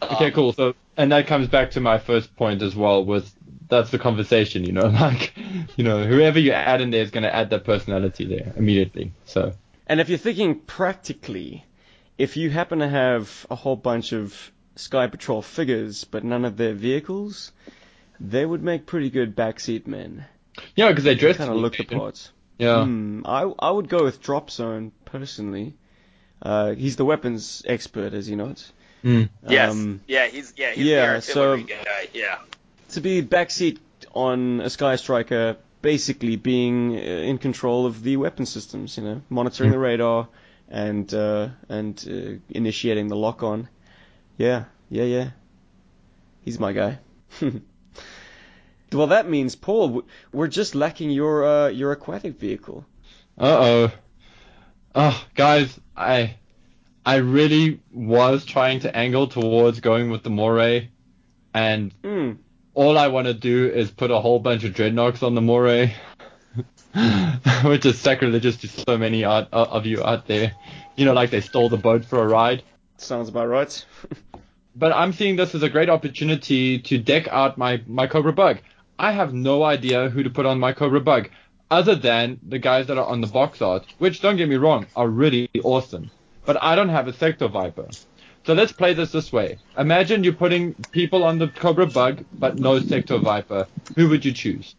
Okay, Um, cool. So, and that comes back to my first point as well. With that's the conversation, you know, like, you know, whoever you add in there is going to add that personality there immediately. So, And if you're thinking practically, if you happen to have a whole bunch of Sky Patrol figures but none of their vehicles, they would make pretty good backseat men. yeah, because they dress Kind of look the parts. Yeah, Hmm, I I would go with Drop Zone personally. Uh, he's the weapons expert, as you know. Mm. Yes. Um, yeah, he's yeah, he's yeah, so- guy. Yeah. to be backseat on a Sky Striker, basically being uh, in control of the weapon systems, you know, monitoring the radar and uh, and uh, initiating the lock on. Yeah, yeah, yeah. He's my guy. well, that means Paul, we're just lacking your uh, your aquatic vehicle. Uh oh. Oh, guys, I I really was trying to angle towards going with the Moray, and Hmm. All I want to do is put a whole bunch of Dreadnoks on the Moray, which is sacrilegious to so many out, uh, of you out there. You know, like they stole the boat for a ride. Sounds about right. But I'm seeing this as a great opportunity to deck out my, my Cobra Bug. I have no idea who to put on my Cobra Bug, other than the guys that are on the box art, which don't get me wrong, are really awesome. But I don't have a Sector Viper. So let's play this this way. Imagine you're putting people on the Cobra Bug, but no Sector Viper. Who would you choose?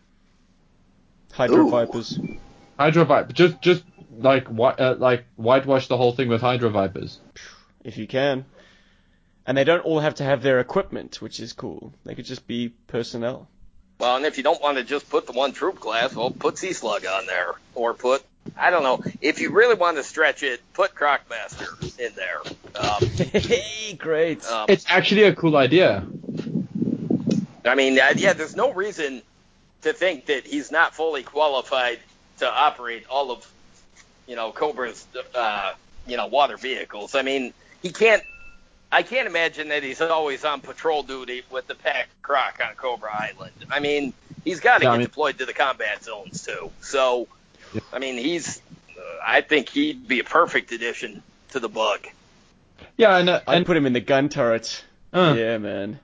Hydro Ooh. Vipers. Hydro Viper. Just, just like whi- uh, like whitewash the whole thing with Hydro Vipers. if you can. And they don't all have to have their equipment, which is cool. They could just be personnel. Well, and if you don't want to just put the one troop class, well, put Sea Slug on there, or put I don't know. If you really want to stretch it, put Crocmaster in there. Um, Hey, great. um, It's actually a cool idea. I mean, uh, yeah, there's no reason to think that he's not fully qualified to operate all of, you know, Cobra's, uh, you know, water vehicles. I mean, he can't. I can't imagine that he's always on patrol duty with the pack croc on Cobra Island. I mean, he's got to Yeah, I get mean- deployed to the combat zones too. So, Yeah. I mean, he's. Uh, I think he'd be a perfect addition to the bug. Yeah, and uh, I'd and put him in the gun turret. uh, Yeah, man.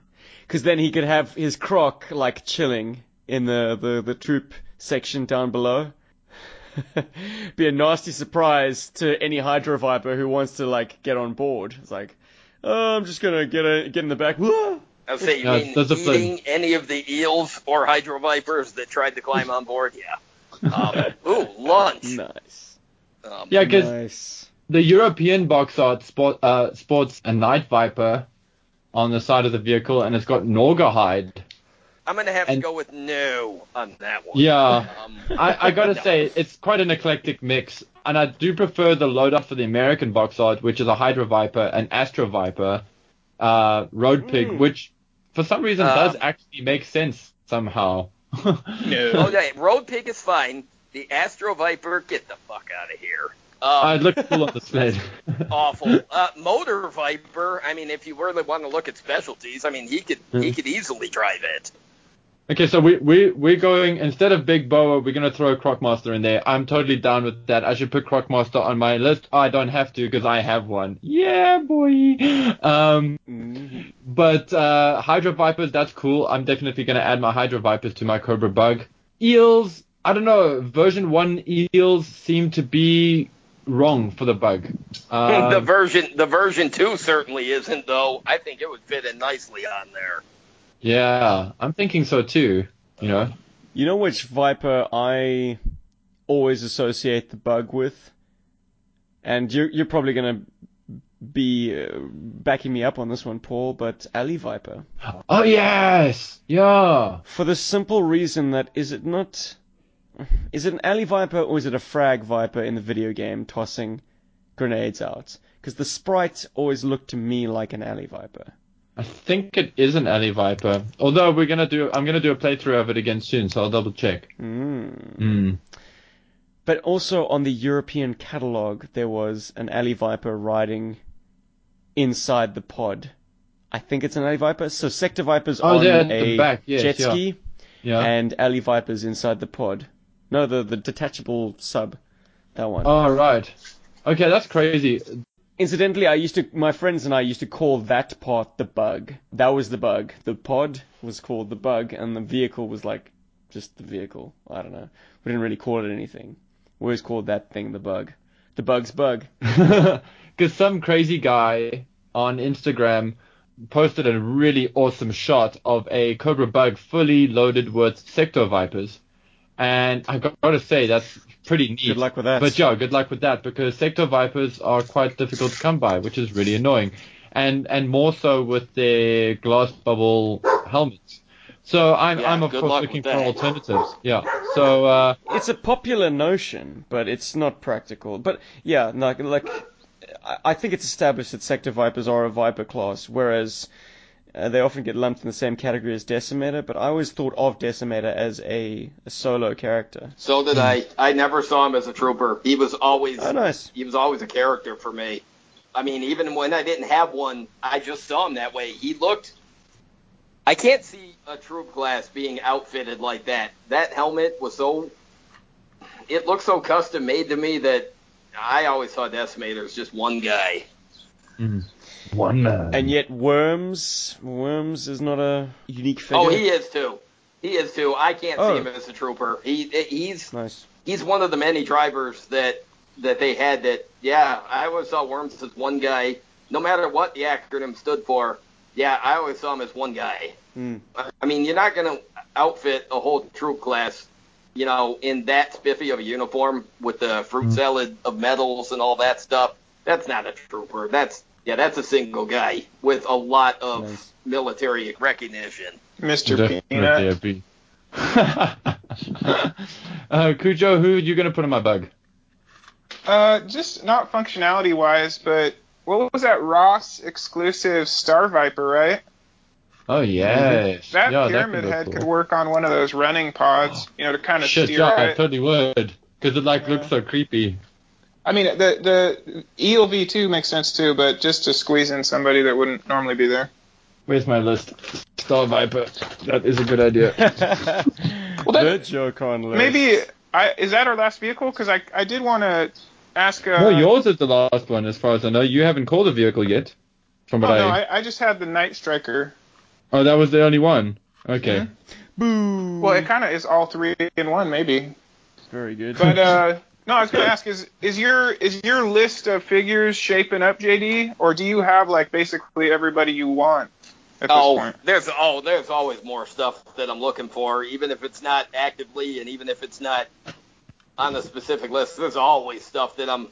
Because then he could have his croc like chilling in the, the, the troop section down below. Be a nasty surprise to any Hydro Viper who wants to like get on board. It's like, oh, I'm just gonna get a, get in the back. Whoa! I say, you Yeah, mean there's a thing. eating any of the eels or hydro vipers that tried to climb on board? Yeah. Um, ooh, lunch. Nice. Um, yeah, because Nice. the European box art sport, uh, sports a Night Viper on the side of the vehicle, and it's got Norga hide. I'm gonna have and- to go with no on that one. Yeah. Um, I, I gotta no. say, it's quite an eclectic mix, and I do prefer the loadout for the American box art, which is a Hydro Viper, an Astro Viper, uh, Road Pig, Mm. which for some reason does Um, actually make sense somehow. Oh, yeah, Road Pig is fine. The Astro Viper, get the fuck out of here. I Um, look cool on the sled. awful. Uh, Motor Viper. I mean, if you really want to look at specialties, I mean, he could he Mm. could easily drive it. Okay, so we we we're going instead of Big Boa, we're gonna throw Crocmaster in there. I'm totally down with that. I should put Crocmaster on my list. I don't have to because I have one. Yeah, boy. Um, Mhm. but uh, Hydro Vipers, that's cool. I'm definitely gonna add my Hydro Vipers to my Cobra Bug. Eels, I don't know. Version one eels seem to be wrong for the bug. the Um, version the version two certainly isn't though. I think it would fit in nicely on there. Yeah, I'm thinking so too. You know. You know which Viper I always associate the bug with? And you're, you're probably gonna be uh, backing me up on this one, Paul, but Alley Viper. Oh yes, yeah. For the simple reason that is it not is it an alley viper or is it a frag viper in the video game tossing grenades out? Because the sprite always looked to me like an alley viper. I think it is an alley viper. Although we're gonna do, I'm gonna do a playthrough of it again soon, so I'll double check. Mm. Mm. But also on the European catalog, there was an alley viper riding inside the pod. I think it's an alley viper. So sector vipers Oh, on a back, yes, jet yeah. ski, Yeah. and alley vipers inside the pod. No, the the detachable sub, that one. oh right. Okay, that's crazy. Incidentally, I used to, my friends and I used to call that part the bug. That was the bug. The pod was called the bug, and the vehicle was like just the vehicle. I don't know. We didn't really call it anything. We always called that thing the bug. The bug's bug. Because some crazy guy on Instagram posted a really awesome shot of a Cobra Bug fully loaded with Sector Vipers. And I've got to say, that's pretty neat. Good luck with that. But yeah, good luck with that because Sector Vipers are quite difficult to come by, which is really annoying. And and more so with their glass bubble helmets. So I'm Yeah, I'm of course looking for alternatives. Yeah. So uh, It's a popular notion, but it's not practical. But yeah, like like I- I think it's established that sector vipers are a viper class, whereas uh, they often get lumped in the same category as decimator. But I always thought of decimator as a, a solo character. So did I. I never saw him as a trooper. He was always Oh, nice. he was always a character for me. I mean, even when I didn't have one, I just saw him that way. He looked. I can't see a troop class being outfitted like that. That helmet was so. It looked so custom made to me that I always saw Decimator as just one guy. One man. And yet Worms, Worms is not a unique figure. Oh, he is too. He is too. I can't Oh. see him as a trooper. He he's Nice. he's one of the many drivers that that they had that yeah i always saw worms as one guy no matter what the acronym stood for yeah i always saw him as one guy Hmm. i mean you're not going to outfit a whole troop class you know, in that spiffy of a uniform with the fruit Mhm. salad of medals and all that stuff, that's not a trooper. That's yeah, that's a single guy with a lot of Nice. military recognition. Mr. Definitely Peanut. a B. uh, Cujo, who are you gonna put in my bug? Uh, just not functionality wise, but what was that Ross exclusive Star Viper, right? Oh yes. That yeah, pyramid that head could could work on one of those running pods, you know, to kind of Shit, steer yeah, I it. totally would. Because it like Yeah. looks so creepy. I mean, the the ELV two makes sense too, but just to squeeze in somebody that wouldn't normally be there. Where's my list? Star Viper. That is a good idea. the joke on list. Maybe I is that our last vehicle? Because I I did want to ask. Uh, no, yours is the last one, as far as I know. You haven't called a vehicle yet. From Oh what no, I... I, I just had the Night Striker. Oh, that was the only one. Okay. Mhm. Boo. Well, it kind of is all three in one, maybe. Very good. But uh, no, I was gonna ask is is your is your list of figures shaping up, JD, or do you have like basically everybody you want at this Oh, point? there's oh, there's always more stuff that I'm looking for, even if it's not actively and even if it's not on the specific list. There's always stuff that I'm,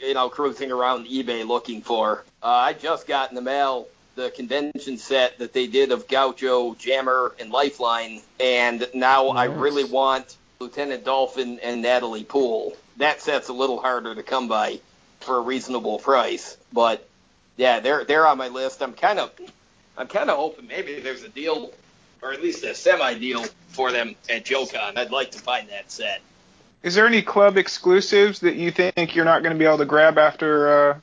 you know, cruising around eBay looking for. Uh, I just got in the mail the convention set that they did of Gaucho, Jammer, and Lifeline, and now I really want Lieutenant Dolphin and Natalie Poole. That set's a little harder to come by for a reasonable price, but yeah, they're they're on my list. I'm kind of I'm kind of hoping maybe there's a deal, or at least a semi deal for them at JoeCon. I'd like to find that set. Is there any club exclusives that you think you're not going to be able to grab after uh,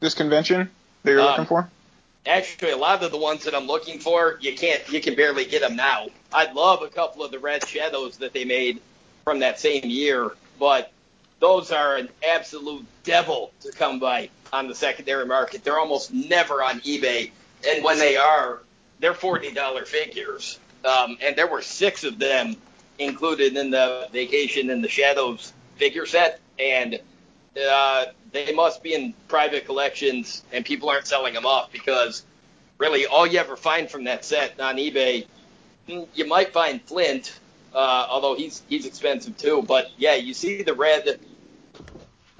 this convention that you're Um, looking for? Actually, a lot of the ones that I'm looking for, you can't, you can barely get them now. I'd love a couple of the red shadows that they made from that same year, but those are an absolute devil to come by on the secondary market. They're almost never on eBay, and when they are, they're forty dollar figures. Um, and there were six of them included in the Vacation in the Shadows figure set, and uh, they must be in private collections, and people aren't selling them off because really all you ever find from that set on eBay, mm, you might find Flint, uh, although he's he's expensive too. But yeah, you see the red,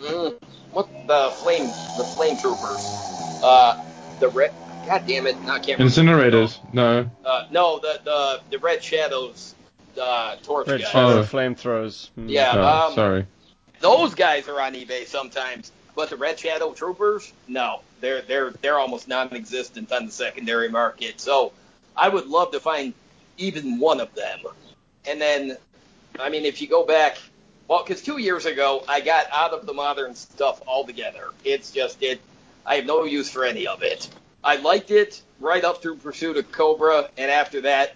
mm, what the flame the flame troopers, uh, the red. God damn it! Now I can't. remember. Incinerators. No. Uh, no, the the the red shadows, uh, torch Red guys. Shadow Oh. flamethrowers. Hmm. Yeah. Oh, um, sorry. Those guys are on eBay sometimes, but the Red Shadow Troopers, no, they're they're they're almost non-existent on the secondary market. So I would love to find even one of them. And then, I mean, if you go back, well, because two years ago I got out of the modern stuff altogether. It's just it. I have no use for any of it. I liked it right up through Pursuit of Cobra, and after that,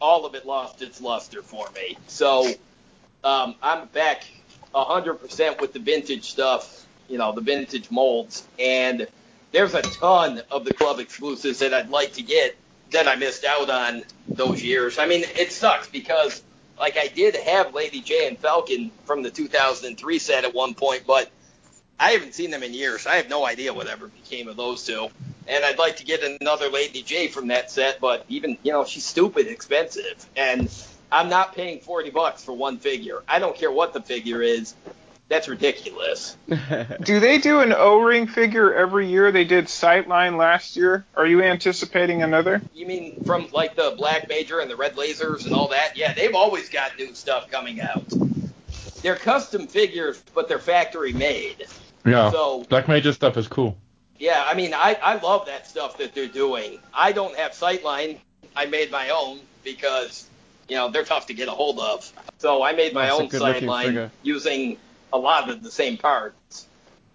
all of it lost its luster for me. So um, I'm back 100% with the vintage stuff, you know, the vintage molds. And there's a ton of the club exclusives that I'd like to get that I missed out on those years. I mean, it sucks because, like, I did have Lady Jaye and Falcon from the 2003 set at one point, but I haven't seen them in years. I have no idea whatever became of those two. And I'd like to get another Lady Jaye from that set, but even, you know, she's stupid expensive. And I'm not paying 40 bucks for one figure. I don't care what the figure is. That's ridiculous. Do they do an O-ring figure every year? They did Sightline last year. Are you anticipating another? You mean from like the Black Major and the Red Lasers and all that? Yeah, they've always got new stuff coming out. They're custom figures, but they're factory made. Yeah. So Black Major stuff is cool. Yeah, I mean, I, I love that stuff that they're doing. I don't have Sightline. I made my own because, you know, they're tough to get a hold of. So I made my That's a own good-looking Sightline using a lot of the same parts.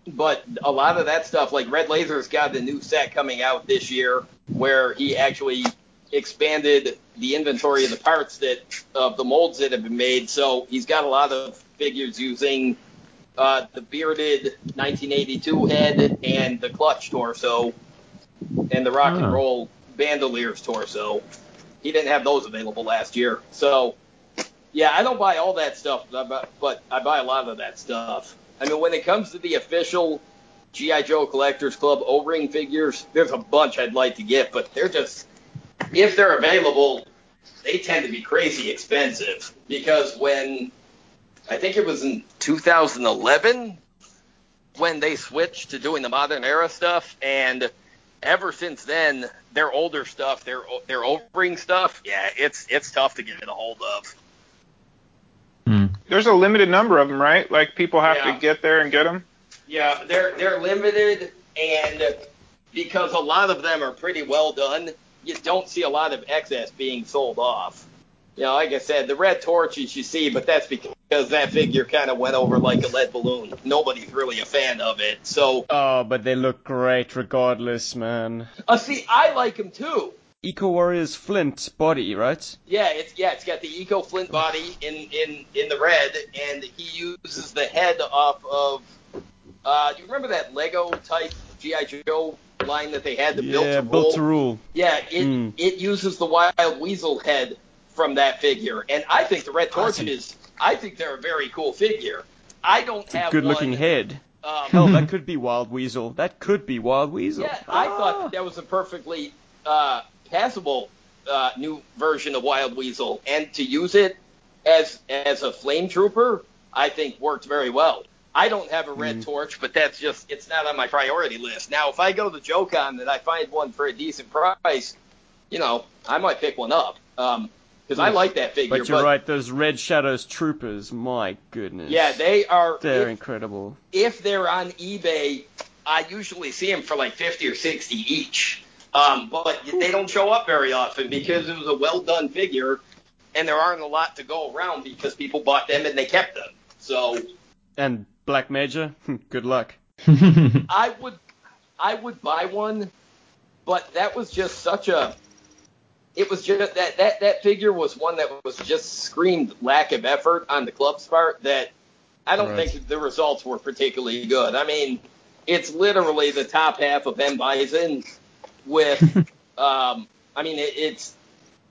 But a lot of that stuff, like Red Laser's got a new set coming out this year where he actually expanded the inventory of the parts that of the molds that have been made. So he's got a lot of figures using uh, the bearded 1982 head and the clutch torso and the rock Oh. and roll bandolier's torso. He didn't have those available last year. So, yeah, I don't buy all that stuff, but I buy- a lot of that stuff. I mean, when it comes to the official G.I. Joe Collectors Club O-ring figures, there's a bunch I'd like to get, but they're just, if they're available, they tend to be crazy expensive because when I think it was in 2011 when they switched to doing the modern era stuff, and ever since then, their older stuff, their their O-ring stuff, yeah, it's it's tough to get a hold of. Hmm. There's a limited number of them, right? Like people have Yeah. to get there and get them. Yeah, they're they're limited, and because a lot of them are pretty well done, you don't see a lot of excess being sold off. You know, like I said, the red torches you see, but that's because that figure kind of went over like a lead balloon. Nobody's really a fan of it. So, Oh, but they look great regardless, man. uh, see, I like them too. Eco Warriors Flint body, right? Yeah, it's yeah, it's got the Eco Flint body in in in the red, and he uses the head off of. Uh, do you remember that Lego type GI Joe line that they had, the built yeah, built to rule. Yeah, it Mm. it uses the Wild Weasel head from that figure, and I think the Red Awesome. Torches. I think they're a very cool figure. I don't It's a have good looking head. Um, Hell, that could be Wild Weasel. That could be Wild Weasel. yeah, I Ah. thought that was a perfectly uh, passable uh, new version of Wild Weasel, and to use it as as a flame trooper, I think worked very well. I don't have a red Mm. torch, but that's just it's not on my priority list. Now, if I go to JoeCon and I find one for a decent price, you know, I might pick one up because I like that figure. But you're right, those Red Shadows troopers, my goodness. Yeah, they are. They're if, incredible. if they're on eBay, I usually see them for like 50 or 60 each. Um, but they don't show up very often because it was a well done figure, and there aren't a lot to go around because people bought them and they kept them. So And Black Major, good luck. I would, I would buy one, but that was just such a. It was just that that that figure was one that was just screamed lack of effort on the club's part that I don't Right. think the results were particularly good. I mean, it's literally the top half of M Bison with, um, I mean, it, it's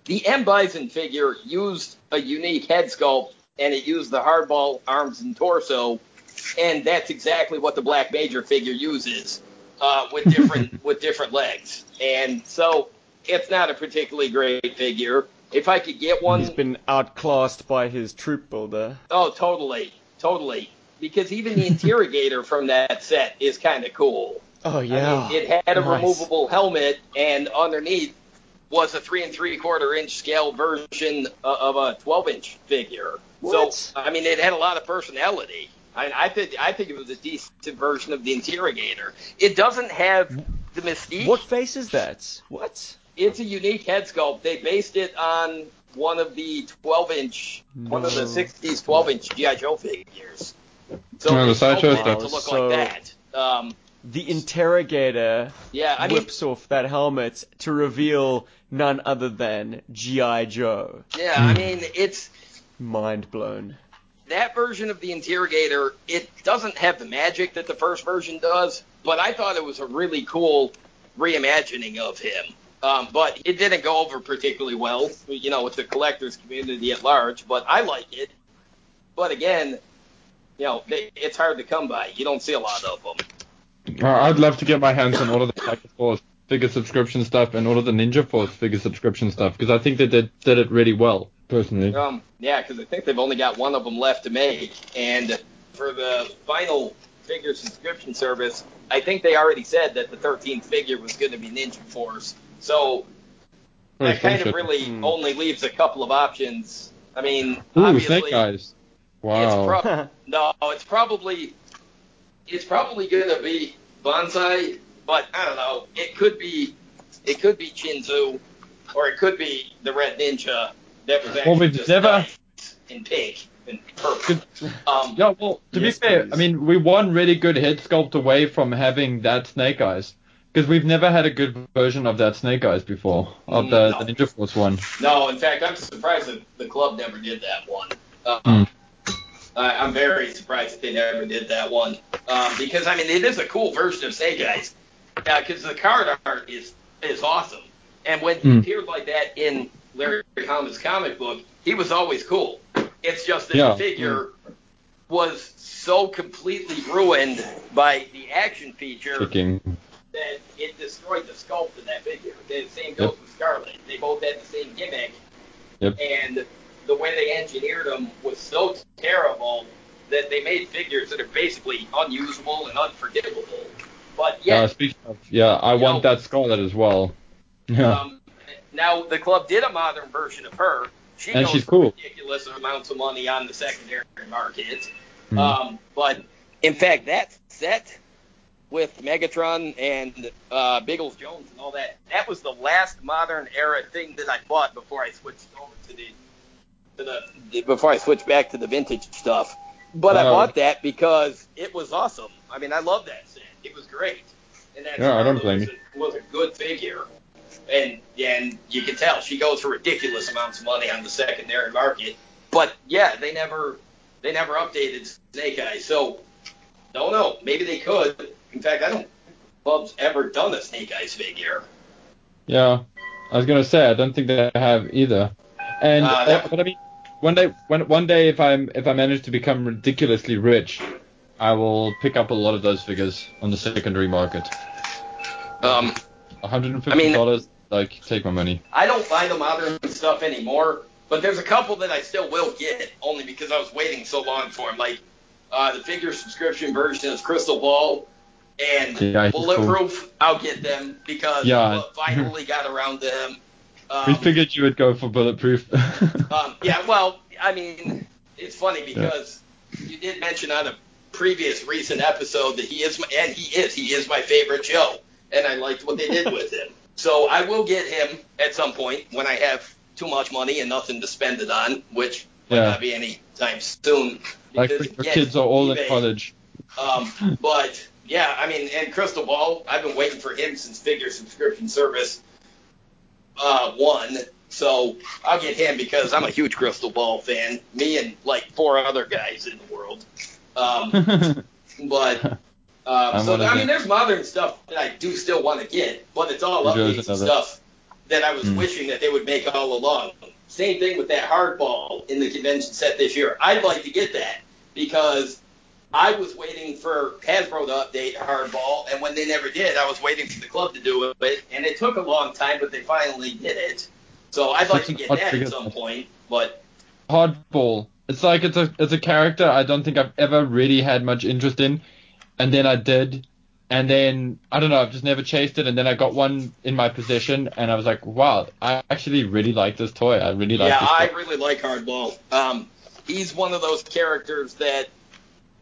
the M Bison figure used a unique head sculpt and it used the hardball arms and torso, and that's exactly what the Black Major figure uses uh, with different with different legs. And so it's not a particularly great figure. If I could get one, He's been outclassed by his troop builder. Oh, totally, totally. Because even the interrogator from that set is kind of cool. Oh I yeah. mean, it had a Nice. removable helmet, and underneath was a three and three quarter inch scale version of a 12 inch figure. What? So, I mean, it had a lot of personality. I, I think I think it was a decent version of the interrogator. It doesn't have the mystique. What face is that? What? It's a unique head sculpt. They based it on one of the 12 inch, one of the 60s 12 inch GI Joe figures. So Oh, the they sideshow sculpted it to look So- like that. Um, The interrogator yeah, I mean, whips off that helmet to reveal none other than G.I. Joe. yeah, I mean, it's Mind blown. that version of the interrogator. It doesn't have the magic that the first version does, but I thought it was a really cool reimagining of him. Um, but it didn't go over particularly well, you know, with the collectors community at large. But I like it. But again, you know, it's hard to come by. You don't see a lot of them. Uh, I'd love to get my hands on all of the Tiger Force figure subscription stuff and all of the Ninja Force figure subscription stuff because I think they did, did it really well, personally. Um, yeah, because I think they've only got one of them left to make, and for the final figure subscription service, I think they already said that the 13th figure was going to be Ninja Force. So Very that kind of really Hmm. only leaves a couple of options. I mean, Ooh, obviously, Snake Eyes. it's Wow. no, it's probably it's probably going to be Banzai, but I don't know. It could be it could be Chinzu, or it could be the Red Ninja that was actually we've just never- nice in pink and purple. Um, Yeah, well, to Yes, be fair, please. I mean, we one really good head sculpt away from having that Snake Eyes. Because we've never had a good version of that Snake Eyes before, of the, No. the Ninja Force one. No, in fact, I'm surprised that the club never did that one. Uh, Hmm. I, I'm very surprised that they never did that one um, because I mean it is a cool version of Snake Eyes because the card art is is awesome, and when he Hmm. appeared like that in Larry Hama's comic book, he was always cool. It's just that Yeah. the figure was so completely ruined by the action feature Kicking. that it destroyed the sculpt of that figure. The same goes Yep. with Scarlett. They both had the same gimmick. Yep. And the way they engineered them was so terrible that they made figures that are basically unusable and unforgivable. But Yeah, speaking of, yeah, I want know- that Scarlett as well. Yeah. um, now the club did a modern version of her. She And she's cool. ridiculous amounts of money on the secondary market. Mhm. Um, but in fact, that set with Megatron and uh, Biggles Jones and all that, that was the last modern era thing that I bought before I switched over to the, the before I switch back to the vintage stuff. But I bought that because it was awesome. I mean, I love that set. It was great. And that Yeah, I don't blame was a, was a good figure. And and you can tell she goes for ridiculous amounts of money on the secondary market. But yeah, they never they never updated Snake Eyes. So don't know. Maybe they could. In fact, I don't think club's ever done a Snake Eyes figure. Yeah, I was gonna say I don't think they have either. And Uh, that- uh, but I mean, one day, when one day, if I'm if I manage to become ridiculously rich, I will pick up a lot of those figures on the secondary market. Um, 150 I mean- dollars, like take my money. I don't buy the modern stuff anymore, but there's a couple that I still will get only because I was waiting so long for them. Like uh, the figure subscription version of Crystal Ball and Yeah, Bulletproof. I'll get them because Yeah. I finally got around to them. Um, we figured you would go for bulletproof. Um, yeah, well, I mean, it's funny because you did mention on a previous recent episode that he is, my, and he is, he is my favorite Joe, and I liked what they did with him. So I will get him at some point when I have too much money and nothing to spend it on, which might not be any time soon. like because, your again, kids are all in college. Um, but yeah, I mean, and Crystal Ball, I've been waiting for him since Figure Subscription Service uh, one. So I'll get him because I'm a huge Crystal Ball fan. Me and like four other guys in the world. Um, but um, so I mean, there's modern stuff that I do still want to get, but it's all updates and stuff that I was Mm. wishing that they would make all along. Same thing with that hardball in the convention set this year. I'd like to get that because I was waiting for Hasbro to update hardball, and when they never did, I was waiting for the club to do it, and it took a long time, but they finally did it. So I'd like to get that at some point, but Hardball. It's like it's a it's a character I don't think I've ever really had much interest in, and then I did, and then I don't know I've just never chased it, and then I got one in my possession, and I was like, wow, I actually really like this toy. I really like yeah, I really like Hardball. Um, he's one of those characters that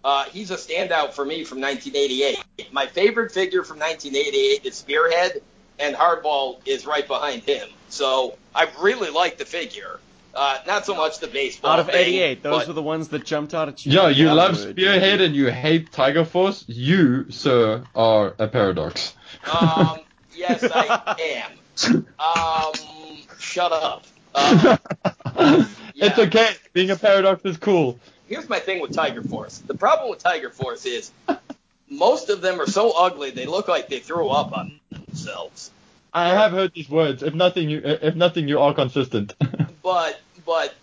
uh, he's a standout for me from 1988. My favorite figure from 1988 is Spearhead, and Hardball is right behind him. So I really like the figure. Uh, not so much the baseball. Out of thing, 88, those but- were the ones that jumped out at you. Yeah, you I love. Spearhead and you hate Tiger Force. You, sir, are a paradox. Um, yes, I am. Um, shut up. Um, It's okay. Being a paradox is cool. Here's my thing with Tiger Force. The problem with Tiger Force is most of them are so ugly they look like they threw up on themselves. I have heard these words. If nothing, you if nothing, you are consistent. But but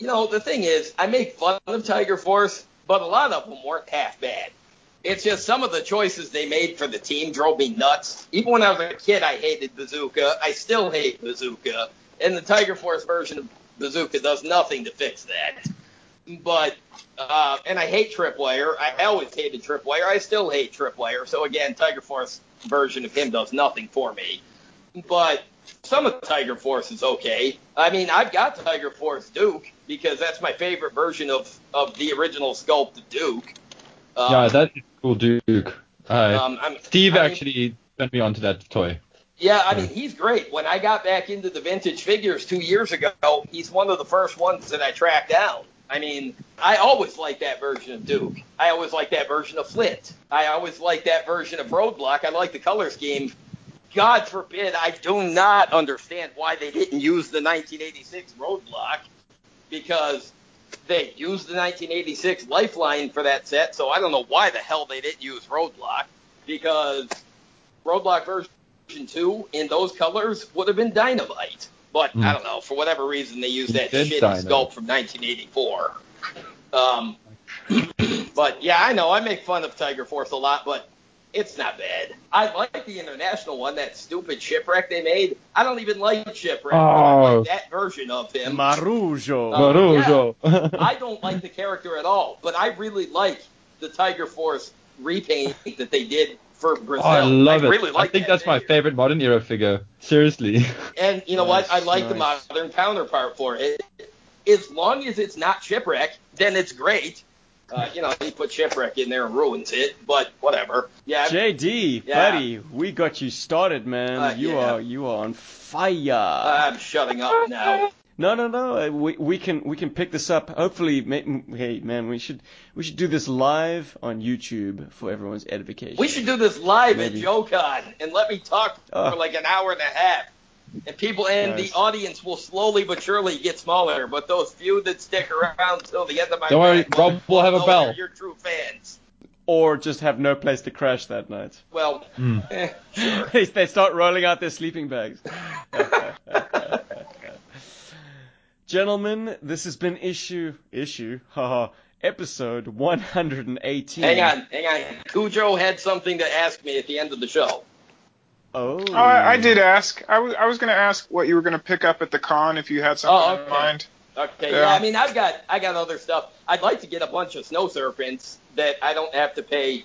you know the thing is, I make fun of Tiger Force, but a lot of them weren't half bad. It's just some of the choices they made for the team drove me nuts. Even when I was a kid, I hated Bazooka. I still hate Bazooka, and the Tiger Force version of Bazooka does nothing to fix that. But uh, and I hate Tripwire. I always hated Tripwire. I still hate Tripwire. So again, Tiger Force version of him does nothing for me. But some of Tiger Force is okay. I mean, I've got Tiger Force Duke because that's my favorite version of, of the original sculpt of Duke. Um, yeah, that is cool, Duke. Uh, um, I'm, Steve I mean- actually sent me onto that toy. Yeah, I mean, he's great. When I got back into the vintage figures two years ago, he's one of the first ones that I tracked down. I mean, I always liked that version of Duke. I always liked that version of Flint. I always liked that version of Roadblock. I like the color scheme. God forbid, I do not understand why they didn't use the 1986 Roadblock because they used the 1986 Lifeline for that set. So I don't know why the hell they didn't use Roadblock because Roadblock version two in those colors would have been dynamite. But Hmm. I don't know, for whatever reason they used that It shitty did dynamite. sculpt from 1984. Um, but yeah, I know I make fun of Tiger Force a lot, but It's not bad. I like the international one, that stupid shipwreck they made. I don't even like shipwreck. but I Oh. like that version of him. Marujo. Oh, Marujo. I don't like the character at all, but I really like the Tiger Force repaint that they did for Brazil. Oh, I love it. really I think that that's my favorite modern era figure. Seriously. And you know what? I Nice, like the nice. modern counterpart for it. As long as it's not shipwreck, then it's great. Uh, you know, he put shipwreck in there and ruins it, but whatever. Yeah, JD, Yeah. buddy, we got you started, man. Uh, you yeah. are you are on fire. I'm shutting up now. No, no, no. uh, We we can we can pick this up. Hopefully, ma- hey man, we should we should do this live on YouTube for everyone's edification. We should do this live Maybe. at JoeCon and let me talk Oh. for like an hour and a half. And people and Nice. the audience will slowly but surely get smaller, but those few that stick around till the end of my Don't worry, rant Rob will have a bell. Your true fans. or just have no place to crash that night. Well, Hmm. eh, sure. They they start rolling out their sleeping bags. Gentlemen, this has been issue issue haha episode 118. Hang on, hang on. Cujo had something to ask me at the end of the show. Oh, Oh, I, I did ask. I was I was going to ask what you were going to pick up at the con if you had something Oh, in mind. Okay, Yeah. yeah. I mean, I've got I got other stuff. I'd like to get a bunch of snow serpents that I don't have to pay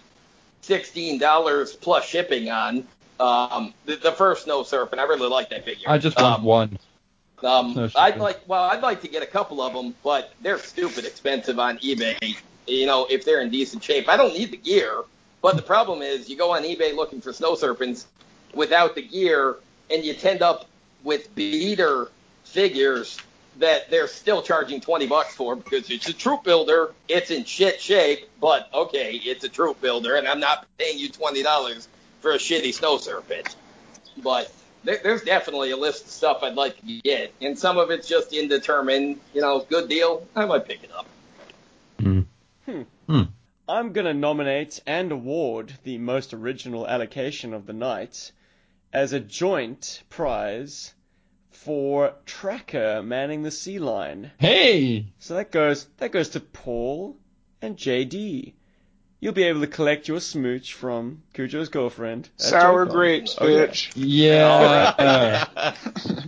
sixteen dollars plus shipping on. Um, the, the first snow serpent, I really like that figure. I just want um, one. Um, Snow I'd like well, I'd like to get a couple of them, but they're stupid expensive on eBay. You know, if they're in decent shape, I don't need the gear. But the problem is, you go on eBay looking for snow serpents without the gear, and you tend up with beater figures that they're still charging 20 bucks for because it's a troop builder. It's in shit shape, but okay, it's a troop builder, and I'm not paying you $20 for a shitty snow serpent. But there, there's definitely a list of stuff I'd like to get, and some of it's just indeterminate. You know, good deal. I might pick it up. Hmm. Hmm. I'm gonna nominate and award the most original allocation of the night as a joint prize for Tracker manning the sea line. Hey! So that goes that goes to Paul and JD. You'll be able to collect your smooch from Cujo's girlfriend. at Sour JCon. grapes, Oh, yeah. bitch. Yeah.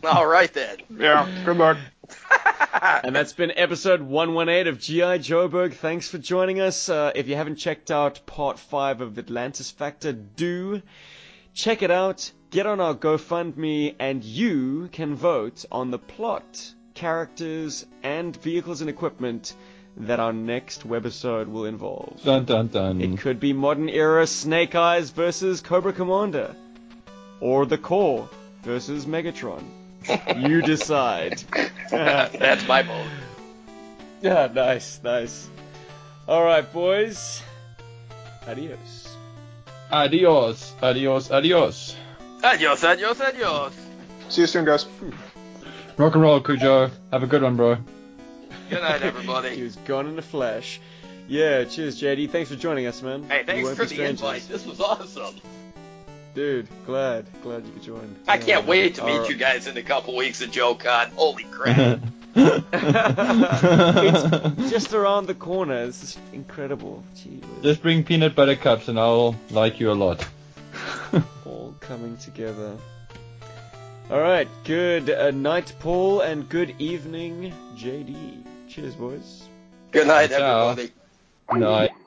All right then. Yeah. Good luck. And that's been episode 118 of G.I. Joeberg. Thanks for joining us. Uh, if you haven't checked out part 5 of Atlantis Factor, do check it out. Get on our GoFundMe, and you can vote on the plot, characters, and vehicles and equipment that our next webisode will involve. dun dun dun. It could be modern era Snake Eyes versus Cobra Commander, or the Core versus Megatron. you decide. That's my vote. Yeah, nice, nice. All right, boys. Adios. Adios. Adios. Adios. Adios, adios, adios. See you soon, guys. Rock and roll, Cujo. Have a good one, bro. Good night, everybody. He everybody. was gone in a flash. Yeah, cheers, JD. Thanks for joining us, man. Hey, thanks for the strangers. invite. This was awesome. Dude, glad, glad you could join. I Yeah. can't wait to meet All you guys in a couple weeks at JoeCon. Holy crap. It's just around the corner. This is incredible. Gee. Just bring peanut butter cups and I'll like you a lot. all coming together. All right, good uh, night, Paul, and good evening, JD. Cheers, boys. Good night, Ciao. everybody. Night.